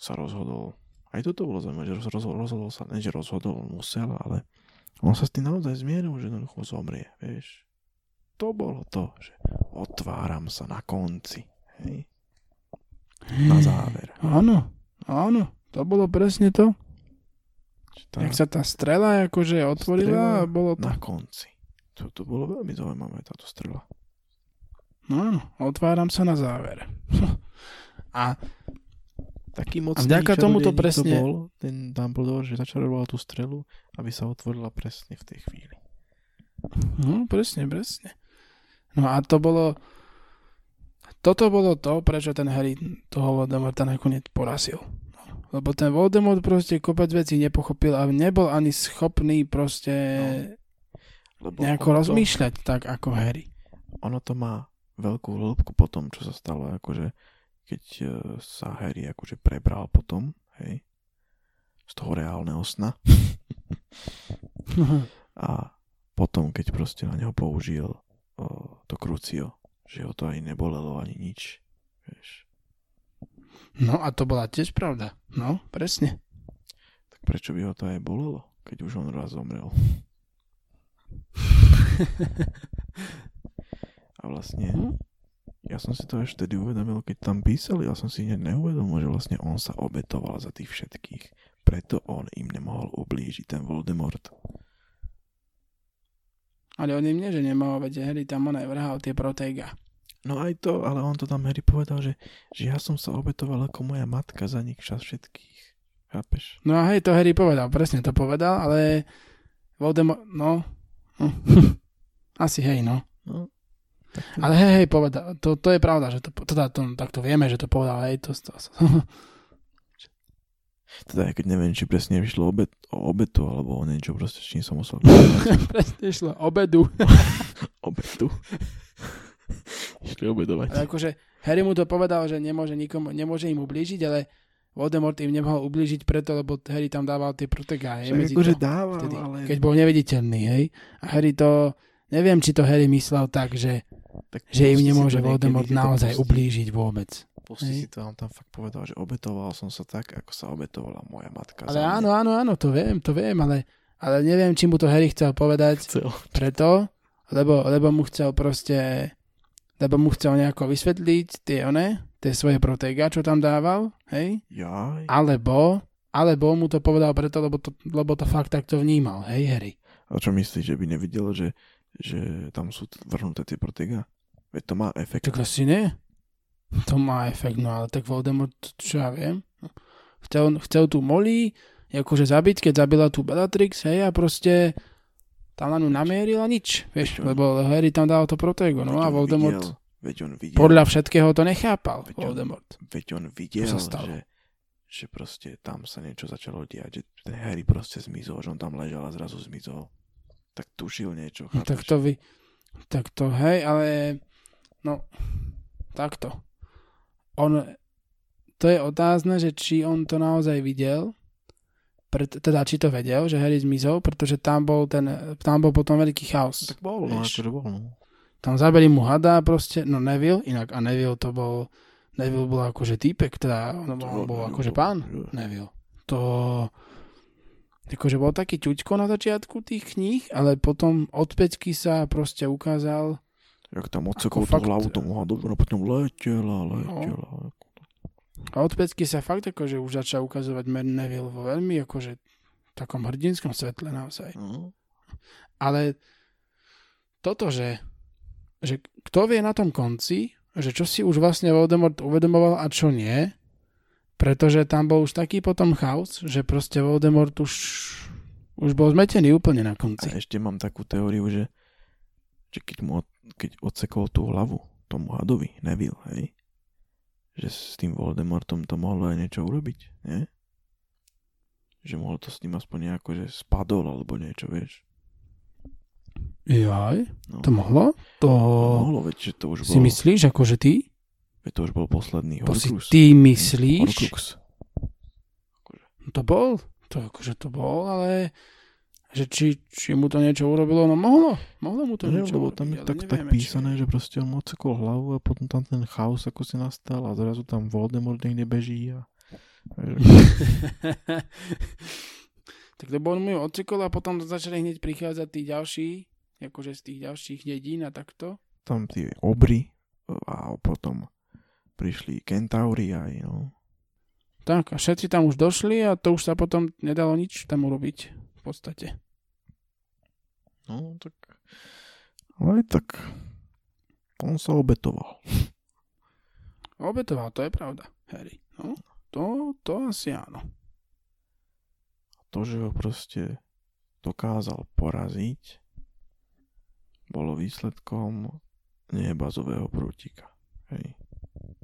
sa rozhodol. Aj toto bolo zaujímavé, že rozhodol, rozhodol sa, ne že rozhodol, on musel, ale on sa s tým naozaj zmieril, že jednoducho zomrie, vieš. to bolo to, že otváram sa na konci. Hej. Na záver. Áno, áno, to bolo presne to. Tá Jak sa tá strela akože otvorila a bolo to... na konci. To, to bolo veľmi zaujímavé, táto strela. No otváram sa na záver. [LAUGHS] A Taký A mocný vďaka tomuto čarodejník presne- to bol ten Dumbledore, že začaroval tú strelu, aby sa otvorila presne v tej chvíli. No, presne, presne. No a to bolo... Toto bolo to, prečo ten Harry toho Voldemorta nakoniec porazil. Lebo ten Voldemort proste kopec vecí nepochopil a nebol ani schopný proste Lebo nejako ono to- rozmýšľať tak ako Harry. ono to má veľkú hĺbku po tom, čo sa stalo, akože keď e, sa Harry akože prebral potom, hej, z toho reálneho sna [LAUGHS] a potom, keď proste na neho použil o, to krucio, že ho to ani nebolelo, ani nič, vieš. No a to bola tiež pravda. No, presne. Tak prečo by ho to aj bolelo, keď už on raz zomrel? A vlastne Hm? ja som si to až vtedy uvedomil, keď tam písali, ja som si hneď neuvedomil, že vlastne on sa obetoval za tých všetkých. Preto on im nemohol ublížiť, ten Voldemort. Ale on im nie, že nemohol, veď Harry tam on aj vrhal tie proteiga. No aj to, ale on to tam Harry povedal, že, že ja som sa obetoval ako moja matka za nich všas všetkých. Chápeš? No a hej, to Harry povedal, presne to povedal, ale Voldemort, no, hm. [LAUGHS] asi hej, no. No. Ale hej, hej, povedal, to, to je pravda, že to, teda to, tak to vieme, že to povedal, hej, to, to, to [LAUGHS] teda keď neviem, či presne vyšlo obet, o obetu, alebo o niečo proste, s čím som musel [LAUGHS] presne šlo obedu. obetu. Išli obedovať. Ale akože Harry mu to povedal, že nemôže nikomu, nemôže im ublížiť, ale Voldemort im nemohol ublížiť preto, lebo Harry tam dával tie hej, medzi akože to, dával, vtedy, ale... keď bol neviditeľný, hej. A Harry to, neviem, či to Harry myslel tak, že, tak že im pusti nemôže Voldemort naozaj pustí. ublížiť vôbec. Pusti Hej. si to, on tam fakt povedal, že obetoval som sa tak, ako sa obetovala moja matka. Ale áno, áno, áno, to viem, to viem, ale, ale neviem, či mu to Harry chcel povedať Chcel. preto, lebo, lebo mu chcel proste, lebo mu chcel nejako vysvetliť tie one, tie svoje proteiga, čo tam dával, hej, Jaj. alebo, alebo mu to povedal preto, lebo to, lebo to fakt takto vnímal, hej, Harry. A čo myslíš, že by nevidel, že, že tam sú vrhnuté tie protega? Veď to má efekt. Tak asi nie. To má efekt, no ale tak Voldemort, čo ja viem, chcel, chcel tú Molly akože zabiť, keď zabila tú Bellatrix, hej, a proste tam na ňu namieril a nič, vieš, lebo Harry tam dal to protego, no a Voldemort Videl, veď on videl, podľa všetkého to nechápal, Veď on- Voldemort. veď on videl, sa stalo? že, že proste tam sa niečo začalo diať, že ten Harry proste zmizol, že on tam ležal a zrazu zmizol. Tak tušil niečo, No, tak chápeš? to vy, tak to, hej, ale no, takto. On, to je otázne, že či on to naozaj videl, pred, teda či to vedel, že Harry zmizol, pretože tam bol ten, tam bol potom veľký chaos. Tak bol, no akože bol, no. Tam zabili mu hada proste, no Neville, inak a Neville to bol, Neville bol akože týpek, teda on bol, on bol akože pán Neville. To, akože bol taký ťuďko na začiatku tých kníh, ale potom od peťky sa proste ukázal, Jak tam odsekol tú fakt- hlavu tomu hadovu, no potom letela, letela. A od pecky sa fakt akože už začal ukazovať Mary Neville vo veľmi akože takom hrdinskom svetle naozaj. No. Ale toto, že, že kto vie na tom konci, že čo si už vlastne Voldemort uvedomoval a čo nie, pretože tam bol už taký potom chaos, že proste Voldemort už, už bol zmetený úplne na A konci. ešte mám takú teóriu, že, že keď mu od, keď odsekol tú hlavu tomu hadovi, Neville, hej, že s tým Voldemortom to mohlo aj niečo urobiť, nie? Že mohol to s ním aspoň nejako, že spadol alebo niečo, vieš. Jaj, No, to mohlo? To mohlo, veď, že to už si bol, myslíš, akože ty? veď to už bol posledný To si Horcrux. ty myslíš? Horcrux. To bol, to akože to bol, ale že či, či mu to niečo urobilo, no mohlo, mohlo mu to Neviem, niečo lebo tam je tak, tak nevieme, či- písané, že proste on odsekol hlavu a potom tam ten chaos ako si nastal a zrazu tam Voldemort niekde beží a... [LAUGHS] tak to bol mu odsekol a potom začali hneď prichádzať tí ďalší, akože z tých ďalších dedín a takto. Tam tie obry a potom prišli kentauri aj, no. Tak, a všetci tam už došli a to už sa potom nedalo nič tam urobiť podstate. No, tak... Ale tak... On sa obetoval. Obetoval, to je pravda, Harry. No, to, to asi áno. To, že ho proste dokázal poraziť, bolo výsledkom nie bazového prútika. Hej.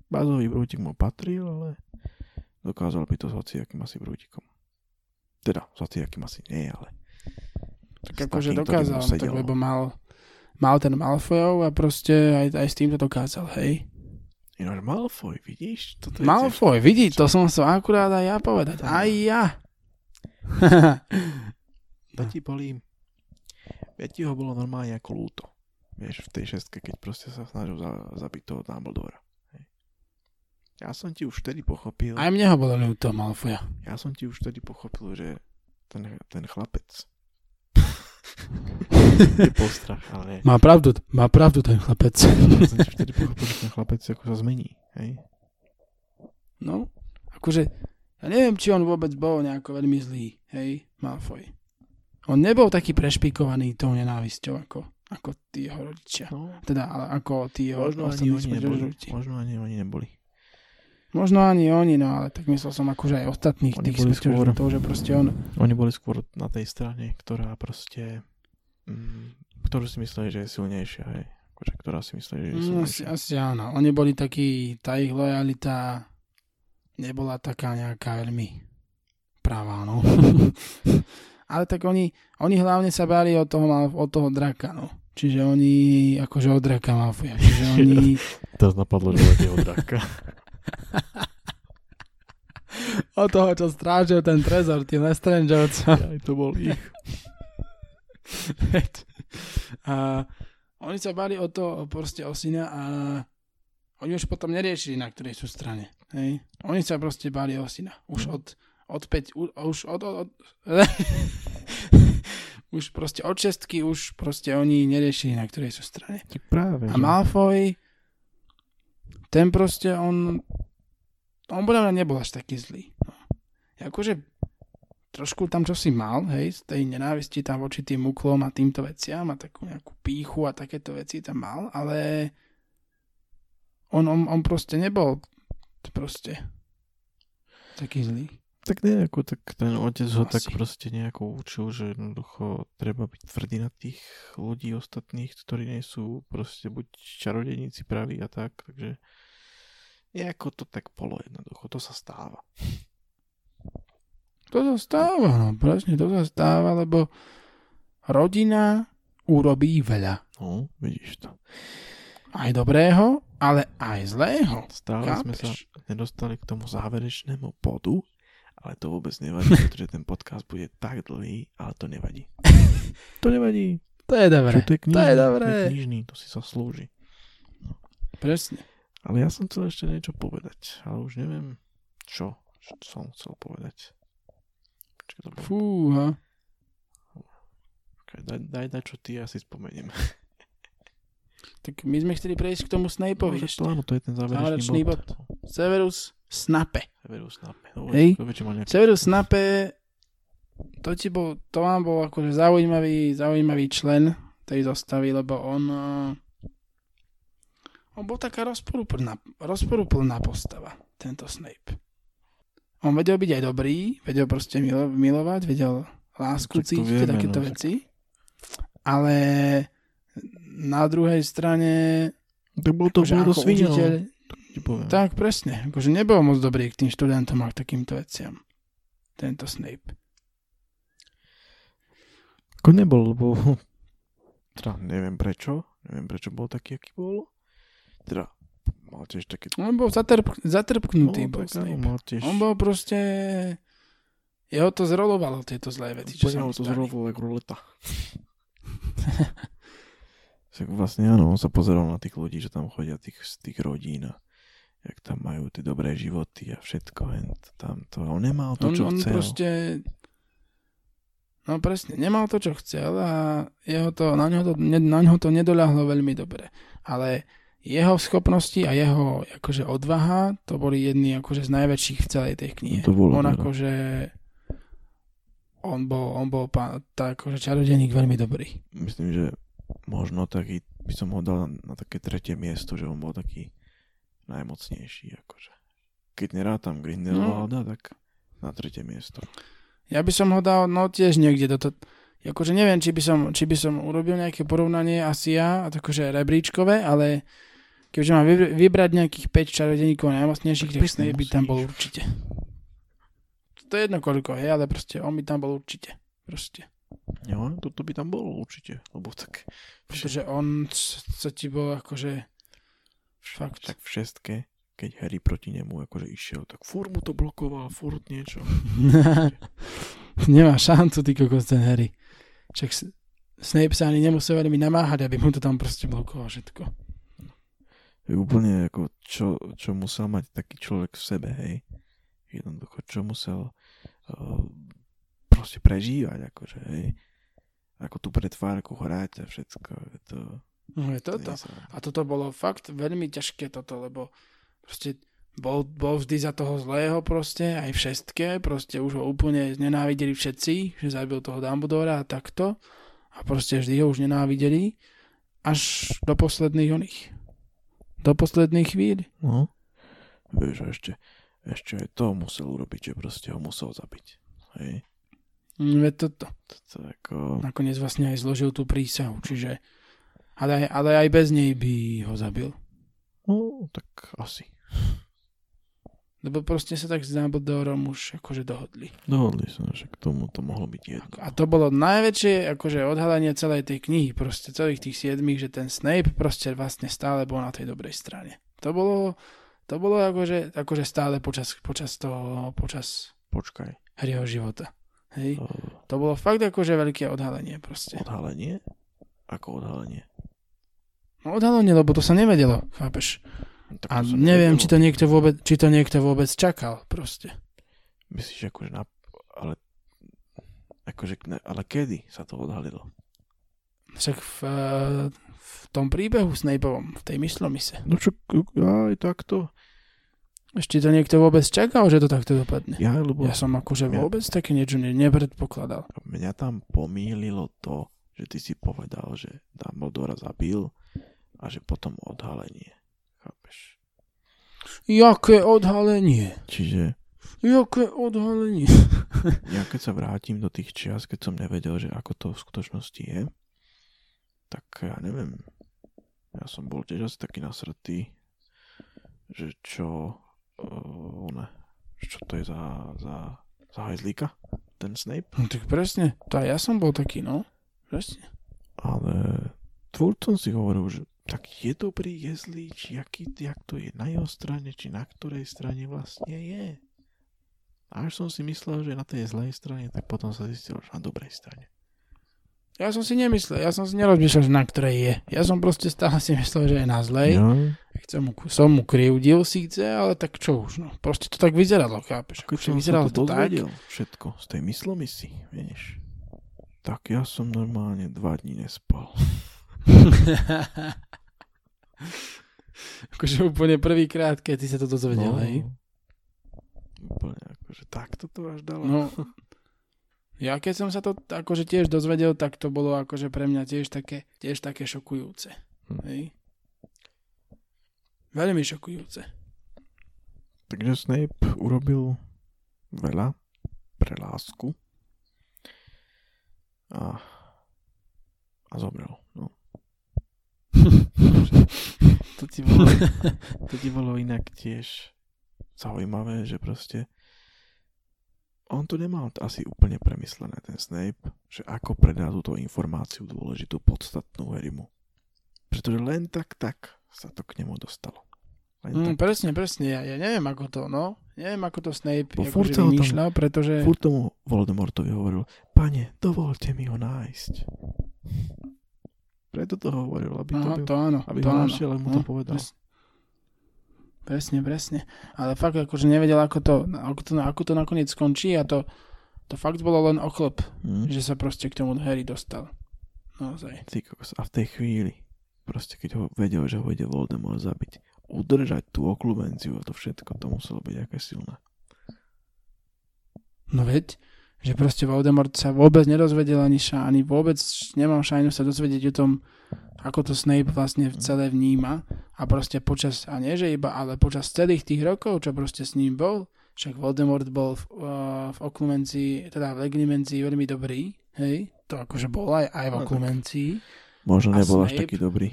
Bazový prútik mu patril, ale dokázal by to s hociakým asi prútikom. Teda, hociakým asi nie, ale... Tak akože dokázal, no, tak, lebo mal, mal ten Malfoyov a proste aj, aj s tým to dokázal, hej. Ináč Malfoy, vidíš? Toto je Malfoy, vidíš, to som sa akurát aj ja povedať. Aj ja. to ti boli... Ja ti ho bolo normálne ako lúto. Vieš, v tej šestke, keď proste sa snažil za, zabiť toho Dumbledora. Ja som ti už vtedy pochopil... Aj mne ho bolo ľúto, Malfoja. Ja som ti už vtedy pochopil, že ten, ten chlapec je postrach, ale... [LAUGHS] Má pravdu, má pravdu ten chlapec. Ja som ti vtedy pochopil, že ten chlapec ako sa zmení, hej? No, akože, ja neviem, či on vôbec bol nejako veľmi zlý, hej, Malfoy. On nebol taký prešpikovaný tou nenávisťou ako ako tí jeho rodičia. No. Teda, ale ako tí jeho Možno ani oni neboli. Možno ani oni neboli. Možno ani oni, no ale tak myslel som akože aj ostatných oni tých boli skôr, to, že proste on... Oni boli skôr na tej strane, ktorá proste... Mm, ktorú si mysleli, že je silnejšia, hej. Akože, ktorá si mysleli, že je mm, silnejšia. Asi, asi áno. Oni boli takí, tá ich lojalita nebola taká nejaká veľmi pravá, no. [LAUGHS] ale tak oni, oni hlavne sa báli od toho, od toho draka, no. Čiže oni, akože od draka Malfoja. Čiže [LAUGHS] oni... Teraz napadlo, že je od draka. [LAUGHS] [LAUGHS] od toho, čo strážil ten trezor, tým Lestrangeovcom. [LAUGHS] Aj to bol ich. a oni sa bali o to proste o syna a oni už potom neriešili, na ktorej sú strane. Hej? Oni sa proste bali o syna. Už mm. od, od 5, už od, od, od [LAUGHS] už proste od šestky už proste oni neriešili, na ktorej sú strane. Tak práve. A Malfoy, ten proste on, on podľa mňa nebol až taký zlý. No. Akože trošku tam čo si mal, hej, z tej nenávisti tam voči tým muklom a týmto veciam a takú nejakú píchu a takéto veci tam mal, ale on, on, on proste nebol proste taký zlý. Tak nejako, tak ten otec ho Asi. tak proste nejako učil, že jednoducho treba byť tvrdý na tých ľudí ostatných, ktorí nie sú proste buď čarodeníci praví a tak, takže nejako to tak bolo jednoducho, to sa stáva. To sa stáva, no presne to sa stáva, lebo rodina urobí veľa. No, vidíš to. Aj dobrého, ale aj zlého. Stále Kápeš? sme sa nedostali k tomu záverečnému bodu, ale to vôbec nevadí, [LAUGHS] pretože ten podcast bude tak dlhý, ale to nevadí. [LAUGHS] to nevadí. To je dobré. to je knižný, to je dobré. To je knižný, to si sa slúži. No. Presne. Ale ja som chcel ešte niečo povedať, ale už neviem, čo, čo som chcel povedať. Počkaj, to bolo... Fúha. Okay, daj, daj, daj, čo ty, ja si spomeniem. tak my sme chceli prejsť k tomu Snapeovi. No, áno, to je ten záverečný, bod. bod. Severus Snape. Severus Snape. No, Hej. Severus Snape, to, ti bol, to vám bol akože zaujímavý, zaujímavý člen tej zostavy, lebo on uh, on bol taká rozporúplná, rozporúplná postava, tento Snape. On vedel byť aj dobrý, vedel proste milo, milovať, vedel lásku cítiť, takéto no, veci. Ale na druhej strane to bol to akože ako učiteľ, tak, presne. Akože nebol moc dobrý k tým študentom a k takýmto veciam. Tento Snape. Ako nebol, lebo [LAUGHS] teda neviem prečo. Neviem prečo bol taký, aký bol. Teda mal tiež také... On bol zatrp, zatrpknutý. No, bol tak, mal tiež... On bol proste... Jeho to zrolovalo, tieto zlé veci, čo sa to zrolovalo ako ruleta. [LAUGHS] tak vlastne áno, on sa pozeral na tých ľudí, že tam chodia tých, z tých rodín a jak tam majú tie dobré životy a všetko, tam to, on nemal to, on, čo on chcel. proste No presne, nemal to, čo chcel a jeho to, na, ňo to, na ňo to nedoľahlo veľmi dobre. Ale jeho schopnosti a jeho akože odvaha, to boli jedni akože z najväčších v celej tej knihe. To bolo, on no. akože on bol, on bol pán, tá, akože čarodeník veľmi dobrý. Myslím, že možno taký, by som ho dal na, na také tretie miesto, že on bol taký najmocnejší, akože. Keď nerátam Grindelwalda, no. tak na tretie miesto. Ja by som ho dal, no tiež niekde do to, akože neviem, či by som, či by som urobil nejaké porovnanie asi ja, akože rebríčkové, ale keďže mám vybr- vybrať nejakých 5 čarodeníkov najmocnejších, tak Snape by tam bol určite. To je jedno koľko, hej, ale proste on by tam bol určite. Proste. Jo, toto by tam bolo určite, lebo tak... Pretože on co ti bol akože fakt. Tak v šestke, keď Harry proti nemu akože išiel, tak furt mu to blokoval, furt niečo. [LAUGHS] Nemá šancu, ty kokos ten Harry. Však Snape sa ani nemusel veľmi namáhať, aby mu to tam proste blokoval všetko. To je úplne ako, čo, čo musel mať taký človek v sebe, hej. Jednoducho, čo musel uh, proste prežívať, akože, hej. Ako tú pretvárku hrať a všetko. je To, No je toto. sa- A toto bolo fakt veľmi ťažké toto, lebo proste bol, bol vždy za toho zlého proste, aj v šestke, proste už ho úplne nenávideli všetci, že zabil toho Dumbledora a takto. A proste vždy ho už nenávideli, až do posledných oných. Do posledných chvíľ. No. Vieš, ešte, ešte aj to musel urobiť, že proste ho musel zabiť. Hej. Mm, Veď toto. To je ako... Nakoniec vlastne aj zložil tú prísahu, čiže ale, aj- ale aj bez nej by ho zabil. No, tak asi. Lebo proste sa tak s Dumbledorom už akože dohodli. Dohodli sa, že k tomu to mohlo byť jedno. A to bolo najväčšie akože odhalenie celej tej knihy, proste celých tých siedmých, že ten Snape proste vlastne stále bol na tej dobrej strane. To bolo, to bolo akože, akože stále počas, počas toho, počas Počkaj. Harryho života. Hej. Uh, To bolo fakt akože veľké odhalenie proste. odhalenie? Ako odhalenie? No odhalenie, lebo to sa nevedelo, chápeš? No, tak A neviem, nevedelo. či to niekto vôbec, či to niekto vôbec čakal proste. Myslíš, akože na... Ale... Akože, ne, ale kedy sa to odhalilo? Však v, eh, v tom príbehu Snapeovom, v tej myslomise. No čo, aj takto. Ešte to niekto vôbec čakal, že to takto dopadne. Ja, lebo Ja som akože Ja- vôbec také niečo ne- nepredpokladal. mňa tam pomýlilo to, že ty si povedal, že Dumbledora zabil a že potom odhalenie. Jaké odhalenie? Čiže Jaké odhalenie? ja keď sa vrátim do tých čias, keď som nevedel, že ako to v skutočnosti je, tak ja neviem. Ja som bol tiež asi taký nasratý, že čo uh, one, čo to je za, za, za hajzlíka, ten Snape. No tak presne, to aj ja som bol taký, no. Presne. Ale tvor som si hovoril, že tak je dobrý, je zlý, či aký, jak to je na jeho strane, či na ktorej strane vlastne je. A až som si myslel, že na tej zlej strane, tak potom sa zistil, že na dobrej strane. Ja som si nemyslel, ja som si nerozmýšľal, že na ktorej je. Ja som proste stále si myslel, že je na zlej. Ja, Chcem mu, som mu krivdil síce, ale tak čo už, no. Proste to tak vyzeralo, chápeš? Akože som vyzeralo to to tak. všetko z tej myslomisy, vieš, tak ja som normálne dva dní nespal. [LAUGHS] [LAUGHS] akože úplne prvýkrát, keď ty sa to dozvedel, No. hej. Úplne akože takto to až dalo. No, [LAUGHS] ja keď som sa to akože tiež dozvedel, tak to bolo akože pre mňa tiež také, tiež také šokujúce. Hm. Hej. Veľmi šokujúce. Takže Snape urobil veľa pre lásku a, a zomrel. No. [LAUGHS] to, ti bolo, [LAUGHS] to ti bolo inak tiež zaujímavé, že proste on to nemal asi úplne premyslené, ten Snape, že ako predá túto informáciu dôležitú, podstatnú Harrymu. Pretože len tak, tak sa to k nemu dostalo. Len Mm, tak. presne, presne. Ja, ja neviem, ako to, no. Neviem, ako to Snape Bo akože vymýšľal, pretože... Furt tomu Voldemortovi hovoril, pane, dovolte mi ho nájsť. Preto to hovoril, aby to, Aha, byl, to áno, aby to áno. našiel, mu to No, povedal. Presne. presne, presne. Ale fakt akože nevedel, ako to, ako to, ako to nakoniec skončí a to, To fakt bolo len oklep, Hm? že sa proste k tomu Harry dostal. Naozaj. Ty kokos. A v tej chvíli, proste keď ho vedel, že ho ide Voldemort zabiť, udržať tú oklubenciu a to všetko, to muselo byť aké silné. No veď, že proste Voldemort sa vôbec nedozvedel ani ša, ani vôbec nemal šajnu sa dozvedieť o tom, ako to Snape vlastne celé vníma a proste počas, a nie že iba, ale počas celých tých rokov, čo proste s ním bol, však Voldemort bol v, uh, v oklumencii, teda v legnimencii veľmi dobrý, hej, to akože bol aj, aj v No oklumencii, Možno A nebol až Snape? taký dobrý.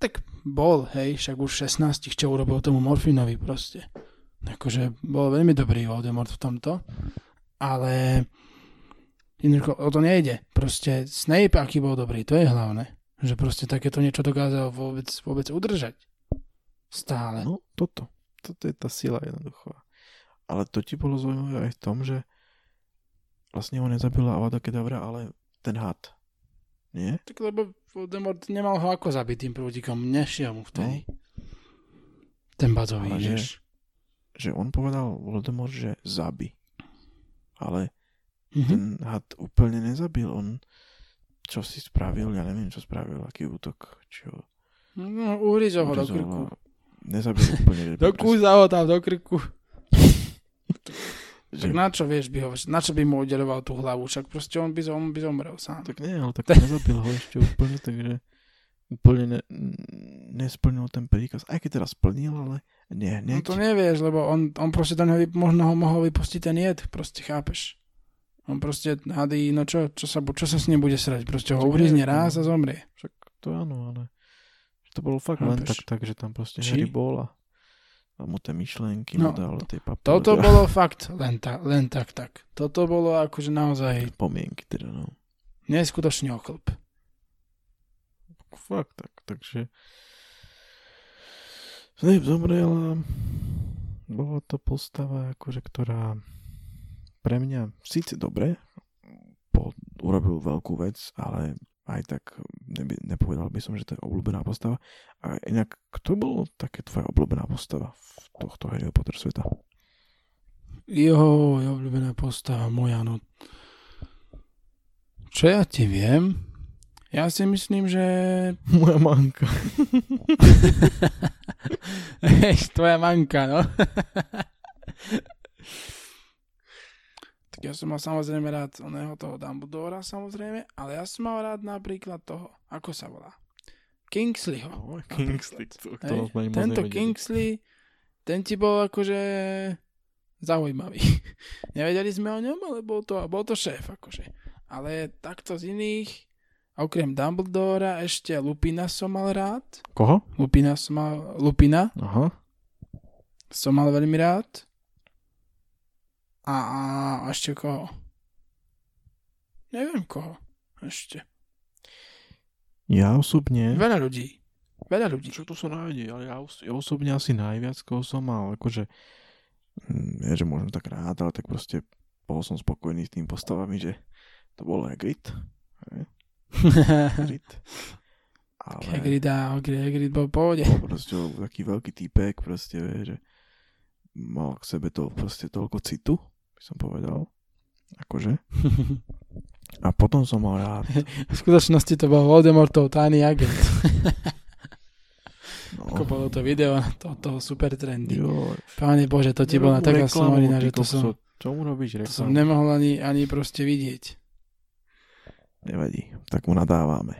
tak bol, hej, však už 16 čo urobil tomu Morfinovi proste. Akože bol veľmi dobrý Voldemort v tomto, ale jednoducho o to nejde. Proste Snape, aký bol dobrý, to je hlavné. Že proste takéto niečo dokázal vôbec, vôbec udržať. Stále. No, toto. Toto je tá sila jednoducho. Ale to ti bolo zaujímavé aj v tom, že vlastne ho nezabila Avada Kedavra, ale ten had. Nie? Tak lebo Voldemort nemal ho ako zabiť tým prúdikom, nešiel mu vtedy. Ten bazový, že-. Že on povedal Voldemort, že zabi. Ale Mhm. ten had úplne nezabil. On čo si spravil, ja neviem, čo spravil, aký útok. Čo, No, uhryzol ho do krku. a Nezabil [LAUGHS] úplne. Do kúza ho tam do krku. [LAUGHS] že, Tak na čo, vieš, by ho, na čo by mu udeloval tú hlavu? Však proste on by, on by zomrel sám. Tak nie, ale tak nezabil ho ešte úplne, takže úplne ne, nesplnil ten príkaz. Aj keď teraz splnil, ale nie, No nie. to nevieš, lebo on, on proste neho, vy- možno ho mohol vypustiť ten jed, proste chápeš. On proste hady, no čo, čo sa, čo sa s ním bude srať? Proste ho uhryzne raz a no. zomrie. Však to áno, ale to bolo fakt len Chápeš? tak, tak, že tam proste Či? Harry bol a a mu tie myšlenky No, mu dal do tej papule. Toto bolo fakt len, ta, len tak, tak. Toto bolo akože naozaj Pomienky teda, no. neskutočný oklp. Fakt tak, takže Snape zomrel a bola to postava, akože, ktorá pre mňa síce dobre, po, urobil veľkú vec, ale aj tak neby, nepovedal by som, že to je obľúbená postava. A inak, kto bol také tvoja obľúbená postava v tohto Harry Potter sveta? Je obľúbená postava moja, no. Čo ja ti viem? Ja si myslím, že... [LAUGHS] Moja manka. Hej, tvoja manka, no. [LAUGHS] tak ja som mal samozrejme rád oného toho Dumbledora, samozrejme, ale ja som mal rád napríklad toho, ako sa volá? Kingsleyho. No, Kingsley, to, Hej, tento Kingsley, ten ti bol akože zaujímavý. [LAUGHS] Nevedeli sme o ňom, ale bol to, bol to šéf, akože. Ale takto z iných, okrem Dumbledora, ešte Lupina som mal rád. Koho? Lupina som mal, Lupina Aha. som mal veľmi rád. A, a ešte koho? Neviem koho. Ešte. Ja osobne... Veľa ľudí. Veľa ľudí. Čo to sa nájde, ale ja, os- ja osobne asi najviac, koho som mal, akože, mm, nie, že možno tak rád, ale tak proste bol som spokojný s tým postavami, že to bol Hagrid. Hagrid. Ale Hagrid, a Hagrid bol v pohode. bol proste taký veľký týpek, proste, že mal k sebe to proste toľko citu, by som povedal. Akože. A potom som mal rád. V skutočnosti to bol Voldemortov tajný agent. [LAUGHS] No, Ako bolo to video to, toho super trendy. jo, Páne Bože, to ti bola taká reklamu, ty že to som, kokso. Čomu robíš to som reklamu? nemohol ani, ani proste vidieť. Nevadí, tak mu nadávame.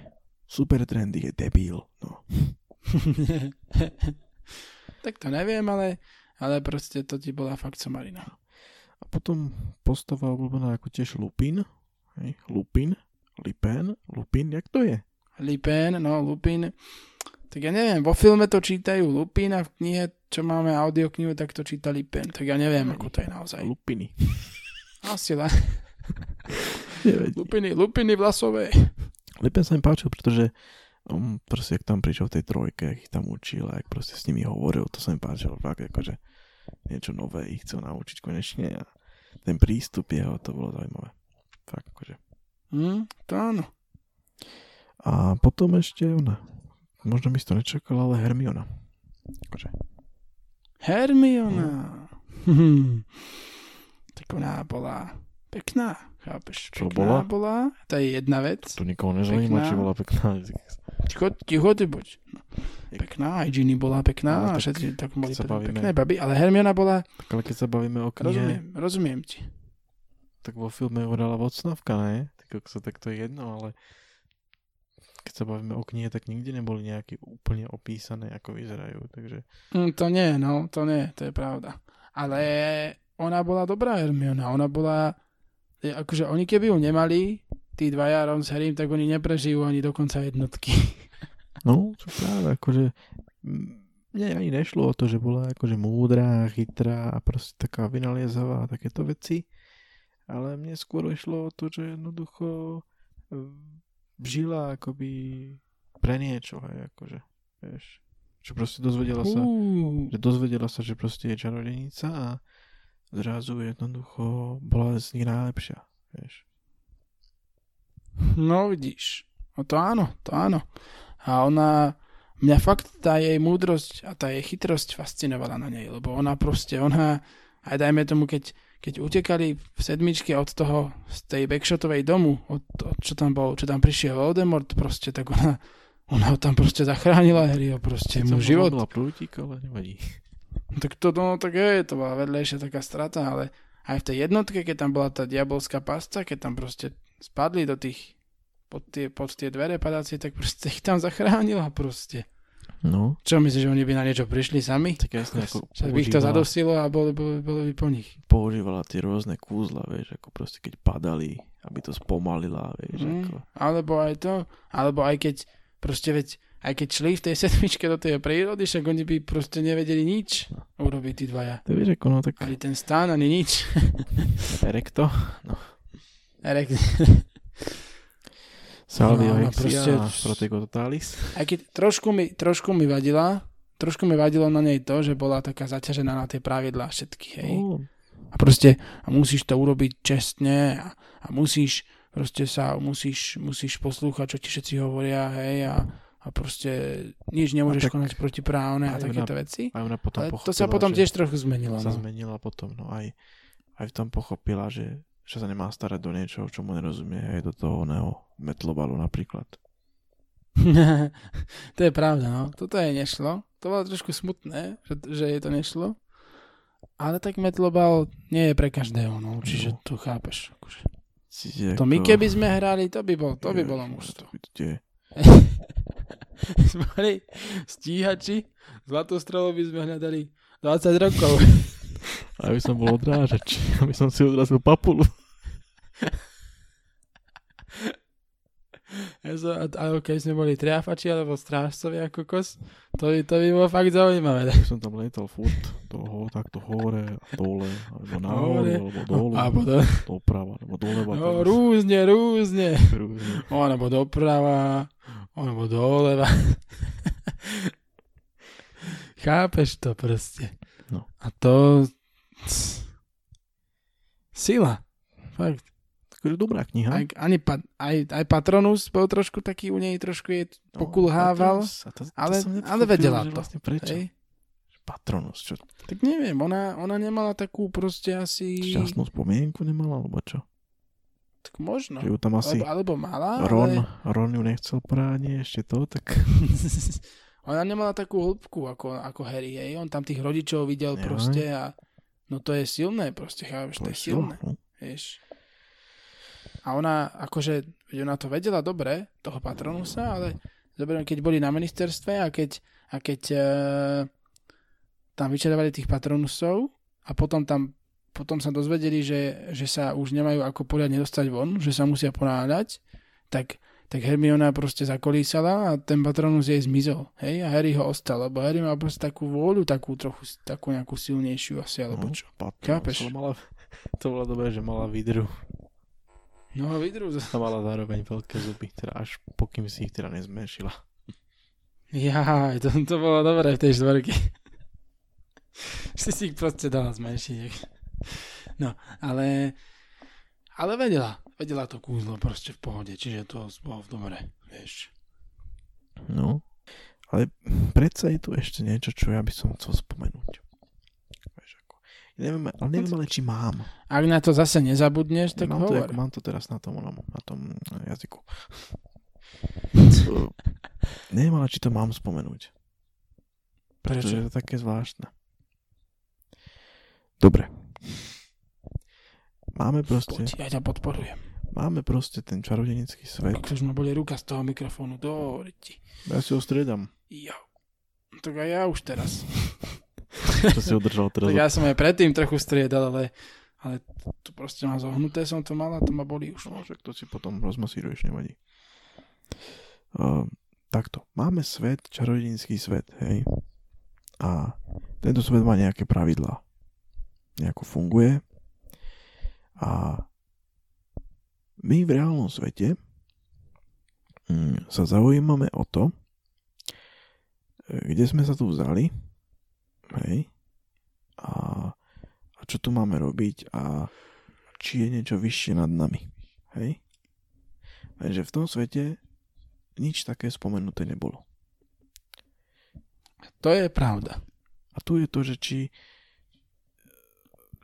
Super trendy je debil. No. [LAUGHS] tak to neviem, ale, ale proste to ti bola fakt somarina. A potom postava obľúbená ako tiež Lupin. Hej, Lupin, Lipen, Lupin, jak to je? Lupin, no Lupin. Tak ja neviem, vo filme to čítajú Lupin a v knihe, čo máme audioknihu, tak to číta Lupin. Tak ja neviem, ako to je naozaj. Lupiny. Asi len. [LAUGHS] Lupiny, lupiny vlasové. Lipen sa mi páčil, pretože on proste, jak tam prišiel v tej trojke, jak ich tam učil a jak proste s nimi hovoril, to sa mi páčilo fakt, akože niečo nové ich chcel naučiť konečne a ten prístup jeho, to bolo zaujímavé. Fakt, akože. Hm, to áno. A potom ešte ona, možno by si to nečakal, ale Hermiona. Akože. Hermiona. Hm. Tak ona bola pekná, chápeš? Čo pekná bola? bola? To je jedna vec. To nikoho nezaujíma, Pekná. či bola pekná. Ticho, ticho ty buď. No. Pekná, aj Ginny bola pekná, Ale a tak všetci tak boli sa bavíme- pekné baby, ale Hermiona bola, Ale keď sa bavíme o knihe, rozumiem, rozumiem ti. tak vo filme urala vocnovka, ne? Tak sa tak to je jedno, ale keď sa bavíme o knihe, tak nikde neboli nejaké úplne opísané, ako vyzerajú, takže Mm, to nie, no, to nie, to je pravda. Ale ona bola dobrá Hermiona, ona bola, akože oni keby ju nemali, tí dvaja Ron s Harrym, tak oni neprežijú ani do konca jednotky. [LAUGHS] No, čo práve, akože mm, mne ani nešlo o to, že bola akože múdra, chytrá a proste taká vynaliezavá a takéto veci, ale mne skôr išlo o to, že jednoducho mm, žila akoby pre niečo, hej, akože, vieš, že proste dozvedela sa, že dozvedela sa, že proste je čarodenica a zrazu jednoducho bola z nich najlepšia, vieš. no vidíš, no to áno, to áno. A ona, mňa fakt tá jej múdrosť a tá jej chytrosť fascinovala na nej, lebo ona proste, ona, aj dajme tomu, keď, keď utekali v sedmičke od toho, z tej backshotovej domu, od, od čo tam bol, čo tam prišiel Voldemort, proste, tak ona, ona ho tam proste zachránila, Harryho, proste mu život. Prútik, ale nevadí. Tak to, no, tak je, to bola vedlejšia taká strata, ale aj v tej jednotke, keď tam bola tá diabolská pasca, keď tam proste spadli do tých, pod tie, pod tie dvere padácie, tak proste ich tam zachránila proste. No, Čo myslíš, že oni by na niečo prišli sami? tak jasne ako Že by ich to používala- zadosilo a boli, boli, boli by po nich. používala tie rôzne kúzla, vieš, ako proste keď padali, aby to spomalila, vieš, Mm, ako. alebo aj to, alebo aj keď proste veď, aj keď šli v tej sedmičke do tej prírody, však oni by proste nevedeli nič urobiť tí dvaja. To vieš, ako no tak Ani ten stán, ani nič. erekto, [LAUGHS] Erek, [LAUGHS] salvia No, no, no, proste- a protego totalis. Aj keď trošku mi, trošku mi vadila, trošku mi vadilo na nej to, že bola taká zaťažená na tie pravidlá všetky, hej. Oh, A proste a musíš to urobiť čestne a, a musíš proste sa, musíš, musíš poslúchať, čo ti všetci hovoria, hej, a, a proste nič nemôžeš tak- konať protiprávne a takéto veci. aj ona potom Ale pochopila, to sa potom tiež trochu zmenilo. sa No. zmenila potom, no aj, aj v tom pochopila, že, že sa nemá starať do niečoho, čo mu nerozumie, aj do toho oného metlobalu napríklad. [LAUGHS] to je pravda, no. Toto jej nešlo. To bolo trošku smutné, že, že jej to nešlo. Ale tak metlobal nie je pre každého, no. Čiže No. to chápeš. Akože. To my keby sme hrali, to by, bol, to by bolo mužstvo. Sme [LAUGHS] mali stíhači, zlatostrelov by sme hľadali 20 rokov. [LAUGHS] Aby som bol odrážač, aby som si odrazil papulu. [LAUGHS] Ja a- alebo keď sme boli triafači alebo strážcovia kokos, to by, to by bolo fakt zaujímavé. Aby som tam letal furt, toho, takto hore, a dole, alebo nahore, Hore. alebo dole, Alebo do, doprava, alebo doleva. no, rúzne, rúzne. rúzne. O, alebo doprava, alebo doleva. [LAUGHS] Chápeš to proste. No. A to... Sila. Fakt. Takže dobrá kniha. Aj, ani pa, aj, aj Patronus bol trošku taký u nej, trošku je pokulhával. No, Patronus, to, to ale- ale vedela to. Vlastne prečo? Hej. Patronus, čo? Tak neviem, ona, ona nemala takú proste asi... Šťastnú spomienku nemala, alebo čo? Tak možno. Že ju tam asi Alebo, alebo mala, Ron, ale... Ron ju nechcel práne ešte to, tak [LAUGHS] ona nemala takú hĺbku ako, ako Harry, hej. On tam tých rodičov videl Jaj. proste a... No to je silné proste, chápeš, to, je silné, no. vieš. A ona, akože, ona to vedela dobre, toho Patronusa, ale zoberiem, keď boli na ministerstve a keď, a keď e, tam vyčerovali tých Patronusov a potom tam potom sa dozvedeli, že, že sa už nemajú ako poriadne dostať von, že sa musia ponáhľať, tak, tak Hermiona proste zakolísala a ten Patronus jej zmizol. Hej? A Harry ho ostal, lebo Harry má proste takú vôľu, takú trochu, takú nejakú silnejšiu asi, alebo No, čo. Patronus, Chápeš? ale Mala, [LAUGHS] to bolo dobré, že mala vidru. No a vydru. [LAUGHS] A mala zároveň veľké zuby, teda až pokým si ich teda nezmenšila. Jaj, to, to bolo dobré v tej štvorke. [LAUGHS] si si ich proste dala zmenšiť. No, ale ale vedela, vedela to kúzlo proste v pohode, čiže to bolo v dobre, vieš. No, ale predsa je tu ešte niečo, čo ja by som chcel spomenúť. Neviem, ale neviem, ale či mám. Ak na to zase nezabudneš, tak mám, to, hovor. ako- mám to teraz na tom, na tom jazyku. [LAUGHS] neviem, ale či to mám spomenúť. Pretože Prečo? je to také zvláštne. Dobre. Máme proste, Poď, ja ťa podporujem. máme proste ten čarodenický svet. Ak už ma boli ruka z toho mikrofónu, dobre ti. Ja si ho striedam. Jo. Tak aj ja už teraz. [LAUGHS] Čo si udržal teraz. Tak ja som aj predtým trochu striedal, ale, ale to proste má zohnuté, som to mal a to ma boli už. No, však to si potom rozmasíruješ, nevadí. Uh, takto. Máme svet, čarodejnický svet, hej. A tento svet má nejaké pravidlá. Nejako funguje. A my v reálnom svete mm, sa zaujímame o to, e, kde sme sa tu vzali, hej, a, a čo tu máme robiť a či je niečo vyššie nad nami. Hej? Takže v tom svete nič také spomenuté nebolo. To je pravda. A tu je to, že či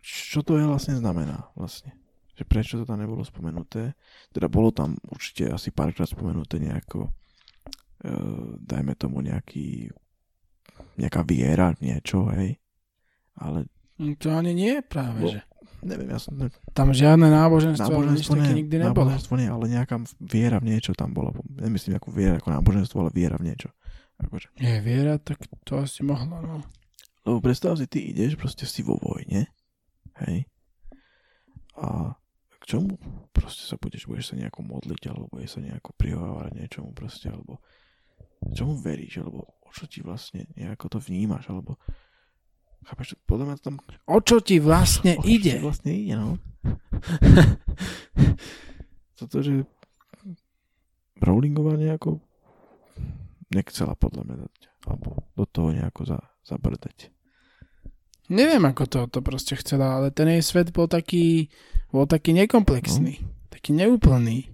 čo to je vlastne znamená vlastne. Že prečo to tam nebolo spomenuté. Teda bolo tam určite asi párkrát spomenuté nejako e, dajme tomu nejaký nejaká viera, niečo, hej. Ale To ani nie práve, Bo- že neviem, ja som, ne, tam žiadne náboženstvo, nič náboženstvo nie, nikdy nebolo. náboženstvo nie, ale nejaká viera v niečo tam bola. Nemyslím ako viera ako náboženstvo, ale viera v niečo. Akože. Nie, viera, tak to asi mohlo, no. Lebo predstav si, ty ideš, proste si vo vojne, hej, a k čomu proste sa budeš, budeš sa nejako modliť, alebo budeš sa nejako prihovárať niečomu proste, alebo čomu veríš, alebo o čo ti vlastne nejako to vnímaš, alebo chápeš, podľa mňa to tam O čo ti vlastne o čo ti ide? vlastne ide, no. [LAUGHS] Toto, že Rowlingová nejako nechcela podľa mňa dať, alebo do toho nejako za, zabrdať. Neviem, ako to, to proste chcela, ale ten jej svet bol taký, bol taký nekomplexný, taký neúplný.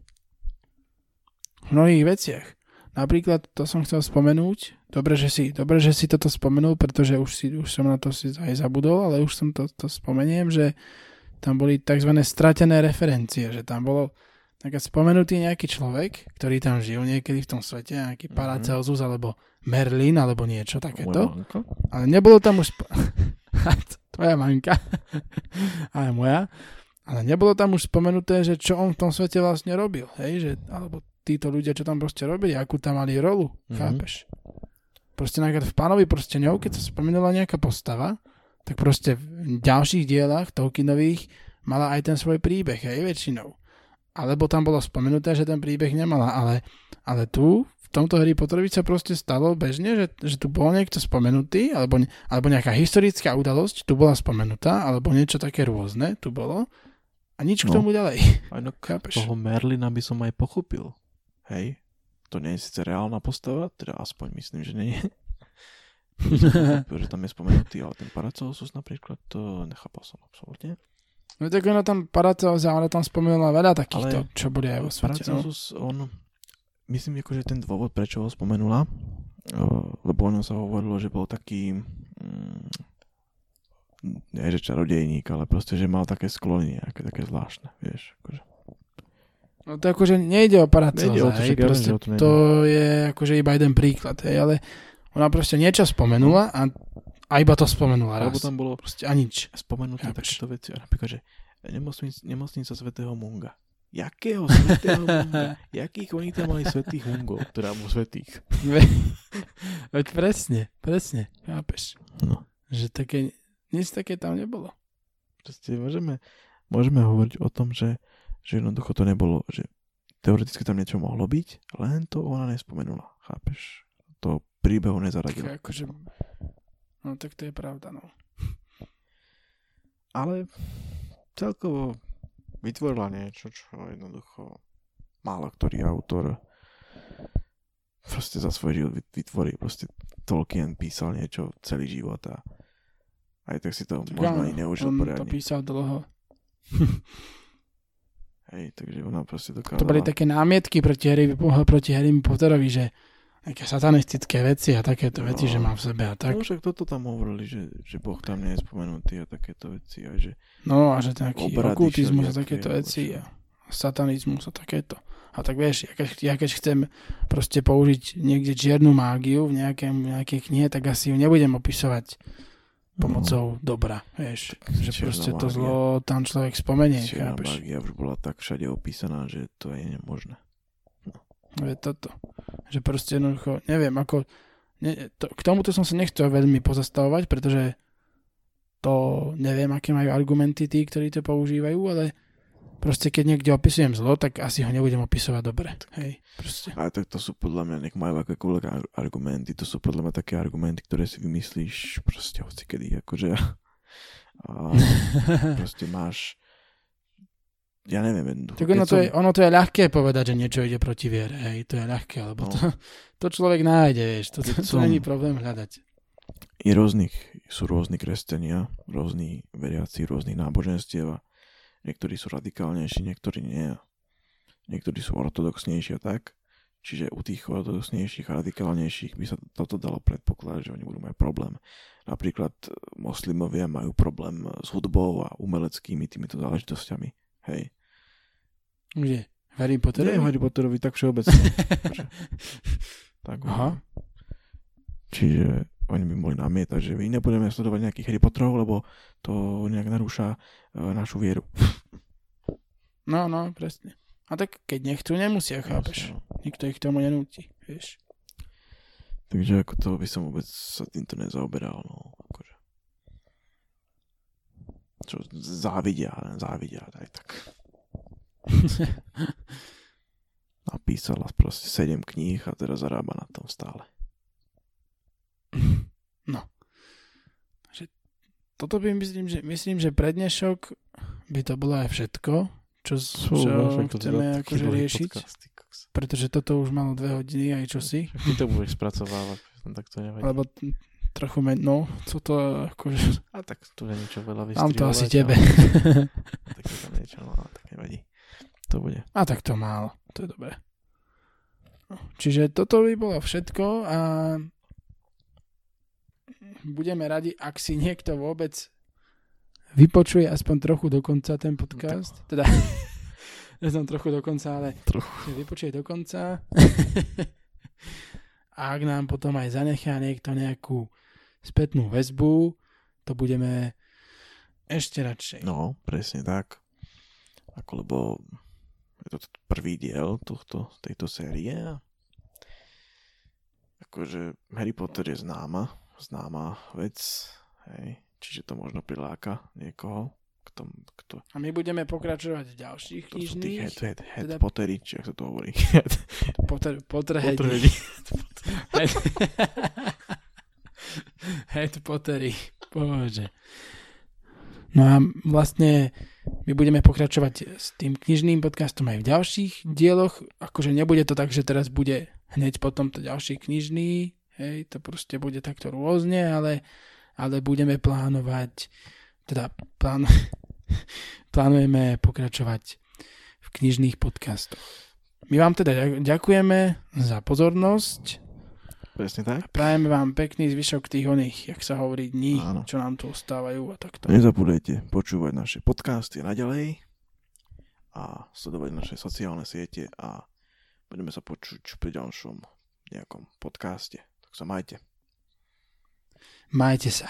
V mnohých veciach. Napríklad, to som chcel spomenúť, dobre, že si, dobre, že si toto spomenul, pretože už, si, už som na to si aj zabudol, ale už som to, to spomeniem, že tam boli tzv. stratené referencie, že tam bolo tak spomenutý nejaký človek, ktorý tam žil niekedy v tom svete, nejaký Mhm. Paracelsus alebo Merlin alebo niečo takéto. Ale nebolo tam už... Sp- [LAUGHS] Tvoja mamka. [LAUGHS] Ale moja. Ale nebolo tam už spomenuté, že čo on v tom svete vlastne robil. Hej? Že, alebo títo ľudia, čo tam proste robili, akú tam mali rolu. Mhm. Chápeš? Proste napríklad v pánovi prsteňov, keď sa spomenula nejaká postava, tak proste v ďalších dielach Tolkienových mala aj ten svoj príbeh, hej, väčšinou. Alebo tam bolo spomenuté, že ten príbeh nemala, ale, ale tu v tomto Harry Potterovi sa proste stalo bežne, že, že tu bol niekto spomenutý, alebo, alebo nejaká historická udalosť tu bola spomenutá, alebo niečo také rôzne tu bolo a nič k No. tomu ďalej. Aj no, Chápeš? toho Merlina by som aj pochopil. Hej? To nie je síce reálna postava, teda aspoň myslím, že nie je. [LAUGHS] že tam je spomenutý, ale ten Paracelsus napríklad, to nechápal som absolútne. No tak ona tam Paracelsus, ona tam spomenula veľa takýchto, Ale čo boli aj vo svete. No. Paracelsus, on, myslím, akože ten dôvod, prečo ho spomenula, lebo ono sa hovorilo, že bol taký, mm, nie že čarodejník, ale proste, že mal také sklony nejaké také zvláštne, vieš. Akože. No to akože nejde o Paracelsa, Nejde to, proste to nejde. to je akože iba jeden príklad, hej, ale ona proste niečo spomenula a, a iba to spomenula Alebo raz. tam bolo Proste a nič. spomenuté Chápeš? takéto veci. Napríklad, že nemocnica, nemocnica svätého Munga. Jakého svätého [LAUGHS] Munga? Jakých oni tam mali svetých Mungov? Teda mu svetých. Ve- [LAUGHS] Veď presne, presne, chápeš. No. Že také, nič také tam nebolo. Proste môžeme, môžeme hovoriť o tom, že, že jednoducho to nebolo, že teoreticky tam niečo mohlo byť, len to ona nespomenula. Chápeš? To príbehu nezaradila. Tak akože, no tak to je pravda, no. Ale celkovo vytvorila niečo, čo jednoducho málo ktorý autor proste za svoj život vyt- vytvorí. Proste Tolkien písal niečo celý život a aj tak si to Tak možno áno, ani neužil on to poriadne. písal dlho. [LAUGHS] Hej, takže ona proste dokázala... To boli také námietky proti Harry, proti Harry Potterovi, že, nejaké satanistické veci a takéto No. veci, že má v sebe a tak. No však toto tam hovorili, že, že Boh tam nie je spomenutý a takéto veci. A že No a že taký okultizmus a takéto veci a satanizmus a takéto. A tak vieš, ja keď, ja keď chcem proste použiť niekde čiernu mágiu v nejakém, nejakej knihe, tak asi ju nebudem opisovať pomocou dobra, vieš. Že čierna proste to zlo tam človek spomenie, Čierna chápeš. mágia už bola tak všade opísaná, že to je nemožné. Je toto. Že proste jednoducho, neviem, ako... Ne, to, k tomuto som sa nechcel veľmi pozastavovať, pretože to neviem, aké majú argumenty tí, ktorí to používajú, ale proste keď niekde opisujem zlo, tak asi ho nebudem opisovať dobre. Hej, proste. Ale tak to sú podľa mňa, nech majú akékoľvek ar- argumenty, to sú podľa mňa také argumenty, ktoré si vymyslíš proste hoci kedy, akože a [LAUGHS] proste máš ja neviem, jednoducho. Tak ono to, je, som- ono to je ľahké povedať, že niečo ide proti viere, hej, to je ľahké, lebo No. to, to človek nájde, vieš, to, to, to není problém hľadať. je rôznych, sú rôzni kresťania, rôzni veriaci, rôznych náboženstiev a niektorí sú radikálnejší, niektorí nie. Niektorí sú ortodoxnejší a tak. Čiže u tých ortodoxnejších a radikálnejších by sa toto dalo predpokladať, že oni budú mať problém. Napríklad e, moslimovia majú problém s hudbou a umeleckými týmito záležitosťami. Hej. Kde? Harry Potter? Nie Harry Potterovi tak všeobecne. [LAUGHS] Tak Aha. Čiže oni by mohli namietať, že my nebudeme sledovať nejakých Harry Potterov, lebo to nejak narúša e, našu vieru. [LAUGHS] No, no, presne. A tak keď nechcú, nemusia, chápeš. Jasne, no. Nikto ich tomu nenúti, vieš. Takže ako to by som vôbec sa týmto nezaoberal, no. Akože. Čo závidia, závidia, aj tak. [LAUGHS] Napísala proste 7 kníh a teraz zarába na tom stále. Toto by myslím, že, myslím, že pre dnešok by to bolo aj všetko, čo, Sú, čo no, teda chceme taký akože riešiť. podcast, ty kokos. Pretože toto už malo dve hodiny aj čosi. Ty to budeš spracovávať, tak to nevadí. Lebo trochu men, no, co to akože, A tak tu je niečo veľa mám to asi vystrihovať, tebe. ale [LAUGHS] Tak je tam niečo, no ale tak nevadí. To bude. A tak to málo, to je dobré. No, Čiže toto by bolo všetko a budeme radi, ak si niekto vôbec vypočuje aspoň trochu do konca ten podcast. Teda, [LAUGHS] ja som trochu do konca, ale Trochu. vypočuje do konca. a ak nám potom aj zanechá niekto nejakú spätnú väzbu, to budeme ešte radšej. No, presne tak. Ako lebo je to prvý diel tohto, tejto série. Akože Harry Potter je známa, známa vec, hej. Čiže to možno priláka niekoho, kto, kto A my budeme pokračovať v ďalších to knižných. head, head, head teda- Pottery, či ako sa to hovorí. [LAUGHS] Potter, Potterheadi. Potterheadi. Head, head Pottery. Bože. No a vlastne my budeme pokračovať s tým knižným podcastom aj v ďalších dieloch. Akože nebude to tak, že teraz bude hneď potom to ďalší knižný, hej, to proste bude takto rôzne, ale, ale budeme plánovať, teda plán, [LAUGHS] plánujeme pokračovať v knižných podcastoch. My vám teda ďak- ďakujeme za pozornosť Presne tak. a prajeme vám pekný zvyšok tých oných, jak sa hovorí, dní, Áno. čo nám tu ostávajú a takto. Nezabudajte počúvať naše podcasty naďalej a sledovať naše sociálne siete a budeme sa počuť pri ďalšom nejakom podcaste. Tak sa majte. Majte sa.